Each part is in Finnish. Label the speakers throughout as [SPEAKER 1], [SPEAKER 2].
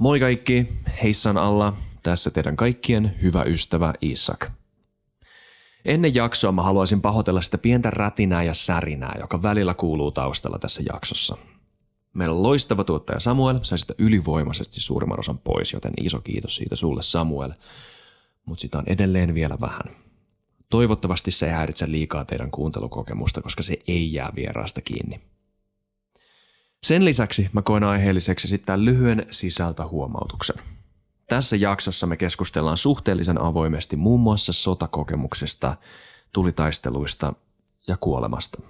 [SPEAKER 1] Moi kaikki, heissan alla. Tässä teidän kaikkien hyvä ystävä Isak. Ennen jaksoa mä haluaisin pahoitella sitä pientä rätinää ja särinää, joka välillä kuuluu taustalla tässä jaksossa. Meillä on loistava tuottaja Samuel, sai sitä ylivoimaisesti suurimman osan pois, joten iso kiitos siitä sulle Samuel. Mutta sitä on edelleen vielä vähän. Toivottavasti se ei häiritse liikaa teidän kuuntelukokemusta, koska se ei jää vieraasta kiinni. Sen lisäksi mä koen aiheelliseksi esittää lyhyen sisältöhuomautuksen. Tässä jaksossa me keskustellaan suhteellisen avoimesti muun muassa sotakokemuksesta, tulitaisteluista ja kuolemasta.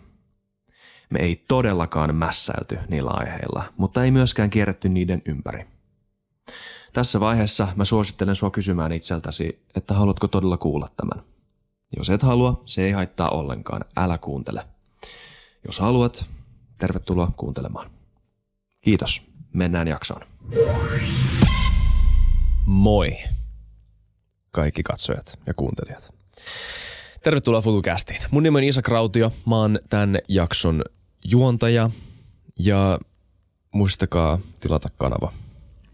[SPEAKER 1] Me ei todellakaan mässäilty niillä aiheilla, mutta ei myöskään kierretty niiden ympäri. Tässä vaiheessa mä suosittelen sua kysymään itseltäsi, että haluatko todella kuulla tämän. Jos et halua, se ei haittaa ollenkaan, älä kuuntele. Jos haluat, tervetuloa kuuntelemaan. Kiitos. Mennään jaksoon. Moi kaikki katsojat ja kuuntelijat. Tervetuloa FutuCastiin. Mun nimi on Isak Rautio. Mä oon tämän jakson juontaja ja muistakaa tilata kanava.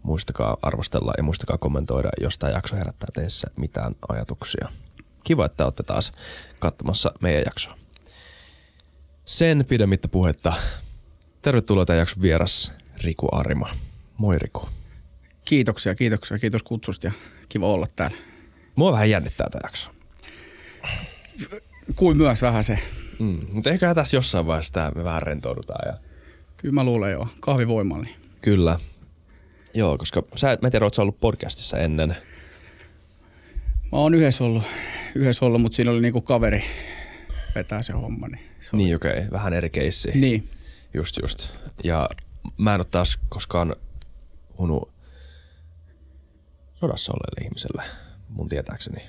[SPEAKER 1] Muistakaa arvostella ja muistakaa kommentoida, jos tämä jakso herättää teissä mitään ajatuksia. Kiva, että olette taas katsomassa meidän jaksoa. Sen pidemmittä puhetta. Tervetuloa tämän jakson vieras Riku Arima. Moi Riku.
[SPEAKER 2] Kiitoksia, kiitoksia. Kiitos kutsusta ja kiva olla täällä.
[SPEAKER 1] Mua vähän jännittää tämä jakso.
[SPEAKER 2] Kuin myös vähän se.
[SPEAKER 1] Mm, mutta ehkä tässä jossain vaiheessa tää me vähän rentoudutaan. Ja...
[SPEAKER 2] Kyllä mä luulen joo. Kahvivoimalla. Niin.
[SPEAKER 1] Kyllä. Joo, koska sä, mä en tiedä, ootko ollut podcastissa ennen.
[SPEAKER 2] Mä oon yhdessä ollut, yhdessä ollut mutta siinä oli niinku kaveri vetää se homma. Niin, se oli-
[SPEAKER 1] Niin okei, okay. vähän eri keissi.
[SPEAKER 2] niin.
[SPEAKER 1] Just just. Ja mä en ole taas koskaan hunu sodassa olleelle ihmiselle, mun tietääkseni.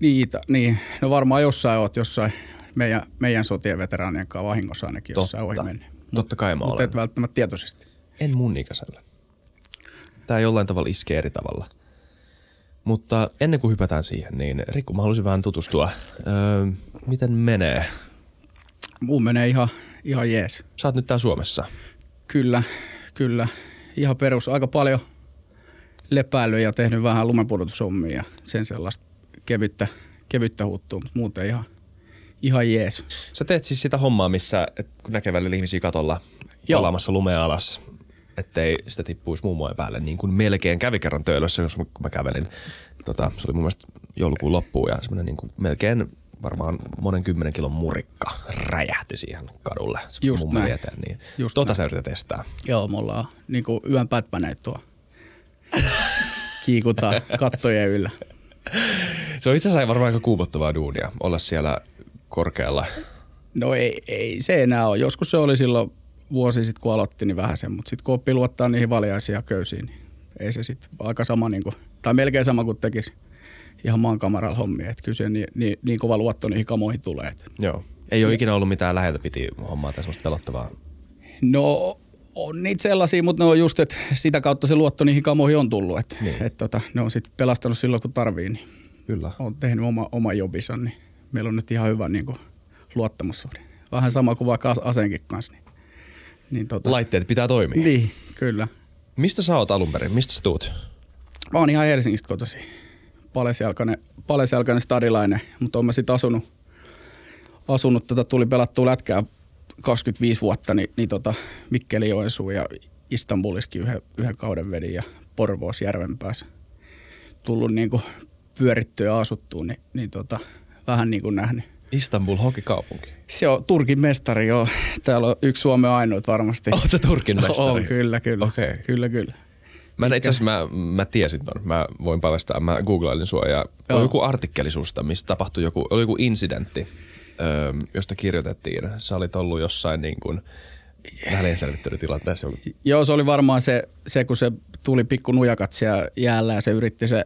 [SPEAKER 2] Niitä, niin. No varmaan jossain oot jossain meidän, meidän sotien veteraanien kanssa vahingossa ainakin jossain ohi mennyt.
[SPEAKER 1] Totta kai mä
[SPEAKER 2] Mutta
[SPEAKER 1] olen.
[SPEAKER 2] et välttämättä tietoisesti.
[SPEAKER 1] En mun ikäisellä. Tää jollain tavalla iskee eri tavalla. Mutta ennen kuin hypätään siihen, niin Rikku, mä haluaisin vähän tutustua. Öö, miten menee?
[SPEAKER 2] Muu menee ihan, ihan jees.
[SPEAKER 1] Sä oot nyt täällä Suomessa.
[SPEAKER 2] Kyllä, kyllä. Ihan perus. Aika paljon lepäilyä ja tehnyt vähän lumenpudotushommia ja sen sellaista kevyttä, kevyttä huuttua, mutta muuten ihan, ihan jees.
[SPEAKER 1] Sä teet siis sitä hommaa, missä et, kun näkee välillä ihmisiä katolla
[SPEAKER 2] Joo.
[SPEAKER 1] palaamassa lumea alas, ettei sitä tippuisi mummojen päälle. Niin kuin melkein kävi kerran töölössä, jos mä, kun mä kävelin. Tota, se oli mun mielestä joulukuun loppuun ja semmoinen niin kuin melkein varmaan monen kymmenen kilon murikka räjähti siihen kadulle.
[SPEAKER 2] Just
[SPEAKER 1] mummon
[SPEAKER 2] näin.
[SPEAKER 1] Eteen, niin
[SPEAKER 2] Just
[SPEAKER 1] tota
[SPEAKER 2] näin.
[SPEAKER 1] sä yrität estää.
[SPEAKER 2] Joo, me ollaan niin kuin yön pätpäneet tuo. Kiikutaan kattojen yllä.
[SPEAKER 1] Se on itse asiassa varmaan aika kuumottavaa duunia olla siellä korkealla.
[SPEAKER 2] No ei, ei se enää ole. Joskus se oli silloin vuosi sitten, kun aloitti, niin vähän sen. Mutta sitten kun oppii luottaa niihin valjaisiin ja köysiin, niin ei se sitten aika sama, niin kuin, tai melkein sama kuin tekisi ihan maankamaralla hommia. Että kyllä se niin, niin, niin kova luotto niihin kamoihin tulee.
[SPEAKER 1] Joo. Ei ole ikinä ollut mitään läheltä piti hommaa tai semmoista pelottavaa.
[SPEAKER 2] No on niitä sellaisia, mutta ne on just, että sitä kautta se luotto niihin kamoihin on tullut. Että
[SPEAKER 1] Niin.
[SPEAKER 2] et, tota, ne on sitten pelastanut silloin, kun tarvii, niin
[SPEAKER 1] Kyllä.
[SPEAKER 2] on tehnyt oma, oma jobinsa, niin meillä on nyt ihan hyvä niin kuin, luottamussuhde. Vähän sama kuin vaikka as- aseenkin kanssa. Niin, niin, tota,
[SPEAKER 1] Laitteet pitää toimia.
[SPEAKER 2] niin, kyllä.
[SPEAKER 1] Mistä sä oot alun perin? Mistä sä tuut?
[SPEAKER 2] Mä oon ihan Helsingistä kotoisin. Palesjalkainen, palesjalkainen stadilainen, mutta mä sitten asunut, asunut tota, tuli pelattua lätkää 25 vuotta, niin, niin tota, Mikkeli Joensuu ja Istanbuliskin yhden, yhden kauden vedin ja Porvoos Järvenpäässä tullut niin kuin pyörittyä ja asuttua, niin, niin tota, vähän niin kuin nähnyt.
[SPEAKER 1] Istanbul hokikaupunki.
[SPEAKER 2] Se on Turkin mestari, joo. Täällä on yksi Suomen ainoat varmasti.
[SPEAKER 1] Oot sä Turkin mestari?
[SPEAKER 2] On, kyllä, kyllä.
[SPEAKER 1] Okei.
[SPEAKER 2] Kyllä, kyllä.
[SPEAKER 1] Mä en itse asiassa, mä, mä tiesin ton. Mä voin paljastaa. Mä googlailin sua ja oli joku artikkeli susta, missä tapahtui joku, oli joku incidentti, öö, josta kirjoitettiin. Sä olit ollut jossain niin kuin välienselvittelytilanteessa. joku-
[SPEAKER 2] Joo, se oli varmaan se, se kun se tuli pikku nujakat siellä jäällä ja se yritti se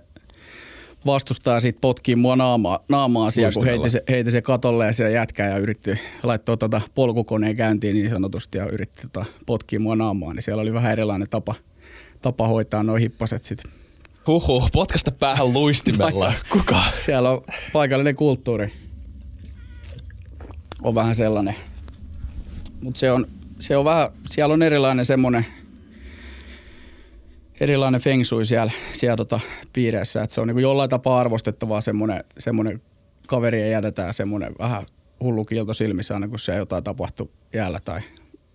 [SPEAKER 2] vastustaa sit potkii mua naamaa, naamaa siellä, kun heiti se, heiti se katolle ja siellä jätkää ja yritti laittaa tota polkukoneen käyntiin niin sanotusti ja yritti tota potkii mua naamaa, niin siellä oli vähän erilainen tapa, tapa hoitaa noin hippaset sit.
[SPEAKER 1] Huhhuh, potkasta päähän luistimella. Kuka?
[SPEAKER 2] Siellä on paikallinen kulttuuri. On vähän sellainen. Mutta se on, se on vähän, siellä on erilainen semmoinen erilainen feng shui siellä, siellä tota piireissä. Että se on niin kuin jollain tapaa arvostettavaa semmoinen, semmoinen kaveri ja jätetään semmoinen vähän hullu kiilto silmissä aina, kun se jotain tapahtuu jäällä tai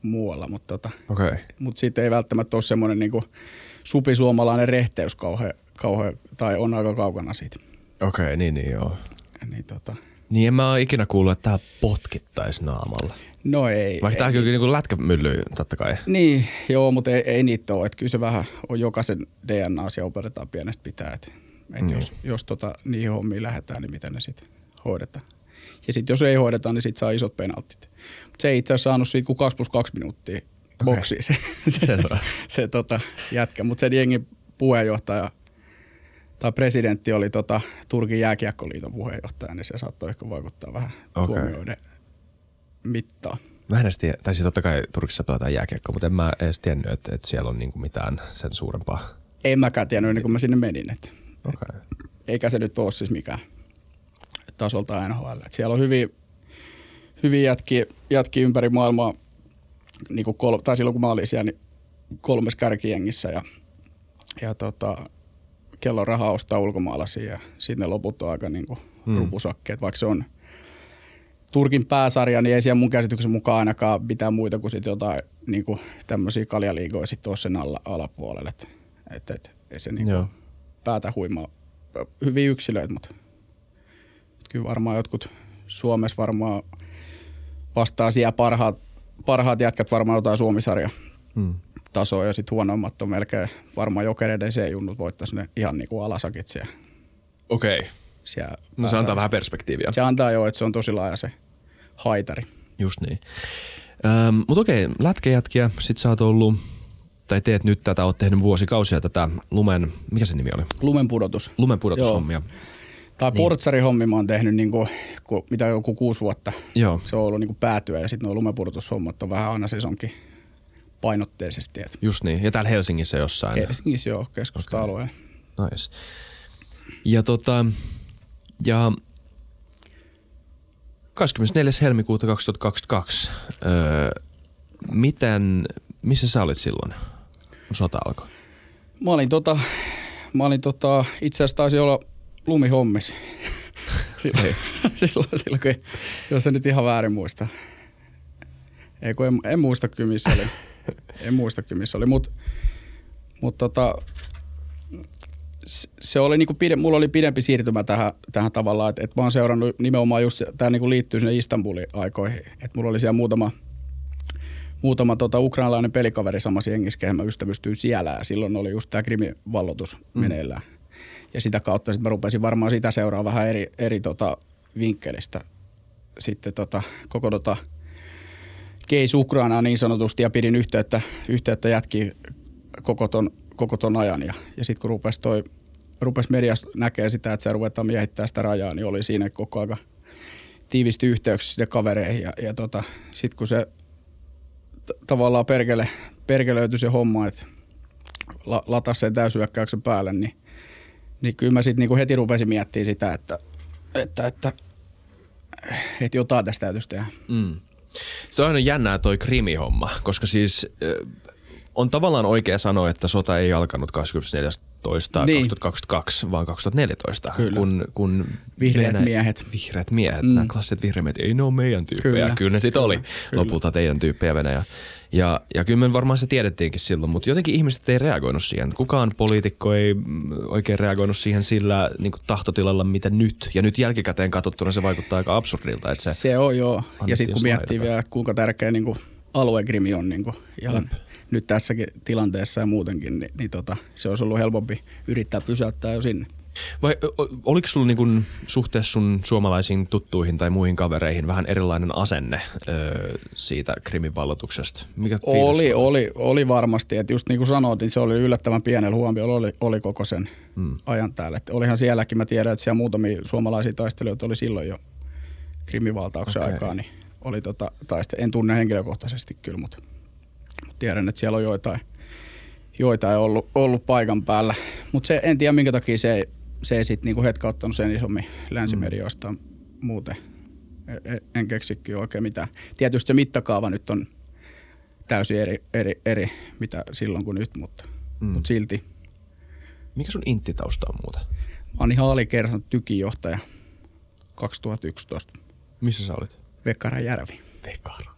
[SPEAKER 2] muualla. Mutta tota,
[SPEAKER 1] Okei. Okay.
[SPEAKER 2] mut siitä ei välttämättä ole semmoinen niin supisuomalainen rehteys kauhean, kauhean, tai on aika kaukana siitä.
[SPEAKER 1] Okei, okay, niin, niin joo.
[SPEAKER 2] Niin, tota,
[SPEAKER 1] Niin en mä ole ikinä kuullut, että tää potkittaisi naamalla.
[SPEAKER 2] no ei.
[SPEAKER 1] Vaikka tää kyllä niinku lätkämylly, totta kai.
[SPEAKER 2] Niin, joo, mutta ei, ei niitä ole. Että kyllä se vähän on jokaisen DNA-asia opetetaan pienestä pitää. Että et
[SPEAKER 1] Niin.
[SPEAKER 2] jos, jos tota, niihin hommiin lähdetään, niin miten ne sitten hoidetaan. Ja sitten jos ei hoideta, niin sitten saa isot penaltit. Se ei itse asiassa saanut siitä kuin 2 plus 2 minuuttia boksiin se, se,
[SPEAKER 1] Selvä.
[SPEAKER 2] se tota, jätkä. Mutta sen jengin puheenjohtaja tai presidentti oli tota, Turkin jääkiekkoliiton puheenjohtaja, niin se saattoi ehkä vaikuttaa vähän
[SPEAKER 1] Okei.
[SPEAKER 2] tuomioiden mittaan.
[SPEAKER 1] Mä en edes tiedä, tai siis totta kai Turkissa pelataan jääkiekkoa, mutta en mä edes tiennyt, että, että siellä on niinku mitään sen suurempaa.
[SPEAKER 2] En mäkään tiennyt ennen kuin mä sinne menin. Että.
[SPEAKER 1] Okay.
[SPEAKER 2] eikä se nyt ole siis mikään tasolta NHL. Et siellä on hyviä, hyviä jätkiä, jätkiä ympäri maailmaa, niin kuin kol, tai silloin kun mä olin siellä, niin kolmes kärkijengissä ja, ja tota, kello on rahaa ostaa ulkomaalaisia ja sitten ne loput on aika niin kuin
[SPEAKER 1] Hmm.
[SPEAKER 2] rupusakkeet, vaikka se on Turkin pääsarja, niin ei siellä mun käsityksen mukaan ainakaan mitään muita kuin sit jotain niin kuin tämmöisiä kaljaliigoja sitten ole sen alla, alapuolelle. Et, et, et, ei se niin kuin päätä huimaa. Hyviä yksilöitä, mutta kyllä varmaan jotkut Suomessa varmaan vastaa siellä parhaat, parhaat jätkät varmaan jotain Suomisarja
[SPEAKER 1] Hmm.
[SPEAKER 2] tasoa ja sitten huonommat on melkein varmaan jokereiden C-junnut voittaisi ne ihan niin kuin alasakit siellä.
[SPEAKER 1] Okei. Okay.
[SPEAKER 2] siellä
[SPEAKER 1] No se antaa vähän perspektiiviä.
[SPEAKER 2] Se antaa jo, että se on tosi laaja se haitari.
[SPEAKER 1] Just niin. Ähm, mutta okei, lätkäjätkiä, sit sä oot ollut, tai teet nyt tätä, oot tehnyt vuosikausia tätä lumen, mikä se nimi oli?
[SPEAKER 2] Lumen pudotus.
[SPEAKER 1] Lumen pudotushommia.
[SPEAKER 2] Tai
[SPEAKER 1] Niin.
[SPEAKER 2] portsarihommi mä oon tehnyt niin kuin, ku, mitä joku kuusi vuotta.
[SPEAKER 1] Joo,
[SPEAKER 2] Se on ollut niin kuin päätyä ja sitten nuo lumenpudotushommat on vähän aina sesonkin painotteisesti. Et
[SPEAKER 1] just niin. Ja täällä Helsingissä jossain.
[SPEAKER 2] Helsingissä joo, keskusta-alueella.
[SPEAKER 1] Nice. Ja tota, ja 24. helmikuuta 2022, öö, miten, missä sä olit silloin, kun sota alkoi?
[SPEAKER 2] Mä olin, tota, mä olin tota, itse asiassa taisi olla lumihommis. silloin, silloin, silloin, kun, jos en nyt ihan väärin muista. Ei kun en, en muista kyllä missä oli. en muista kyllä missä oli, mutta mut tota, se oli niinku pide, mulla oli pidempi siirtymä tähän, tähän tavallaan, että et mä oon seurannut nimenomaan just, tämä niinku liittyy sinne Istanbulin aikoihin, että mulla oli siellä muutama, muutama tota, ukrainalainen pelikaveri samassa jengissä, mä ystävystyin siellä ja silloin oli just tämä Krimin valloitus mm. meneillään. Ja sitä kautta sitten mä rupesin varmaan sitä seuraa vähän eri, eri tota, vinkkelistä sitten tota, koko tota, case Ukrainaa niin sanotusti ja pidin yhteyttä, yhteyttä jätkiin koko ton, koko ton ajan. Ja, ja sitten kun rupesi, toi, rupesi mediasta näkee sitä, että se ruvetaan miehittämään sitä rajaa, niin oli siinä koko aika tiivisti yhteyksissä sitten kavereihin. Ja, ja tota, sitten kun se t- tavallaan perkele, perkelöityi se homma, että la, latasi sen täysyökkäyksen päälle, niin, niin kyllä mä sitten niinku heti rupesin miettimään sitä, että, että, että, että jotain tästä täytyisi tehdä.
[SPEAKER 1] Mm. Se on aina jännää toi krimihomma, koska siis äh, on tavallaan oikea sanoa, että sota ei alkanut 24.
[SPEAKER 2] Niin.
[SPEAKER 1] 2022, vaan 2014,
[SPEAKER 2] Kyllä.
[SPEAKER 1] kun, kun
[SPEAKER 2] Vihreät miehet.
[SPEAKER 1] Vihreät miehet, mm. Nämä klassiset vihreät miehet, ei ne ole meidän tyyppejä. Kyllä,
[SPEAKER 2] Kyllä,
[SPEAKER 1] ne sitten oli
[SPEAKER 2] kyllä.
[SPEAKER 1] lopulta teidän tyyppejä Venäjä. Ja, ja kyllä me varmaan se tiedettiinkin silloin, mutta jotenkin ihmiset ei reagoinut siihen. Kukaan poliitikko ei mm, oikein reagoinut siihen sillä niin kuin tahtotilalla, mitä nyt. Ja nyt jälkikäteen katsottuna se vaikuttaa aika absurdilta. Että
[SPEAKER 2] Se,
[SPEAKER 1] se,
[SPEAKER 2] on joo. Ja sitten kun miettii vielä, että kuinka tärkeä niin kuin aluegrimi on niin kuin ihan nyt tässäkin tilanteessa ja muutenkin, niin, niin tota, se olisi ollut helpompi yrittää pysäyttää jo sinne.
[SPEAKER 1] Vai oliko sulla niin suhteessa sun suomalaisiin tuttuihin tai muihin kavereihin vähän erilainen asenne öö, siitä krimin vallotuksesta? Mikä
[SPEAKER 2] Oli, oli, oli varmasti. Että just niin kuin sanoit, niin se oli yllättävän pienellä huomiolla oli, oli koko sen
[SPEAKER 1] Mm.
[SPEAKER 2] ajan täällä. Että olihan sielläkin, mä tiedän, että siellä muutamia suomalaisia taistelijoita oli silloin jo krimivaltauksen
[SPEAKER 1] Okei.
[SPEAKER 2] okay. aikaa, niin oli tota, taiste. En tunne henkilökohtaisesti kyllä, mutta, tiedän, että siellä on joitain, joitain ollut, ollut paikan päällä. Mutta se, en tiedä minkä takia se ei, se ei sitten niinku hetkauttanut sen isommin länsimedioista muuten. E- e- En keksi kyllä oikein mitään. Tietysti se mittakaava nyt on täysin eri, eri, eri mitä silloin kuin nyt, mutta,
[SPEAKER 1] Mm.
[SPEAKER 2] mm. mutta silti
[SPEAKER 1] Mikä sun inttitausta on muuta?
[SPEAKER 2] Mä oon ihan alikersan tykijohtaja 2011.
[SPEAKER 1] Missä sä olit?
[SPEAKER 2] Vekarajärvi.
[SPEAKER 1] Vekara.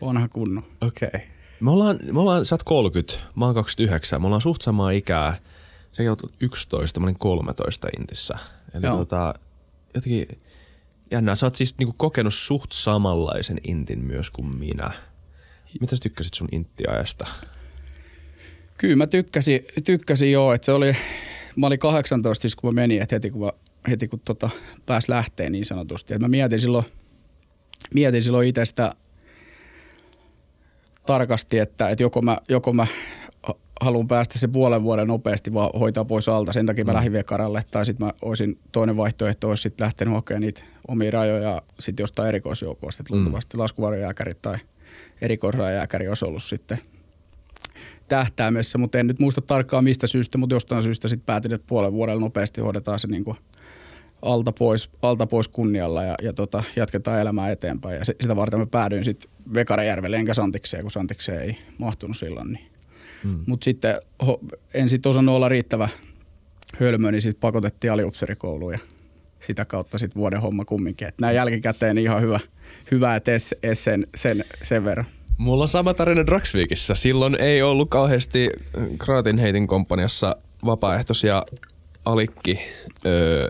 [SPEAKER 2] Vanha kunno.
[SPEAKER 1] Okei. Okay. Me ollaan, me ollaan, sä oot 30, mä oon 29. Me ollaan suht samaa ikää. Sä oot 11, mä olin 13 intissä. Eli
[SPEAKER 2] Joo.
[SPEAKER 1] tota, jotenkin jännää. Sä oot siis niinku kokenut suht samanlaisen intin myös kuin minä. Mitä sä tykkäsit sun inttiajasta?
[SPEAKER 2] Kyllä mä tykkäsin, tykkäsin joo, että se oli, mä olin 18 siis kun mä menin, että heti kun, mä, heti kun tota, pääs lähteen niin sanotusti. Et mä mietin silloin, mietin silloin itse sitä tarkasti, että, että joko mä, joko mä haluan päästä se puolen vuoden nopeasti vaan hoitaa pois alta, sen takia mä lähdin vekaralle, tai sitten mä olisin, toinen vaihtoehto olisi sitten lähtenyt hakemaan niitä omia rajoja sitten jostain erikoisjoukoista, että luultavasti laskuvarjojääkäri tai erikoisrajajääkäri olisi ollut sitten tähtäimessä, mutta en nyt muista tarkkaan mistä syystä, mutta jostain syystä sitten päätin, että puolen vuodella nopeasti hoidetaan se niin kuin alta pois, alta pois kunnialla ja, ja tota, jatketaan elämää eteenpäin. Ja se, sitä varten mä päädyin sitten Vekarajärvelle enkä Santikseen, kun Santikseen ei mahtunut silloin. Niin. Mm. Mutta sitten en sitten osannut olla riittävä hölmö, niin sitten pakotettiin aliupserikouluun ja sitä kautta sitten vuoden homma kumminkin. Et näin jälkikäteen niin ihan hyvä, hyvä että es, es sen, sen, sen verran.
[SPEAKER 1] Mulla on sama tarina Dragsvikissa. Silloin ei ollut kauheasti Kraatin heitin komppaniassa vapaaehtoisia alikki, öö,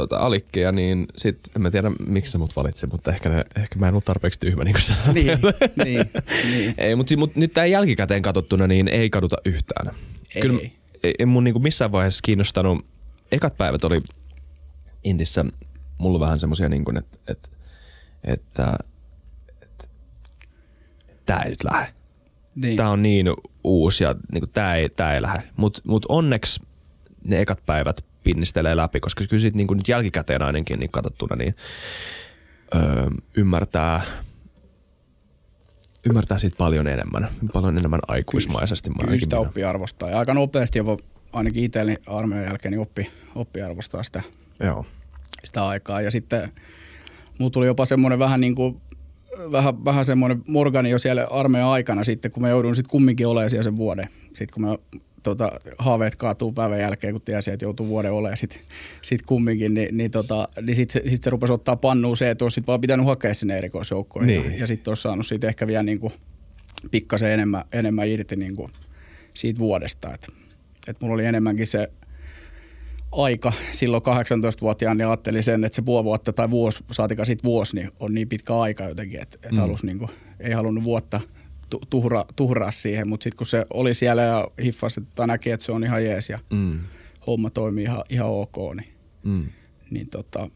[SPEAKER 1] tota, alikkeja, niin sit en mä tiedä miksi se mut valitsi, mutta ehkä, ne, ehkä mä en ollut tarpeeksi tyhmä, niin kuin sanoit.
[SPEAKER 2] Niin, niin, niin.
[SPEAKER 1] Ei, mutta mut nyt tää jälkikäteen katsottuna, niin ei kaduta yhtään.
[SPEAKER 2] Ei.
[SPEAKER 1] Kyllä ei, mun niinku missään vaiheessa kiinnostanut, ekat päivät oli Intissä mulla vähän semmosia niinku, että et, että et, tää ei nyt lähde.
[SPEAKER 2] niin.
[SPEAKER 1] Tää on niin uusi ja niinku, tää, ei, tää ei lähde. Mut, mut onneksi ne ekat päivät pinnistelee läpi, koska kyllä sit niinku nyt jälkikäteen ainakin niin katsottuna, niin öö, ymmärtää, ymmärtää siitä paljon enemmän, paljon enemmän aikuismaisesti.
[SPEAKER 2] Kyllä sitä oppii arvostaa. Ja aika nopeasti jopa ainakin itselleni armeijan jälkeen niin oppi, oppi arvostaa sitä,
[SPEAKER 1] Joo.
[SPEAKER 2] sitä aikaa. Ja sitten mulla tuli jopa semmoinen vähän niin kuin, vähän, vähän semmoinen morgani jo siellä armeijan aikana sitten, kun mä joudun sitten kumminkin olemaan siellä sen vuoden. Sitten kun mä tota, haaveet kaatuu päivän jälkeen, kun tiesi, että joutuu vuoden olemaan sitten sit kumminkin, niin, niin, tota, niin sitten se, sit se rupesi ottaa pannuun se, että olisi vaan pitänyt hakea sinne erikoisjoukkoihin.
[SPEAKER 1] Niin.
[SPEAKER 2] Ja, ja sitten olisi saanut siitä ehkä vielä niin kuin pikkasen enemmän, enemmän irti niin kuin siitä vuodesta. Et, et mulla oli enemmänkin se aika silloin 18-vuotiaan, niin ajattelin sen, että se puoli vuotta tai vuosi, saatika sitten vuosi, niin on niin pitkä aika jotenkin, että et
[SPEAKER 1] Mm.
[SPEAKER 2] halus niin kuin, ei halunnut vuotta tuhra, tuhraa siihen, mutta sitten kun se oli siellä ja hiffasi, että näki, että se on ihan jees ja
[SPEAKER 1] Mm.
[SPEAKER 2] homma toimii ihan, ihan ok, niin,
[SPEAKER 1] Mm.
[SPEAKER 2] niin tota,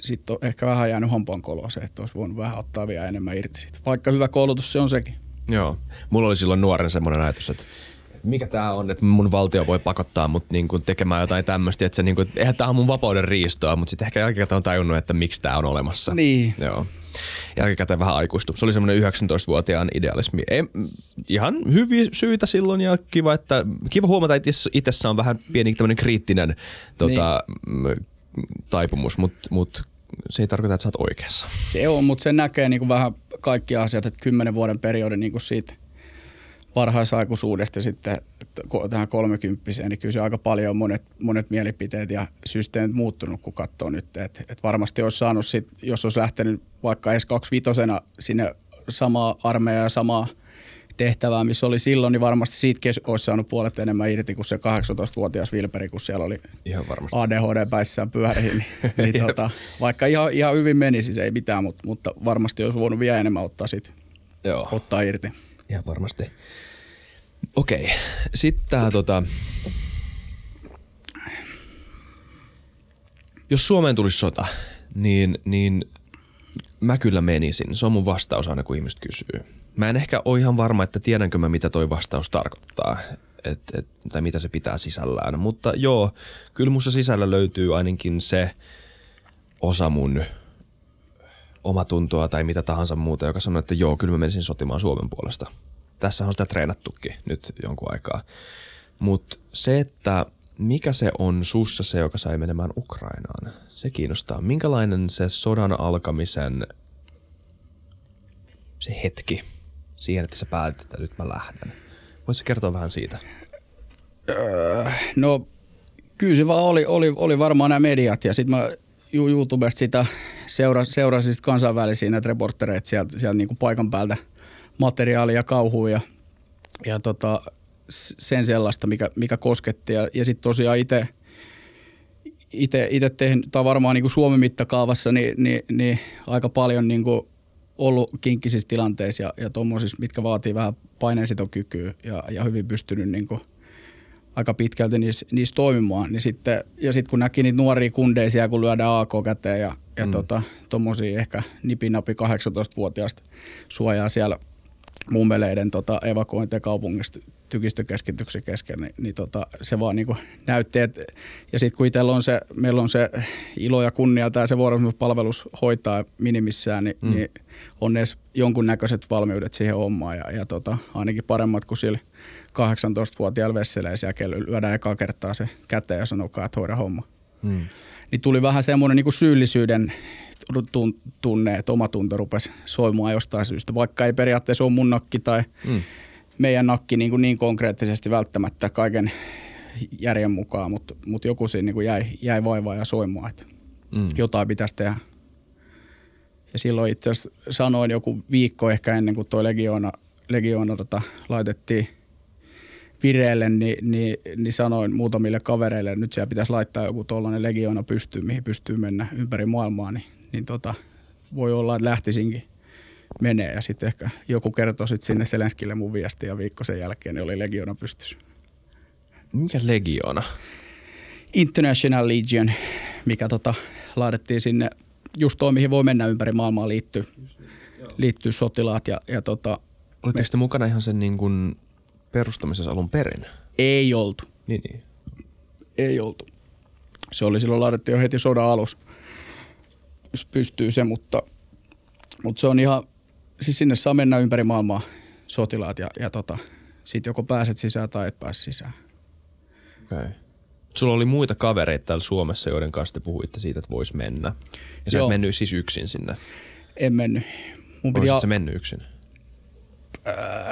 [SPEAKER 2] sitten on ehkä vähän jäänyt hampaan koloa se, että olisi voinut vähän ottaa vielä enemmän irti siitä. Vaikka hyvä koulutus se on sekin.
[SPEAKER 1] Joo. Mulla oli silloin nuoren semmoinen ajatus, että mikä tää on, että mun valtio voi pakottaa mut niinku tekemään jotain tämmöistä, että se niinku, eihän tää on mun vapauden riistoa, mutta sitten ehkä jälkikäteen on tajunnut, että miksi tää on olemassa.
[SPEAKER 2] Niin.
[SPEAKER 1] Joo. Jälkikäteen vähän aikuistu. Se oli semmoinen 19-vuotiaan idealismi. Ei, ihan hyviä syitä silloin ja kiva, että, kiva huomata, että itse- itsessä on vähän pieni tämmöinen kriittinen tota, niin. taipumus, mutta mut, se ei tarkoita, että sä oot oikeassa.
[SPEAKER 2] Se on, mutta se näkee niin kuin vähän kaikki asiat, että kymmenen vuoden periodi niin kuin siitä varhaisaikuisuudesta sitten tähän kolmekymppiseen, niin kyllä se aika paljon on monet, monet mielipiteet ja systeemit muuttunut, kun katsoo nyt. Et, et varmasti olisi saanut, sit, jos olisi lähtenyt vaikka edes kaksivitosena sinne samaa armeijaa ja samaa tehtävää, missä oli silloin, niin varmasti siitäkin olisi saanut puolet enemmän irti kuin se 18-vuotias Vilperi, kun siellä oli
[SPEAKER 1] Ihan varmasti.
[SPEAKER 2] ADHD päissään pyöriin, niin, niin tota, vaikka ihan, ihan hyvin meni, siis ei mitään, mutta, mutta varmasti olisi voinut vielä enemmän ottaa, sit,
[SPEAKER 1] Joo.
[SPEAKER 2] ottaa irti.
[SPEAKER 1] Ihan varmasti. Okei, sitten tää tota... Jos Suomeen tulisi sota, niin, niin mä kyllä menisin. Se on mun vastaus aina, kun ihmiset kysyy. Mä en ehkä ole ihan varma, että tiedänkö mä, mitä toi vastaus tarkoittaa. Et, et, tai mitä se pitää sisällään. Mutta joo, kyllä musta sisällä löytyy ainakin se osa mun omatuntoa tai mitä tahansa muuta, joka sanoo, että joo, kyllä mä menisin sotimaan Suomen puolesta. Tässä on sitä treenattukin nyt jonkun aikaa. Mutta se, että mikä se on sussa se, joka sai menemään Ukrainaan, se kiinnostaa. Minkälainen se sodan alkamisen se hetki siihen, että sä päätit, että nyt mä lähden. Voitko kertoa vähän siitä?
[SPEAKER 2] Öö, no Kyllä se vaan oli, oli, oli varmaan nämä mediat ja sitten mä YouTubesta sitä seurasin, seurasin sit kansainvälisiä näitä reportereita sieltä, sieltä niin kuin paikan päältä materiaalia, kauhuja ja, ja tota, sen sellaista, mikä, mikä kosketti. Ja, ja sitten tosiaan itse itse tehnyt, tai varmaan niin kuin Suomen mittakaavassa, niin, niin, niin aika paljon niin kuin ollut kinkkisissä tilanteissa ja, ja tuommoisissa, mitkä vaatii vähän paineensitokykyä ja, ja hyvin pystynyt niin kuin aika pitkälti niissä, niissä toimimaan. Niin sitten, ja sitten kun näki niitä nuoria kundeisia, kun lyödään AK käteen ja, ja mm. tota, tuommoisia ehkä nipinapi 18-vuotiaista suojaa siellä mummeleiden tota, evakuointia kaupungista tykistökeskityksen kesken, niin, niin tota, se vaan niin näytti, että, ja sitten kun itsellä on se, meillä on se ilo ja kunnia tai se vuorosopimuspalvelus hoitaa minimissään, niin, mm. niin on edes jonkunnäköiset valmiudet siihen hommaan ja, ja tota, ainakin paremmat kuin sillä 18-vuotiailla vesselee siellä lyödään ekaa kertaa se käteen ja sanoo, että hoida homma. Mm. Niin tuli vähän semmoinen niin syyllisyyden tunne, että oma tunto rupesi soimaan jostain syystä, vaikka ei periaatteessa ole mun nakki tai mm. meidän nakki niin, kuin niin konkreettisesti välttämättä kaiken järjen mukaan, mutta, mutta joku siinä niin kuin jäi, jäi vaivaa ja soimaan, että mm. jotain pitäisi tehdä. Ja silloin itse asiassa sanoin joku viikko ehkä ennen kuin tuo Legioona, Legioona tota, laitettiin vireelle, niin, niin, niin sanoin muutamille kavereille, että nyt siellä pitäisi laittaa joku tuollainen Legioona pystyyn, mihin pystyy mennä ympäri maailmaa, niin niin tota, voi olla, että lähtisinkin menee. Ja sitten ehkä joku kertoi sit sinne Selenskille mun viestiä ja viikko sen jälkeen niin oli Legiona pystys.
[SPEAKER 1] Mikä Legiona?
[SPEAKER 2] International Legion, mikä tota, laadettiin sinne just toi, mihin voi mennä ympäri maailmaa liittyy, liittyy sotilaat. Ja, ja tota,
[SPEAKER 1] Olitteko me... te mukana ihan sen niin kuin perustamisessa alun perin?
[SPEAKER 2] Ei oltu.
[SPEAKER 1] Niin, niin.
[SPEAKER 2] Ei oltu. Se oli silloin laadettiin jo heti sodan alussa jos pystyy se, mutta, mutta se on ihan, siis sinne saa mennä ympäri maailmaa sotilaat ja, ja tota, sit joko pääset sisään tai et pääse sisään.
[SPEAKER 1] Okei. Okay. Sulla oli muita kavereita täällä Suomessa, joiden kanssa te puhuitte siitä, että voisi mennä. Ja sä Joo. et mennyt siis yksin sinne.
[SPEAKER 2] En mennyt.
[SPEAKER 1] Mun piti al- mennyt yksin?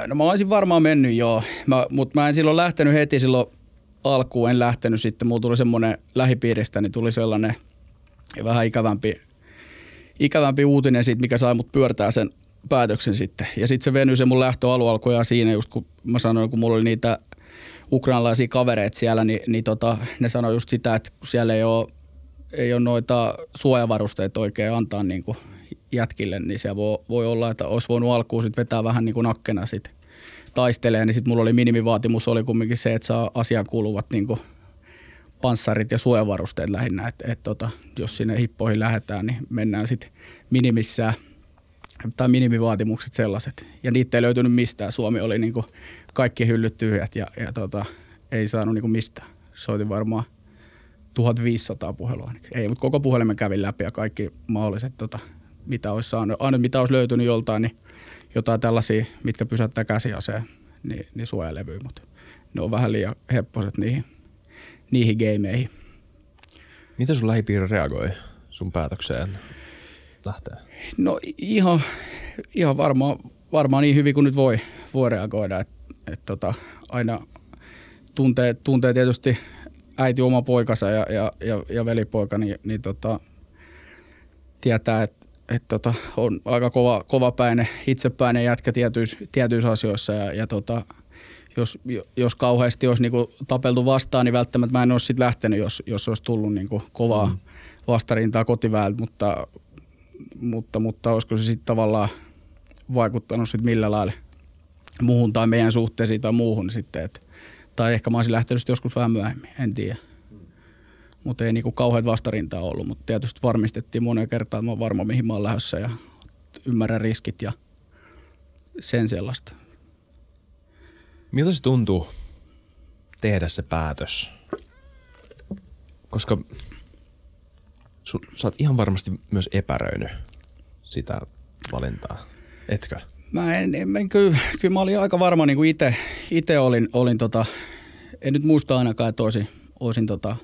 [SPEAKER 2] No mä olisin varmaan mennyt joo, mä, mutta mä en silloin lähtenyt heti silloin alkuun, en lähtenyt sitten. Mulla tuli semmoinen lähipiiristä, niin tuli sellainen vähän ikävämpi ikävämpi uutinen siitä, mikä sai mut pyörtää sen päätöksen sitten. Ja sitten se venyi se mun lähtöalu alkoi siinä just kun mä sanoin, kun mulla oli niitä ukrainalaisia kavereita siellä, niin, niin tota, ne sanoi just sitä, että kun siellä ei ole, ei ole noita suojavarusteita oikein antaa niin kuin jätkille, niin se voi, voi olla, että olisi voinut alkuun sit vetää vähän niin kuin nakkena sitten taistelee, niin sitten mulla oli minimivaatimus oli kumminkin se, että saa asiaan kuuluvat niin kuin – panssarit ja suojavarusteet lähinnä, että et tota, jos sinne hippoihin lähdetään, niin mennään sitten minimissään tai minimivaatimukset sellaiset. Ja niitä ei löytynyt mistään. Suomi oli niinku kaikki hyllyt tyhjät ja, ja tota, ei saanut niinku mistään. Soitin varmaan 1500 puhelua. Ei, mutta koko puhelimen kävin läpi ja kaikki mahdolliset, tota, mitä olisi saanut. Aina mitä olisi löytynyt joltain, niin jotain tällaisia, mitkä pysäyttää käsiaseen, niin, niin suojalevyy, mutta ne on vähän liian hepposet niihin niihin gameihin.
[SPEAKER 1] Miten sun lähipiiri reagoi sun päätökseen lähteä?
[SPEAKER 2] No ihan, ihan varmaan, varmaan niin hyvin kuin nyt voi, voi reagoida. Et, et tota, aina tuntee, tuntee tietysti äiti oma poikansa ja, ja, ja, ja velipoika, niin, niin tota, tietää, että et tota, on aika kova, kovapäinen, itsepäinen jätkä tietyissä, tietyissä asioissa ja, ja tota, jos, jos kauheasti olisi niinku tapeltu vastaan, niin välttämättä mä en olisi sit lähtenyt, jos, jos olisi tullut niinku kovaa mm. vastarintaa kotiväeltä, mutta, mutta, mutta olisiko se sitten tavallaan vaikuttanut sit millä lailla muuhun tai meidän suhteisiin tai muuhun sitten. Et, tai ehkä mä olisin lähtenyt joskus vähän myöhemmin, en tiedä. Mutta ei niinku kauheat vastarintaa ollut, mutta tietysti varmistettiin monen kertaan, että mä olen varma mihin mä olen lähdössä ja ymmärrän riskit ja sen sellaista.
[SPEAKER 1] Miltä se tuntuu tehdä se päätös? Koska su, sä oot ihan varmasti myös epäröinyt sitä valintaa, etkö?
[SPEAKER 2] Mä en, en, en kyllä, kyllä mä olin aika varma niin kuin itse, itse olin, olin tota, en nyt muista ainakaan, että olisin, olisin tota,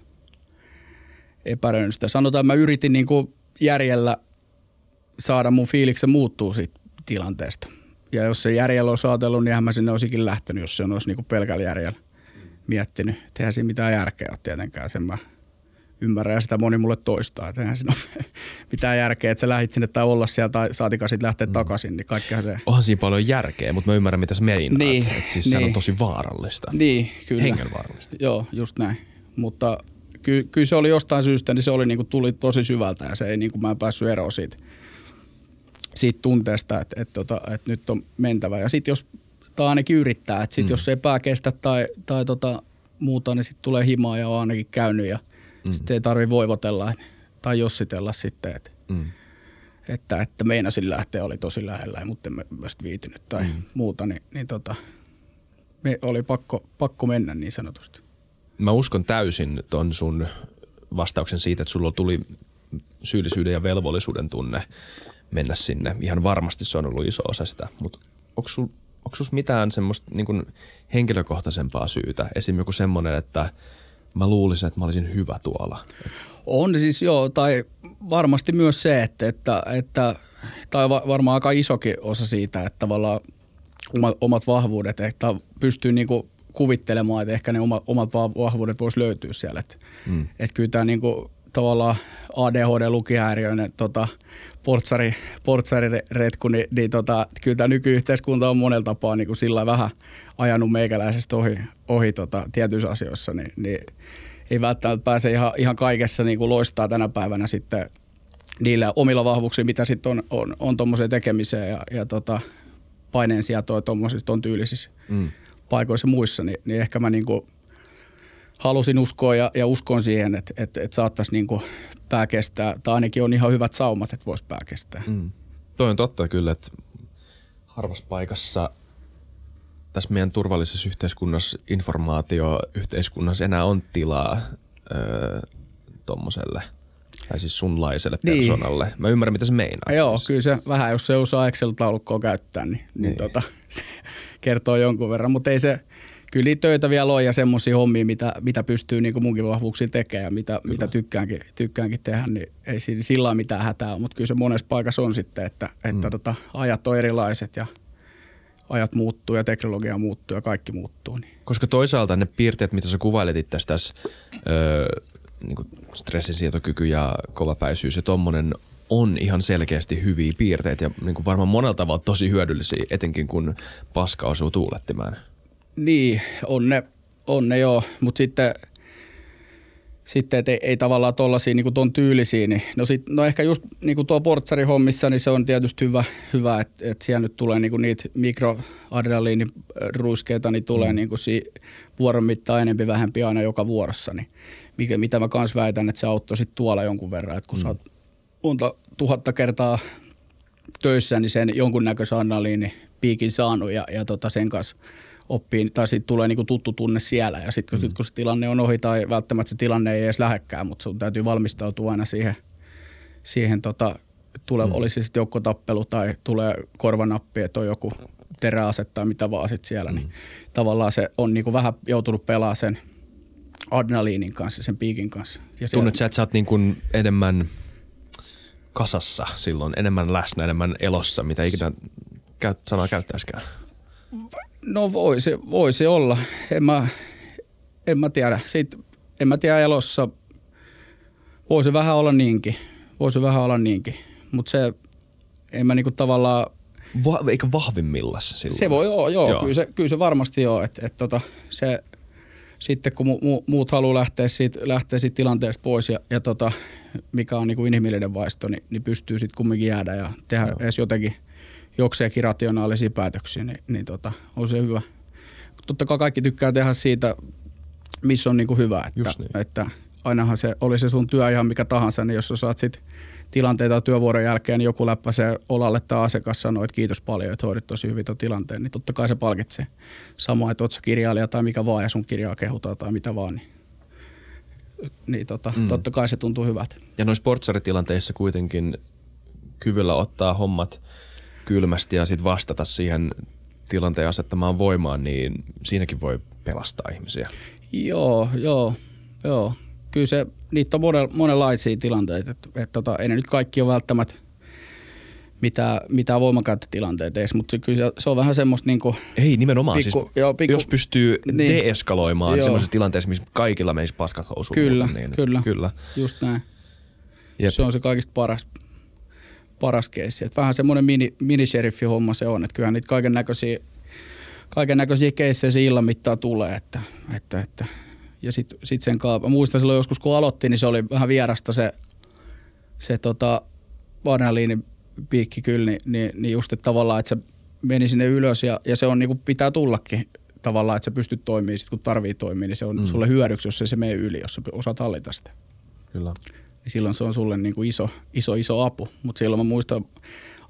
[SPEAKER 2] epäröinyt sitä. Sanotaan, että mä yritin niin kuin järjellä saada mun fiiliksen muuttuu siitä tilanteesta – ja jos se järjellä olisi ajatellut, niin mä sinne olisikin lähtenyt, jos se olisi niinku pelkällä järjellä miettinyt. että Eihän siinä mitään järkeä ole tietenkään, sen mä ymmärrän ja sitä moni mulle toistaa. Että eihän siinä ole mitään järkeä, että sä lähit sinne tai olla siellä tai saatikaan sitten lähteä mm. takaisin, niin kaikkea se.
[SPEAKER 1] Onhan siinä paljon järkeä, mutta mä ymmärrän, mitä sä meinaat.
[SPEAKER 2] Niin,
[SPEAKER 1] Et siis sehän on
[SPEAKER 2] niin.
[SPEAKER 1] tosi vaarallista.
[SPEAKER 2] Niin, kyllä.
[SPEAKER 1] Hengenvaarallista.
[SPEAKER 2] Joo, just näin. Mutta ky- kyllä se oli jostain syystä, niin se oli niinku, tuli tosi syvältä ja se ei, niinku, mä en päässyt eroon siitä, siitä tunteesta, että, että, tota, että nyt on mentävä. Ja sitten jos, tai ainakin yrittää, että sit
[SPEAKER 1] Mm.
[SPEAKER 2] jos ei pää kestä tai, tai tota, muuta, niin sitten tulee himaa ja on ainakin käynyt ja
[SPEAKER 1] Mm.
[SPEAKER 2] sitten ei tarvi voivotella tai jossitella sitten, että,
[SPEAKER 1] Mm.
[SPEAKER 2] että, että meinasin lähteä, oli tosi lähellä, mutta en mä myös viitynyt tai mm. muuta, niin, niin tota, me oli pakko, pakko mennä niin sanotusti.
[SPEAKER 1] Mä uskon täysin ton sun vastauksen siitä, että sulla tuli syyllisyyden ja velvollisuuden tunne mennä sinne. Ihan varmasti se on ollut iso osa sitä, mutta onko sul, onko sus mitään semmoista niin kuin henkilökohtaisempaa syytä? Esim. joku semmoinen, että mä luulisin, että mä olisin hyvä tuolla.
[SPEAKER 2] On siis joo, tai varmasti myös se, että, että, että tai va- varmaan aika isokin osa siitä, että tavallaan omat, omat vahvuudet, että pystyy niinku kuvittelemaan, että ehkä ne oma, omat va- vahvuudet voisi löytyä siellä. Että
[SPEAKER 1] Mm.
[SPEAKER 2] et kyllä tämä niinku, tavallaan ADHD-lukihäiriöinen tota, portsari, portsariretku, niin, niin tota, kyllä tämä nykyyhteiskunta on monella tapaa niin kuin sillä vähän ajanut meikäläisestä ohi, ohi tota, tietyissä asioissa, niin, niin ei välttämättä pääse ihan, ihan kaikessa niin kuin loistaa tänä päivänä sitten niillä omilla vahvuuksilla, mitä sitten on, on, on tuommoiseen tekemiseen ja, ja tota, paineen sietoa tuommoisissa ton tyylisissä
[SPEAKER 1] Mm.
[SPEAKER 2] paikoissa ja muissa, niin, niin ehkä mä niinku halusin uskoa ja, ja uskon siihen, että, että, että saattaisi niinku pää kestää, tai ainakin on ihan hyvät saumat, että voisi pää kestää.
[SPEAKER 1] Mm. Toi on totta kyllä, että harvassa paikassa tässä meidän turvallisessa yhteiskunnassa, informaatioyhteiskunnassa enää on tilaa öö, tommoselle, tai siis sunlaiselle
[SPEAKER 2] Niin.
[SPEAKER 1] persoonalle. Mä ymmärrän, mitä se meinaa.
[SPEAKER 2] Joo,
[SPEAKER 1] siis.
[SPEAKER 2] kyllä se vähän, jos se osaa Excel-taulukkoa käyttää, niin, niin. niin tota, se kertoo jonkun verran, mutta ei se, kyllä töitä vielä on ja semmoisia hommia, mitä, mitä pystyy niin kuin munkin vahvuuksilla tekemään ja mitä, mitä tykkäänkin, tykkäänkin tehdä, niin ei siinä sillä mitään hätää mutta kyllä se monessa paikassa on sitten, että, että
[SPEAKER 1] Mm.
[SPEAKER 2] tota, ajat on erilaiset ja ajat muuttuu ja teknologia muuttuu ja kaikki muuttuu. Niin.
[SPEAKER 1] Koska toisaalta ne piirteet, mitä sä kuvailet itse tässä, öö, niin stressisietokyky ja kovapäisyys ja tommonen on ihan selkeästi hyviä piirteitä ja niin kuin varmaan monella tavalla tosi hyödyllisiä, etenkin kun paska osuu tuulettimään.
[SPEAKER 2] Niin, on ne, on ne joo, mutta sitten, sitten et ei, ei tavallaan tuollaisia niin ton tyylisiä, niin no, sit, no ehkä just niin kuin tuo portsarihommissa, niin se on tietysti hyvä, hyvä että et siellä nyt tulee niin kuin niitä mikroadrenaliiniruiskeita, niin tulee mm. niin kuin si, vuoron mittaan enempi vähempi aina joka vuorossa, niin mikä, mitä mä kans väitän, että se auttoi sit tuolla jonkun verran, että kun mm. sä oot monta tuhatta kertaa töissä, niin sen jonkunnäköisen adrenaliini piikin saanut ja, ja tota sen kanssa oppii, tai sitten tulee niinku tuttu tunne siellä ja sitten kun, mm. kun se tilanne on ohi tai välttämättä se tilanne ei edes lähekkään, mutta sun täytyy valmistautua aina siihen, siihen tota, tule, mm. olisi sitten joukkotappelu tai tulee korvanappi, että on joku teräase tai mitä vaan sit siellä, mm. niin tavallaan se on niinku vähän joutunut pelaamaan sen adrenaliinin kanssa, sen piikin kanssa. Ja se-
[SPEAKER 1] Tunnet sä, että sä oot niin kuin enemmän kasassa silloin, enemmän läsnä, enemmän elossa, mitä ikinä käyt, sanaa käyttäisikään?
[SPEAKER 2] No voi se, voi se olla. En mä, en mä tiedä. Siitä, en mä tiedä elossa. Voi se vähän olla niinkin. Voi se vähän olla niinkin. Mutta se, en mä niinku tavallaan,
[SPEAKER 1] Va- eikä vahvimmillassa silloin?
[SPEAKER 2] se voi joo, Joo.
[SPEAKER 1] joo.
[SPEAKER 2] Kyllä, se, kyllä se varmasti joo. Et, et tota, se, sitten kun mu, mu, muut haluaa lähteä siitä, lähteä siitä tilanteesta pois ja, ja tota, mikä on niinku inhimillinen vaisto, niin, niin pystyy sitten kumminkin jäädä ja tehdä
[SPEAKER 1] Joo.
[SPEAKER 2] edes jotenkin jokseenkin rationaalisia päätöksiä, niin, niin tota, on se hyvä. Totta kai kaikki tykkää tehdä siitä, missä on niinku hyvä, että,
[SPEAKER 1] Just niin.
[SPEAKER 2] että ainahan se, oli se sun työ ihan mikä tahansa, niin jos sä saat sit tilanteita työvuoron jälkeen, niin joku läppäsee olalle tai asiakas sanoo, että kiitos paljon, että hoidit tosi hyvin tuon tilanteen, niin totta kai se palkitsee. Samoin, että oot sä kirjailija tai mikä vaan ja sun kirjaa kehutaan tai mitä vaan, niin, niin tota,
[SPEAKER 1] Mm.
[SPEAKER 2] totta kai se tuntuu hyvältä.
[SPEAKER 1] Ja noissa sportsaritilanteissa kuitenkin kyvyllä ottaa hommat kylmästi ja sitten vastata siihen tilanteen asettamaan voimaan, niin siinäkin voi pelastaa ihmisiä.
[SPEAKER 2] Joo, joo, joo. Kyllä se, niitä on monel, monenlaisia tilanteita, että et, tota, ei ne nyt kaikki ole välttämättä, mitään, mitään voimakäyttötilanteita edes, mutta kyllä se, se on vähän semmoista niinku,
[SPEAKER 1] Ei nimenomaan,
[SPEAKER 2] Pikku-
[SPEAKER 1] siis
[SPEAKER 2] joo, pikku-
[SPEAKER 1] jos pystyy
[SPEAKER 2] Niin.
[SPEAKER 1] deeskaloimaan semmoisessa tilanteessa, missä kaikilla menisi paskat housuun.
[SPEAKER 2] Kyllä,
[SPEAKER 1] niin,
[SPEAKER 2] kyllä.
[SPEAKER 1] kyllä.
[SPEAKER 2] just näin.
[SPEAKER 1] Jep.
[SPEAKER 2] Se on se kaikista paras, paras keissi. Et vähän semmoinen mini, mini-sheriffi-homma se on, että kyllähän niitä kaiken näköisiä kaiken näköisiä keissejä illan mittaan tulee. Että, että, että. Ja sitten sit sen kanssa, muistan silloin joskus kun aloittiin, niin se oli vähän vierasta se, se tota, piikki kyllä, niin, niin, niin just että tavallaan, että se meni sinne ylös ja, ja se on niin kuin pitää tullakin tavallaan, että sä pystyt toimimaan sit kun tarvii toimia, niin se on mm. sulle hyödyksi, jos ei se mene yli, jos sä osaat hallita sitä
[SPEAKER 1] kyllä.
[SPEAKER 2] Niin silloin se on sulle niin kuin iso, iso, iso apu. Mutta silloin mä muistan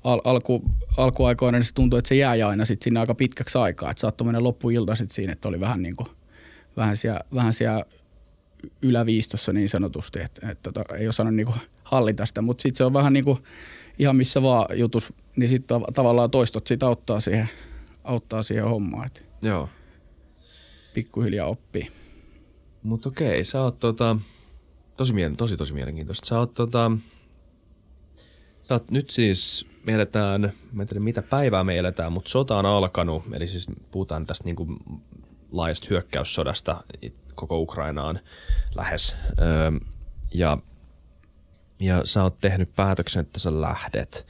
[SPEAKER 2] al- alku, alkuaikoina, niin se tuntui, että se jää aina sit sinne aika pitkäksi aikaa. Että saattoi mennä loppuilta sitten siinä, että oli vähän, niin kuin, vähän, siellä, vähän siellä yläviistossa niin sanotusti, että, että tota, ei osannut niin kuin hallita sitä. Mutta sitten se on vähän niin kuin ihan missä vaan jutus, niin sitten tavallaan toistot siitä auttaa siihen, auttaa siihen hommaan, että
[SPEAKER 1] Joo.
[SPEAKER 2] pikkuhiljaa oppii.
[SPEAKER 1] Mutta okei, sä oot tota, tosi, mielen, tosi, tosi mielenkiintoista. Sä oot tota, sä oot nyt siis, me eletään, mä en tiedä mitä päivää me eletään, mutta sota on alkanut, eli siis puhutaan tästä niinku laajasta hyökkäyssodasta koko Ukrainaan lähes. Öö, ja, ja sä oot tehnyt päätöksen, että sä lähdet.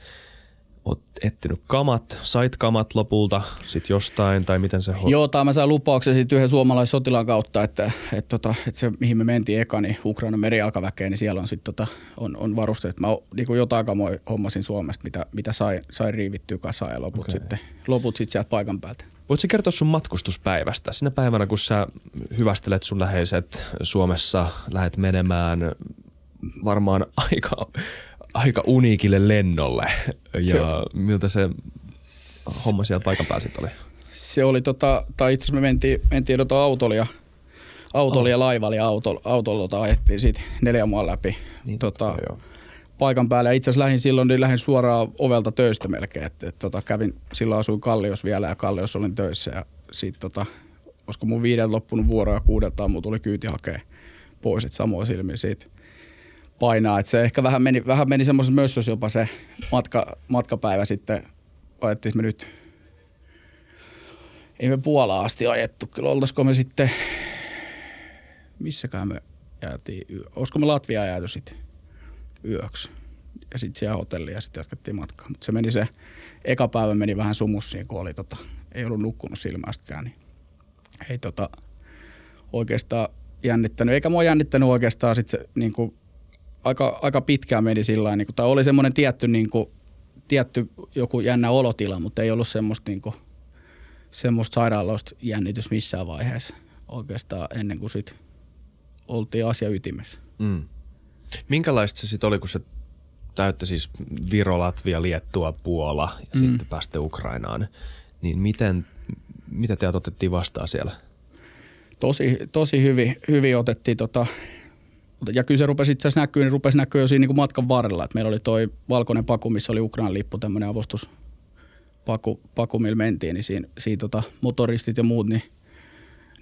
[SPEAKER 1] Oot etsinyt kamat, sait kamat lopulta sit jostain, tai miten se ho-
[SPEAKER 2] Joo, tai mä sain lupauksen siitä yhden suomalaissotilaan kautta, että, että, tota, että se mihin me mentiin eka, niin Ukrainan merijalkaväkeen, niin siellä on sitten tota, on, on varusteet. Mä niin jotain kamoja hommasin Suomesta, mitä, mitä sai, sai riivittyä kasaan ja loput
[SPEAKER 1] Okei.
[SPEAKER 2] sitten, loput sitten sieltä paikan päältä.
[SPEAKER 1] Voitko kertoa sun matkustuspäivästä? Sinä päivänä, kun sä hyvästelet sun läheiset Suomessa, lähdet menemään varmaan aika, aika uniikille lennolle. Ja
[SPEAKER 2] Se-
[SPEAKER 1] miltä se homma siellä paikan päällä oli?
[SPEAKER 2] Se oli tota, tai itse asiassa me mentiin, mentiin tota autolla ja, autolla ja laivalla ja autolla, autolla tota, ajettiin siitä neljän maan läpi niin, tota,
[SPEAKER 1] joo.
[SPEAKER 2] paikan päälle. Ja itse asiassa lähdin silloin, niin lähdin suoraan ovelta töistä melkein. Et, et, tota, kävin, silloin asuin Kallios vielä ja Kallios olin töissä. Ja sit, tota, olisiko mun viideltä loppunut vuoro ja kuudelta aamulla tuli kyyti hakea pois. Et samoin silmin siitä painaa. Et se ehkä vähän meni, vähän meni semmoisessa mössössä jopa se matka, matkapäivä sitten. Ajettiin me nyt, ei me Puolaan asti ajettu. Kyllä oltaisiko me sitten, missäkään me jäätiin, olisiko me Latviaan jääty sitten yöksi. Ja sitten siellä hotelliin ja sitten jatkettiin matkaa. Mutta se meni se, eka päivä meni vähän sumussiin, kun oli tota, ei ollut nukkunut silmästäkään. Niin ei tota, oikeastaan jännittänyt. Eikä mua jännittänyt oikeastaan sit se niin kuin, aika, aika pitkään meni sillä niin kuin, tai oli semmoinen tietty, niin kuin, tietty joku jännä olotila, mutta ei ollut semmoista, niin kuin, semmoista sairaaloista jännitys missään vaiheessa oikeastaan ennen kuin sit oltiin asia ytimessä.
[SPEAKER 1] Mm. Minkälaista se sitten oli, kun se täytti siis Viro, Latvia, Liettua, Puola ja mm. sitten pääsitte Ukrainaan. Niin miten, mitä te otettiin vastaan siellä?
[SPEAKER 2] tosi, tosi hyvin, hyvin otettiin tota, ja kyllä se rupesi itse asiassa näkyä, niin rupesi näkyä jo siinä niin matkan varrella. Et meillä oli toi valkoinen paku, missä oli Ukrainan lippu, tämmöinen avustuspaku, paku, millä mentiin, niin siinä, siinä tota, motoristit ja muut niin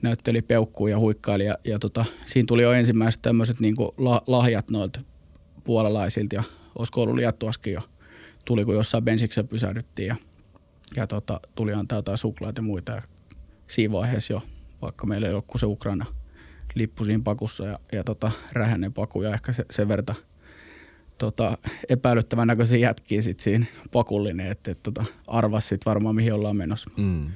[SPEAKER 2] näytteli peukkuun ja huikkaili. Ja, ja tota, siinä tuli jo ensimmäiset tämmöiset niin la, lahjat noilta puolalaisilta ja olisiko ollut Liettuaskin jo. Tuli, kun jossain bensiksessä pysähdyttiin ja, ja tota, tuli antaa jotain suklaat ja muita. Ja siinä vaiheessa jo, vaikka meillä ei ollut kuin se Ukraina lippu siinä pakussa ja, ja tota, rähänen paku ja ehkä se, sen verta tota, epäilyttävän näköisiä jätkiä sit siinä pakullinen, että et, tota, arvas sit varmaan mihin ollaan menossa.
[SPEAKER 1] Mm.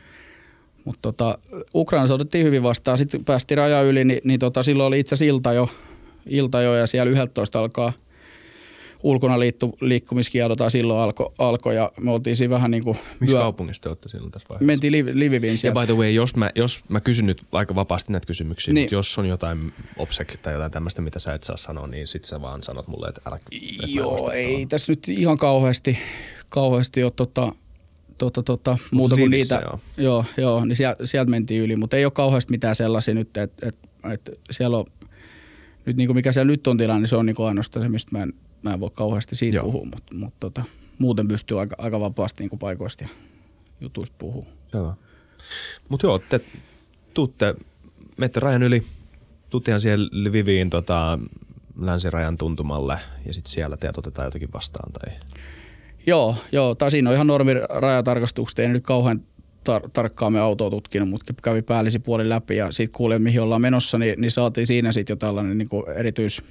[SPEAKER 2] Mutta tota, Ukrainassa otettiin hyvin vastaan. Sitten päästiin raja yli, niin, niin tota, silloin oli itse asiassa ilta jo, ilta jo ja siellä 11 alkaa ulkona liittu, liikkumiskielto tai silloin alkoi alko, ja me oltiin siinä vähän niin kuin
[SPEAKER 1] Missä kaupungissa te olette silloin tässä vaiheessa?
[SPEAKER 2] mentiin Liv- Liviviin
[SPEAKER 1] Ja
[SPEAKER 2] sieltä.
[SPEAKER 1] by the way, jos mä, jos mä kysyn nyt aika vapaasti näitä kysymyksiä, niin. Mutta jos on jotain obsek tai jotain tämmöistä, mitä sä et saa sanoa, niin sit sä vaan sanot mulle, että älä... en
[SPEAKER 2] Joo, ei
[SPEAKER 1] tuohon.
[SPEAKER 2] tässä nyt ihan kauheasti, kauheasti ole tota, tota, tota, muuta kuin niitä.
[SPEAKER 1] joo.
[SPEAKER 2] Joo, joo niin sieltä, sieltä mentiin yli, mutta ei ole kauheasti mitään sellaisia nyt, että et, et siellä on, nyt niin kuin mikä siellä nyt on tilanne, niin se on niin kuin ainoastaan se, mistä mä en, mä en voi kauheasti siitä
[SPEAKER 1] Joo.
[SPEAKER 2] puhua, mutta, mutta tota, muuten pystyy aika, aika vapaasti niin kuin paikoista ja jutuista puhua.
[SPEAKER 1] Joo. Mut joo, te tuutte, menette rajan yli, tuutte ihan siihen Lviviin tota, länsirajan tuntumalle ja sitten siellä teet otetaan jotakin vastaan tai...
[SPEAKER 2] Joo, joo. Tai siinä on ihan normi rajatarkastukset. Ei nyt kauhean tar- tarkkaan me autoa tutkinut, mutta kävi päällisi puoli läpi ja sitten kuulin, mihin ollaan menossa, niin, niin saatiin siinä sitten jo tällainen niin erityis,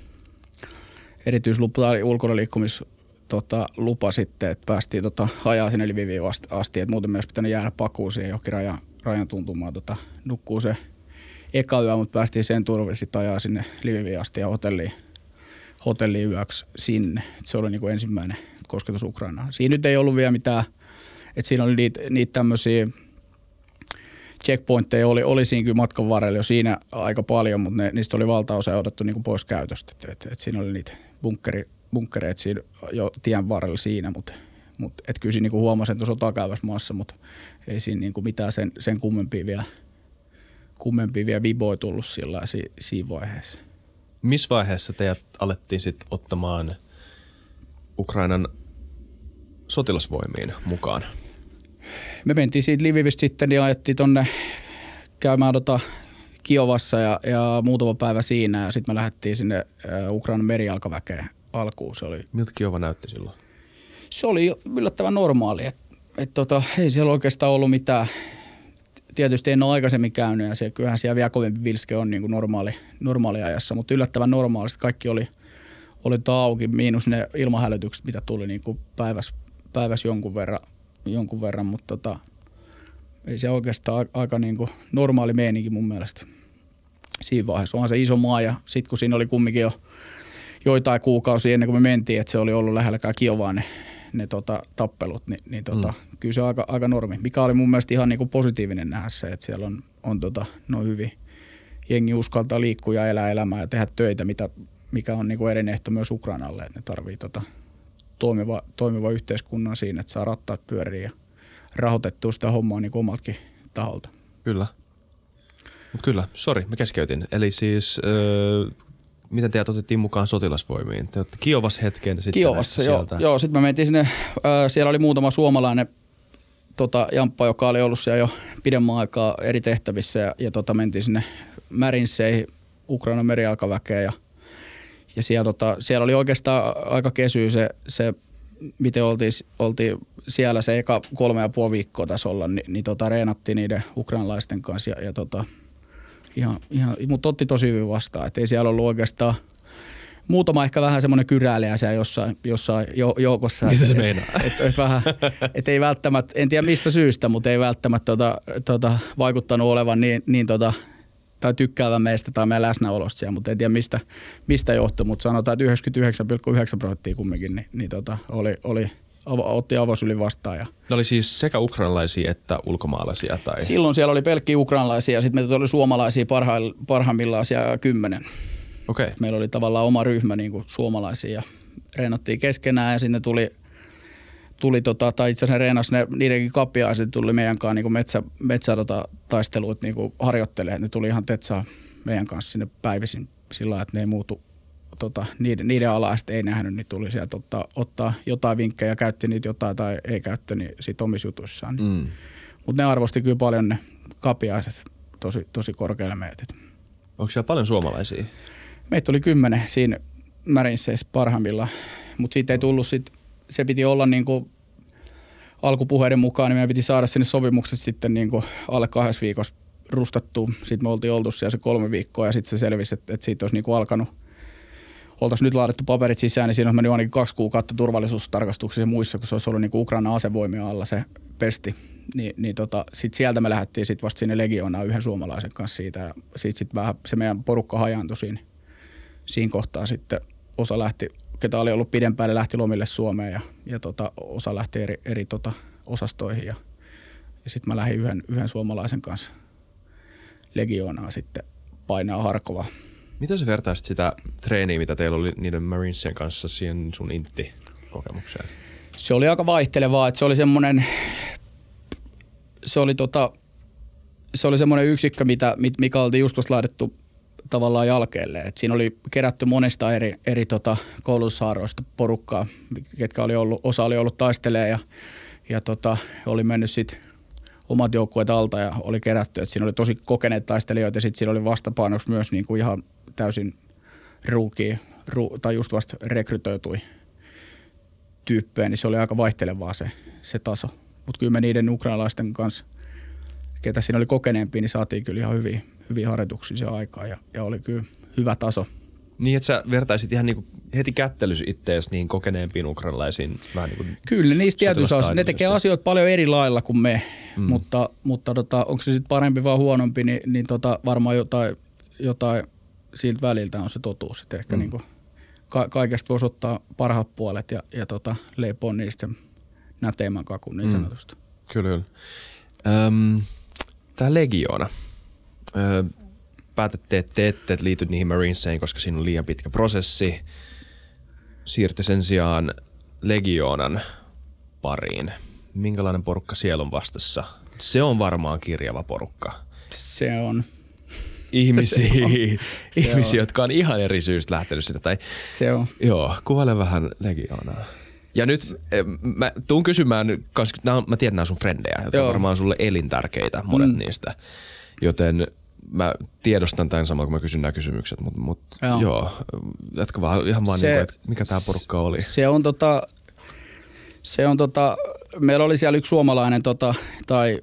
[SPEAKER 2] erityislupa tai ulkona liikkumis tota, lupa sitten, että päästiin tota, ajaa sinne Lviviin asti, että muuten myös pitänyt jäädä pakuun siihen johonkin rajan, rajan tuntumaan. Tota, nukkuu se eka yö, mutta päästiin sen turvin sitten ajaa sinne Lviviin asti ja hotelliin, hotelliin yöksi sinne. Et se oli niin kuin ensimmäinen kosketus Ukrainaan. Siinä nyt ei ollut vielä mitään, että siinä oli niitä, niitä tämmöisiä checkpointteja oli, oli siinä kyllä matkan varrella jo siinä aika paljon, mutta ne, niistä oli valtaosa otettu niin kuin pois käytöstä. Et, et siinä oli niitä bunkkeri, bunkkereita siinä jo tien varrella siinä, mutta mut, et kyllä siinä niin huomasin tuossa sotakäyvässä maassa, mutta ei siinä niin kuin mitään sen, sen kummempia vielä, kummempia vielä viboja tullut sillä si, siinä vaiheessa.
[SPEAKER 1] Missä vaiheessa teidät alettiin sitten ottamaan Ukrainan sotilasvoimiin mukaan?
[SPEAKER 2] Me mentiin siitä Livivistä sitten ja ajettiin tonne käymään tota Kiovassa ja, ja muutama päivä siinä ja sitten me lähdettiin sinne Ukrainan merijalkaväkeen alkuun. Se oli,
[SPEAKER 1] Miltä Kiova näytti silloin?
[SPEAKER 2] Se oli yllättävän normaali. Et, et tota, ei siellä oikeastaan ollut mitään. Tietysti en ole aikaisemmin käynyt ja se, kyllähän siellä vielä kovempi vilske on niin kuin normaali, normaali ajassa, mutta yllättävän normaalisti kaikki oli, oli auki, miinus ne ilmahälytykset, mitä tuli niin kuin päivässä, päiväs jonkun verran, jonkun verran mutta tota, ei se oikeastaan aika niin kuin normaali meininki mun mielestä siinä vaiheessa. Onhan se iso maa ja sitten kun siinä oli kumminkin jo joitain kuukausia ennen kuin me mentiin, että se oli ollut lähelläkään Kiovaa ne, ne tota, tappelut, niin, niin tota, mm. kyllä se on aika, aika normi. Mikä oli mun mielestä ihan niin kuin positiivinen nähdä se, että siellä on, on tota, noin hyvin jengi uskaltaa liikkua ja elää elämää ja tehdä töitä, mitä, mikä on niin kuin ehto myös Ukrainalle, että ne tarvii tota, toimiva, toimiva yhteiskunnan siinä, että saa rattaat pyöriä ja rahoitettua sitä hommaa niin omaltakin taholta.
[SPEAKER 1] Kyllä. Mut kyllä, sori, mä keskeytin. Eli siis, öö, miten teidät otettiin mukaan sotilasvoimiin? Te olette Kiovassa hetken sitten
[SPEAKER 2] Kiovassa, joo. joo sitten me mentiin sinne, öö, siellä oli muutama suomalainen tota, jamppa, joka oli ollut siellä jo pidemmän aikaa eri tehtävissä ja, ja tota, mentiin sinne Märinseihin, Ukrainan merialkaväkeen ja, ja siellä, tota, siellä oli oikeastaan aika kesy se, se miten oltiin, oltiin siellä se eka kolme ja puoli viikkoa tässä olla, niin, niin tota, reenattiin niiden ukrainalaisten kanssa ja, ja tota, ihan, ihan, mutta otti tosi hyvin vastaan. Että ei siellä ollut oikeastaan muutama ehkä vähän semmoinen kyräilijä siellä jossain, jossain joukossa.
[SPEAKER 1] Mitä se meinaa?
[SPEAKER 2] Et, et, vähän, et ei välttämättä, en tiedä mistä syystä, mutta ei välttämättä tota, tota, vaikuttanut olevan niin, niin tota, tai tykkäävän meistä tai meidän läsnäolosta siellä, mutta en tiedä mistä, mistä johtui, mutta sanotaan, että 99,9 prosenttia kumminkin niin, niin tota, oli, oli, otti avosylin vastaan. Ja
[SPEAKER 1] ne oli siis sekä ukrainalaisia että ulkomaalaisia? Tai?
[SPEAKER 2] Silloin siellä oli pelkkiä ukrainalaisia ja sitten meitä oli suomalaisia parha, parhaimmillaan siellä kymmenen.
[SPEAKER 1] Okay.
[SPEAKER 2] Meillä oli tavallaan oma ryhmä niin kuin suomalaisia ja reenattiin keskenään ja sinne tuli – tuli tota, tai itse asiassa reenas ne, niidenkin kapiaiset tuli meidän kanssa niin metsä, metsä tota, taisteluit niin harjoittelemaan. Ne tuli ihan tetsaa meidän kanssa sinne päivisin sillä että ne ei muutu tota, niiden, niiden ala ei nähnyt, niin tuli sieltä ottaa, ottaa jotain vinkkejä, käytti niitä jotain tai ei käyttä niin siitä omissa jutuissaan. Niin. Mm. Mutta ne arvosti kyllä paljon ne kapiaiset tosi, tosi korkealle meidät.
[SPEAKER 1] Onko siellä paljon suomalaisia?
[SPEAKER 2] Meitä oli kymmenen siinä Märinseissä parhaimmillaan, mutta siitä ei tullut sit, se piti olla niin kuin alkupuheiden mukaan, niin meidän piti saada sinne sopimukset sitten niin kuin alle kahdessa viikossa rustattua. Sitten me oltiin oltu siellä se kolme viikkoa ja sitten se selvisi, että, että siitä olisi niin kuin alkanut oltaisiin nyt laadittu paperit sisään, niin siinä on mennyt ainakin kaksi kuukautta turvallisuustarkastuksissa ja muissa, kun se olisi ollut niin Ukraina asevoimia alla se pesti. Ni, niin tota, sit sieltä me lähdettiin sit vasta sinne legioonaan yhden suomalaisen kanssa siitä ja sitten sit vähän se meidän porukka hajaantui siinä, siinä kohtaa sitten. Osa lähti ketä oli ollut pidempään, lähti lomille Suomeen ja, ja tota, osa lähti eri, eri tota, osastoihin. Ja, ja sitten mä lähdin yhden, yhden suomalaisen kanssa legioonaa sitten painaa Harkova.
[SPEAKER 1] Mitä sä vertaisit sitä treeniä, mitä teillä oli niiden Marinesien kanssa siihen sun intti-kokemukseen?
[SPEAKER 2] Se oli aika vaihtelevaa, että se oli semmoinen, se oli tota, se oli semmoinen yksikkö, mitä, mikä oltiin just laadittu tavallaan jalkeelle. Et siinä oli kerätty monesta eri, eri tota, koulutushaaroista porukkaa, ketkä oli ollut, osa oli ollut taistelee ja, ja tota, oli mennyt sitten omat joukkueet alta ja oli kerätty. Et siinä oli tosi kokeneet taistelijoita ja sitten siinä oli vastapainoksi myös niin kuin ihan – täysin ruuki, ru, tai just vasta rekrytoitui, tyyppejä, niin se oli aika vaihtelevaa se, se taso. Mutta kyllä me niiden ukrainalaisten kanssa, ketä siinä oli kokeneempia, niin saatiin kyllä ihan hyviä, hyviä harjoituksia se aikaa ja, ja oli kyllä hyvä taso.
[SPEAKER 1] Niin, että sä vertaisit ihan niin kuin heti kättelys ittees niin kokeneempiin ukrainalaisiin vähän niin
[SPEAKER 2] Kyllä, niistä tietyissä asioissa. Ne tekee asioita paljon eri lailla kuin me, mm. mutta, mutta tota, onko se sitten parempi vai huonompi, niin, niin tota, varmaan jotain, jotain siltä väliltä on se totuus. Että ehkä mm. niin kuin ka- kaikesta voisi ottaa parhaat puolet ja, ja tota, leipoa niistä sen näteimmän kakun niin sanotusti. Mm.
[SPEAKER 1] Kyllä, kyllä. Öm, tämä Legiona. Ö, päätätte, että te ette liity niihin Marineseihin, koska siinä on liian pitkä prosessi. Siirtyi sen sijaan Legionan pariin. Minkälainen porukka siellä on vastassa? Se on varmaan kirjava porukka.
[SPEAKER 2] Se on.
[SPEAKER 1] Ihmisiä, se on. ihmisiä se jotka on ihan eri syystä lähtenyt sitä. Tai,
[SPEAKER 2] se on.
[SPEAKER 1] Joo, kuvaile vähän Legionaa. Ja nyt eh, mä tuun kysymään, koska mä tiedän, nämä on sun frendejä, jotka Joo. varmaan sulle elintärkeitä, monet mm. niistä. Joten mä tiedostan tämän samalla, kun mä kysyn nämä kysymykset, mutta mut, joo. joo, jatka vaan ihan vaan, se, niin kuin, että mikä tämä porukka oli.
[SPEAKER 2] Se on tota, se on tota, meillä oli siellä yksi suomalainen tota, tai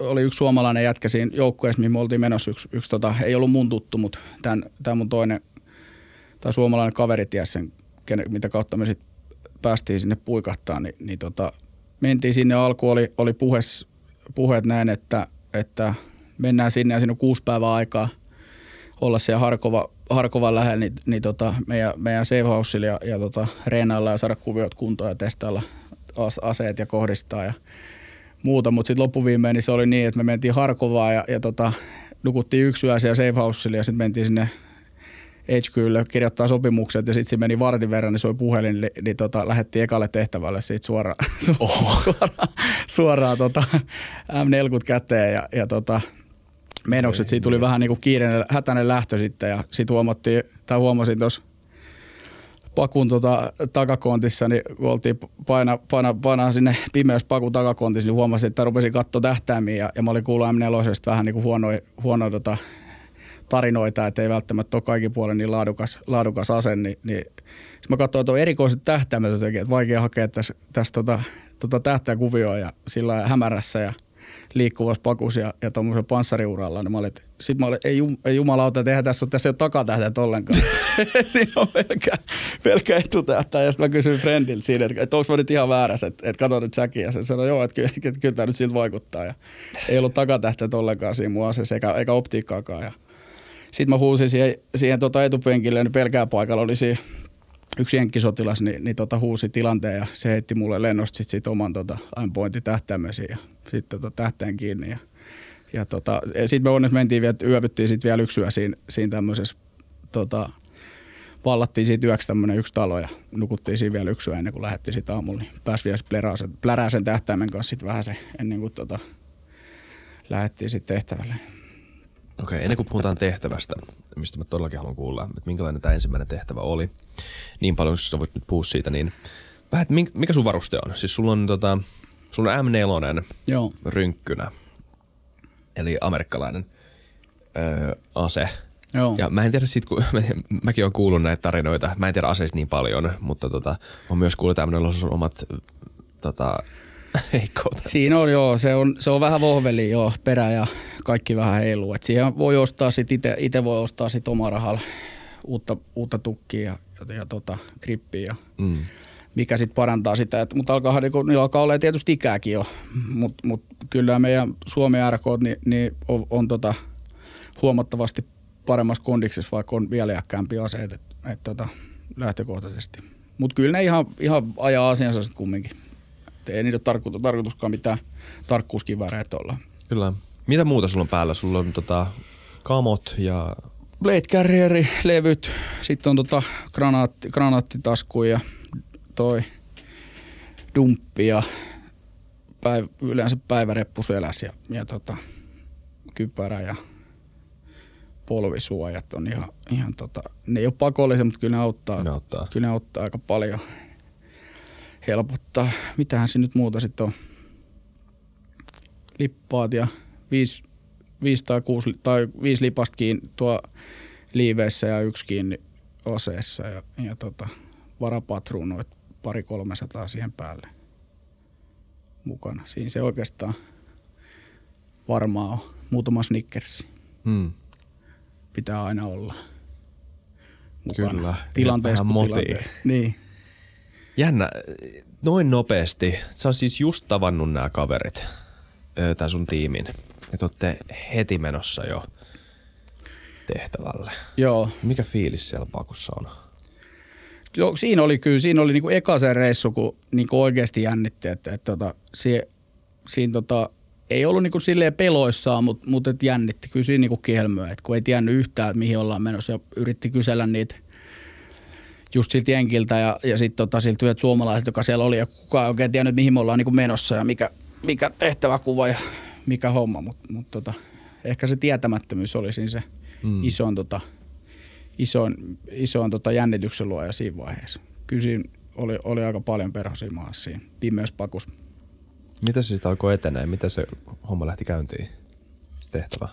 [SPEAKER 2] oli yksi suomalainen jätkä siinä joukkueessa, mihin me oltiin menossa. Yksi, yksi tota, ei ollut mun tuttu, mutta tämän mun toinen tai suomalainen kaveri ties sen, mitä kautta me sitten päästiin sinne puikahtaa, niin, niin tota, mentiin sinne alku oli, oli puhes, puheet näin, että, että mennään sinne ja siinä on kuusi päivää aikaa olla siellä Harkova, Harkovan lähellä, niin, niin tota, meidän, meidän safe ja, ja tota, reenailla ja saada kuviot kuntoon ja testailla aseet ja kohdistaa ja muuta. Mutta sitten loppuviimein niin se oli niin, että me mentiin Harkovaan ja, ja tota, nukuttiin yksi yö siellä safe ja sitten mentiin sinne HQlle kirjoittaa sopimukset ja sitten se meni vartin verran, niin soi puhelin, niin, niin tota, lähdettiin ekalle tehtävälle siitä suoraan, oh. suoraan, suoraan tota, M40 käteen ja, ja tota, menokset. Siitä tuli vähän niin kuin kiireinen, hätäinen lähtö sitten ja sitten huomattiin, tai huomasin tuossa pakun tota, takakontissa, niin kun oltiin paina, paina, paina sinne pimeys pakun takakontissa, niin huomasin, että rupesin katsoa tähtäimiä ja, ja mä olin kuullut M4 vähän niin kuin huono, huono tota, tarinoita, että ei välttämättä ole kaikki puolen niin laadukas, laadukas ase, niin, niin mä katsoin, että on erikoiset tähtäimet jotenkin, että vaikea hakea tässä, tässä tota, tota tähtäkuvioa ja sillä hämärässä ja liikkuvassa pakussa ja, ja tuommoisella panssariuralla, niin mä olin, sit mä olin, ei, jum, ei jumalauta, että eihän tässä ole, tässä ei ole takatähtäät ollenkaan. siinä on pelkkä, pelkkä etutähtä. Ja sitten mä kysyin friendiltä siinä, että, että onko mä nyt ihan väärässä, että, että kato nyt säkin. Ja se sanoi, joo, että, kyllä, että, että kyllä tämä nyt siltä vaikuttaa. Ja ei ollut takatähtäät ollenkaan siinä mun aseessa, eikä, eikä optiikkaakaan. Ja sitten mä huusin siihen, siihen tota etupenkille, niin pelkää paikalla oli siinä yksi jenkkisotilas, niin, niin tota huusi tilanteen ja se heitti mulle lennosta sit, sit oman tota, aimpointin tähtäimesi ja sitten tota, tähtäin kiinni. Ja, ja tota, sitten me onneksi mentiin vielä, yövyttiin sitten vielä yksi yö siinä, siinä tämmöisessä, tota, vallattiin siitä yöksi tämmöinen yksi talo ja nukuttiin siinä vielä yksi yö ennen kuin lähdettiin sitten aamulla. Niin pääsi vielä plärää sen tähtäimen kanssa sitten vähän se ennen kuin tota, lähdettiin sitten tehtävälle.
[SPEAKER 1] Okei, ennen kuin puhutaan tehtävästä, mistä mä todellakin haluan kuulla, että minkälainen tämä ensimmäinen tehtävä oli, niin paljon, jos sä voit nyt puhua siitä, niin vähän, että mikä sun varuste on? Siis sulla on, tota, sulla on M4 Joo. rynkkynä, eli amerikkalainen öö, ase. Joo. Ja mä en tiedä sit, kun mä, mäkin olen kuullut näitä tarinoita, mä en tiedä aseista niin paljon, mutta tota, mä myös kuullut, että M4 on omat tota, heikkoutensa.
[SPEAKER 2] Siinä on joo, se on, se on vähän vohveli joo, perä ja kaikki vähän heiluu. Et siihen voi ostaa sit itse, itse voi ostaa sit oma rahalla uutta, uutta tukkia ja, ja, ja tota, grippiä ja mm. mikä sitten parantaa sitä. Et, mutta alkaa, niin, niillä alkaa olla tietysti ikääkin jo, mutta mut kyllä meidän Suomen RK niin, niin on, on tota, huomattavasti paremmassa kondiksessa, vaikka on vielä jäkkäämpi aseet et, et, tota, lähtökohtaisesti. Mutta kyllä ne ihan, ihan ajaa asiansa sitten kumminkin. Et ei niitä ole tarkoitus, tarkoituskaan mitään tarkkuuskivääreitä olla.
[SPEAKER 1] Kyllä. Mitä muuta sulla on päällä? Sulla on tota, kamot ja...
[SPEAKER 2] Blade Carrieri, levyt, sitten on tota granaatti, granaattitasku ja toi dumppi ja päiv, yleensä päiväreppu selässä ja, ja tota, kypärä ja polvisuojat on ihan, ihan tota, ne ei ole pakollisia, mutta kyllä ne auttaa, ne auttaa. Kyllä ne auttaa aika paljon helpottaa. Mitähän se nyt muuta sitten on? Lippaat ja viisi, viisi tai, kuusi, tai viisi lipasta kiinni tuo liiveissä ja yksi kiinni aseessa ja, ja tota, varapatruunoit pari 300 siihen päälle mukana. Siinä se oikeastaan varmaan on. Muutama Snickersi
[SPEAKER 1] Hmm.
[SPEAKER 2] pitää aina olla mukana.
[SPEAKER 1] Kyllä.
[SPEAKER 2] Tilanteessa
[SPEAKER 1] Vähän
[SPEAKER 2] tilanteessa. Niin.
[SPEAKER 1] Jännä, noin nopeasti. Sä oot siis just tavannut nämä kaverit, tän sun tiimin. Ja te ootte heti menossa jo tehtävälle.
[SPEAKER 2] Joo.
[SPEAKER 1] Mikä fiilis siellä pakussa on?
[SPEAKER 2] Joo, siinä oli kyllä, siinä oli niinku eka se reissu, kun niinku oikeasti jännitti, että, että tota, sie, siinä tota, ei ollut niinku silleen peloissaan, mutta mut et jännitti kyllä siinä niinku kielmöä, että kun ei tiennyt yhtään, että mihin ollaan menossa ja yritti kysellä niitä just siltä jenkiltä ja, ja sitten tota, siltä työt suomalaisilta, joka siellä oli ja kukaan ei oikein tiennyt, mihin me ollaan niinku menossa ja mikä, mikä tehtäväkuva ja mikä homma, mutta mut tota, ehkä se tietämättömyys oli siinä se mm. isoin tota, isoin, isoin tota jännityksen luoja siinä vaiheessa. Kyllä siinä oli, oli aika paljon perhosia maassa siinä pimeys pakus.
[SPEAKER 1] Mitä se sitten alkoi etenee? Mitä se homma lähti käyntiin? Tehtävä.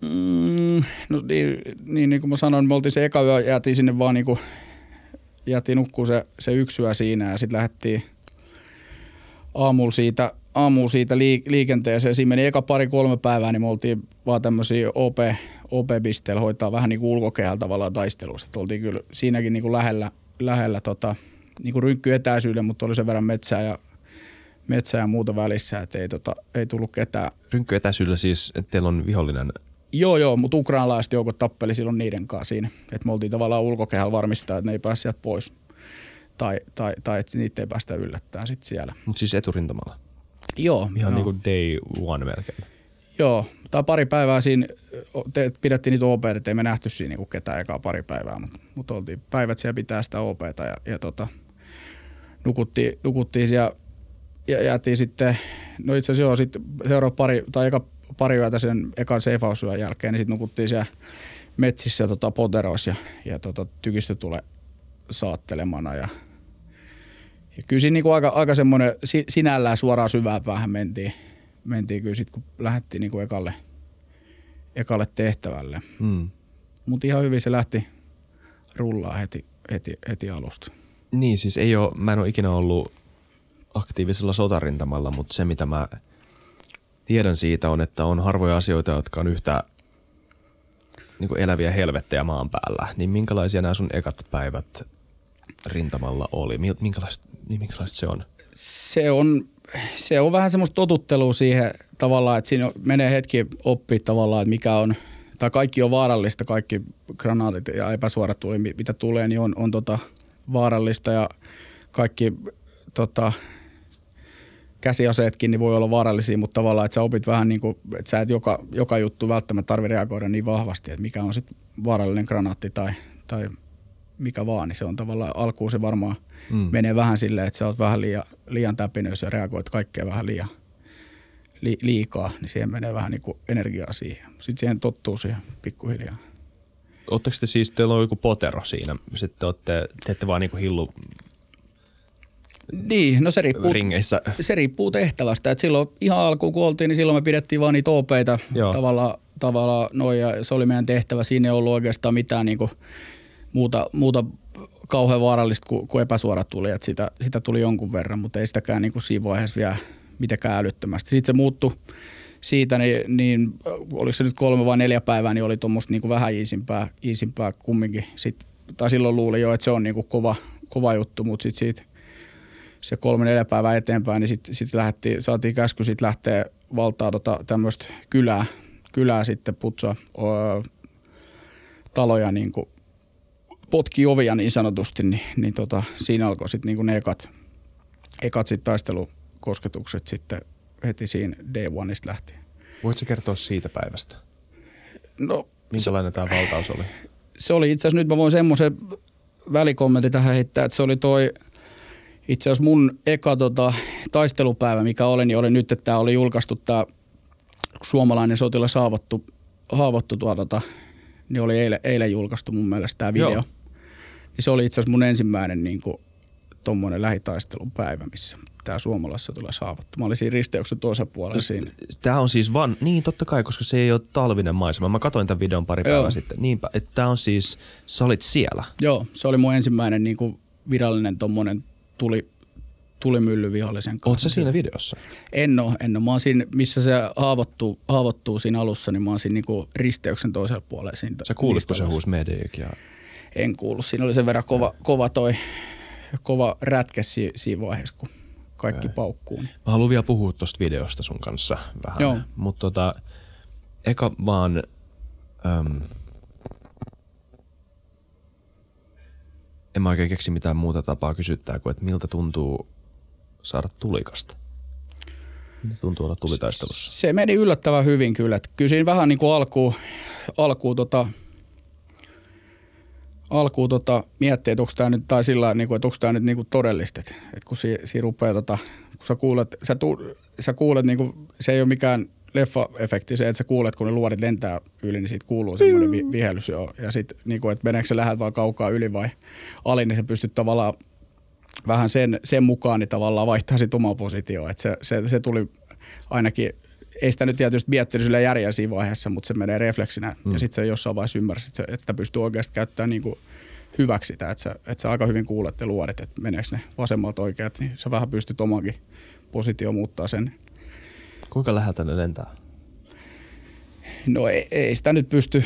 [SPEAKER 2] Mm, no niin, niin, niin kuin mä sanoin, me oltiin se eka yö, jäätiin sinne vaan niin kuin, jäätiin nukkuu se, se yksi yö siinä ja sitten lähdettiin aamulla siitä, aamulla siitä liik- liikenteeseen. Siinä meni eka pari kolme päivää, niin me oltiin vaan tämmöisiä OP, OP-pisteillä hoitaa vähän niin kuin ulkokehällä tavallaan taistelusta. Et oltiin kyllä siinäkin niin kuin lähellä, lähellä tota, niin kuin rynkkyetäisyyden, mutta oli sen verran metsää ja, metsää ja muuta välissä, että ei, tota, ei tullut ketään
[SPEAKER 1] Rynkkyetäisyydellä siis, että teillä on vihollinen.
[SPEAKER 2] Joo, joo, mutta ukrainalaiset joukot tappeli silloin niiden kanssa siinä. Että me oltiin tavallaan ulkokehällä varmistaa, että ne ei pääse sieltä pois. Tai, tai, tai että niitä ei päästä yllättämään sitten siellä.
[SPEAKER 1] Mutta siis eturintamalla.
[SPEAKER 2] Joo,
[SPEAKER 1] Ihan
[SPEAKER 2] joo.
[SPEAKER 1] niinku day one melkein.
[SPEAKER 2] joo. Tai pari päivää siinä te, pidettiin niitä OP, että ei me nähty siinä niinku ketään ekaa pari päivää, mutta mut oltiin päivät siellä pitää sitä OPta ja, ja tota, nukuttiin, nukuttiin siellä ja jäätiin sitten, no itse asiassa joo, sitten seuraava pari, tai eka pari yötä sen ekan seifausyön jälkeen, niin sitten nukuttiin siellä metsissä tota, poteroissa ja, ja tota, tykistö tulee saattelemana ja, ja kyllä siinä niinku aika, aika semmoinen si, sinällään suoraan syvään päähän mentiin, mentiin kyllä sitten, kun lähdettiin niinku ekalle, ekalle tehtävälle.
[SPEAKER 1] Mm.
[SPEAKER 2] Mutta ihan hyvin se lähti rullaa heti, heti, heti alusta.
[SPEAKER 1] Niin, siis ei oo, mä en ole ikinä ollut aktiivisella sotarintamalla, mutta se mitä mä tiedän siitä on, että on harvoja asioita, jotka on yhtä niin eläviä helvettejä maan päällä. Niin minkälaisia nämä sun ekat päivät rintamalla oli? Minkälaista, niin minkälaista se on?
[SPEAKER 2] Se on, se on vähän semmoista totuttelua siihen tavallaan, että siinä menee hetki oppia tavallaan, että mikä on, tai kaikki on vaarallista, kaikki granaatit ja epäsuorat tuli, mitä tulee, niin on, on tota vaarallista ja kaikki tota, käsiaseetkin niin voi olla vaarallisia, mutta tavallaan, että sä opit vähän niin kuin, että sä et joka, joka juttu välttämättä tarvi reagoida niin vahvasti, että mikä on sitten vaarallinen granaatti tai, tai mikä vaan, niin se on tavallaan, alkuun se varmaan mm. menee vähän silleen, että sä oot vähän liian, liian täpinöissä ja reagoit kaikkea vähän liian li, liikaa, niin siihen menee vähän niin kuin energiaa siihen. Sitten siihen tottuu siihen pikkuhiljaa.
[SPEAKER 1] Oletteko te siis, teillä on joku potero siinä, sitten olette, teette vaan niinku hillu
[SPEAKER 2] Niin, no se riippuu,
[SPEAKER 1] ringeissä.
[SPEAKER 2] se riippuu tehtävästä. Et silloin ihan alkuun kun oltiin, niin silloin me pidettiin vaan niitä OPeita
[SPEAKER 1] Joo.
[SPEAKER 2] tavallaan, tavallaan noin ja se oli meidän tehtävä. Siinä ei ollut oikeastaan mitään niinku muuta, muuta kauhean vaarallista kuin, kuin epäsuorat tuli. Et sitä, sitä, tuli jonkun verran, mutta ei sitäkään niinku siinä vaiheessa vielä mitenkään älyttömästi. Sitten se muuttui siitä, niin, niin oliko se nyt kolme vai neljä päivää, niin oli tuommoista niinku vähän iisimpää, iisimpää kumminkin. Sit, tai silloin luulin jo, että se on niinku kova, kova juttu, mutta sitten siitä se kolme neljä päivää eteenpäin, niin sitten sit lähdettiin, saatiin käsky sitten lähteä valtaa tota tämmöistä kylää, kylää sitten putsaa öö, taloja niin kuin potki ovia niin sanotusti, niin, niin tota, siinä alkoi sitten niin ne ekat, ekat sit taistelukosketukset sitten heti siinä day oneista lähtien.
[SPEAKER 1] Voitko kertoa siitä päivästä?
[SPEAKER 2] No
[SPEAKER 1] Minkälainen tämä valtaus oli?
[SPEAKER 2] se oli itse asiassa, nyt mä voin semmoisen välikommentin tähän heittää, että se oli toi itse asiassa mun eka tota, taistelupäivä, mikä oli, niin oli nyt, että tämä oli julkaistu tämä suomalainen sotilas haavoittu, haavoittu tuo, tota, niin oli eilen, eilen julkaistu mun mielestä tämä video.
[SPEAKER 1] Joo.
[SPEAKER 2] Niin se oli itse asiassa mun ensimmäinen niin kuin, tommonen lähitaistelupäivä, missä tämä suomalaissotilas haavoittu. Mä olin siinä risteyksen toisella puolella siinä.
[SPEAKER 1] Tämä on siis van, niin totta kai, koska se ei ole talvinen maisema. Mä katsoin tämän videon pari
[SPEAKER 2] Joo.
[SPEAKER 1] päivää sitten. Niinpä, että tämä on siis, sä olit siellä.
[SPEAKER 2] Joo, se oli mun ensimmäinen niin kuin virallinen tommonen tuli, tuli mylly vihollisen kanssa.
[SPEAKER 1] Oletko siinä videossa?
[SPEAKER 2] En ole, en ole. Mä oon siinä, missä se haavoittuu, haavoittuu siinä alussa, niin mä oon siinä niinku risteyksen toisella puolella. Siinä
[SPEAKER 1] Sä kuulit, kun se huusi mediik ja
[SPEAKER 2] En kuullut. Siinä oli sen verran kova, kova toi, kova rätkä si, siinä vaiheessa, kun kaikki paukkuu. Niin.
[SPEAKER 1] Mä haluan vielä puhua tuosta videosta sun kanssa vähän.
[SPEAKER 2] Joo.
[SPEAKER 1] Mutta tota, eka vaan... Öm, en mä oikein keksi mitään muuta tapaa kysyttää kuin, että miltä tuntuu saada tulikasta. Miltä tuntuu olla tulitaistelussa?
[SPEAKER 2] Se meni yllättävän hyvin kyllä. Siinä vähän niin kuin alkuun, alkuun tota, alkuun tota, miettii, että onko tämä nyt, tai sillä niin kuin, että onko tämä nyt niin kuin todellista. Että et kun si, si rupeaa, tota, kun sä kuulet, sä, tu, sä kuulet niin kuin, se ei ole mikään leffa-efekti se, että sä kuulet, kun ne luodit lentää yli, niin siitä kuuluu semmoinen vi, vihellys jo. Ja sitten, niin kuin, että meneekö se lähdet vaan kaukaa yli vai ali, niin sä pystyt tavallaan vähän sen, sen mukaan niin tavallaan vaihtaa sit omaa positioon. Että se, se, se, tuli ainakin, ei sitä nyt tietysti miettinyt sillä järjellä siinä vaiheessa, mutta se menee refleksinä. Mm. Ja sitten se jossain vaiheessa ymmärsi, että, että sitä pystyy oikeasti käyttämään niin kuin hyväksi sitä. Että sä, että sä aika hyvin kuulet ja luodit, että meneekö ne vasemmalta oikeat, niin sä vähän pystyt omankin positio muuttaa sen.
[SPEAKER 1] Kuinka läheltä ne lentää?
[SPEAKER 2] No ei, ei sitä nyt pysty,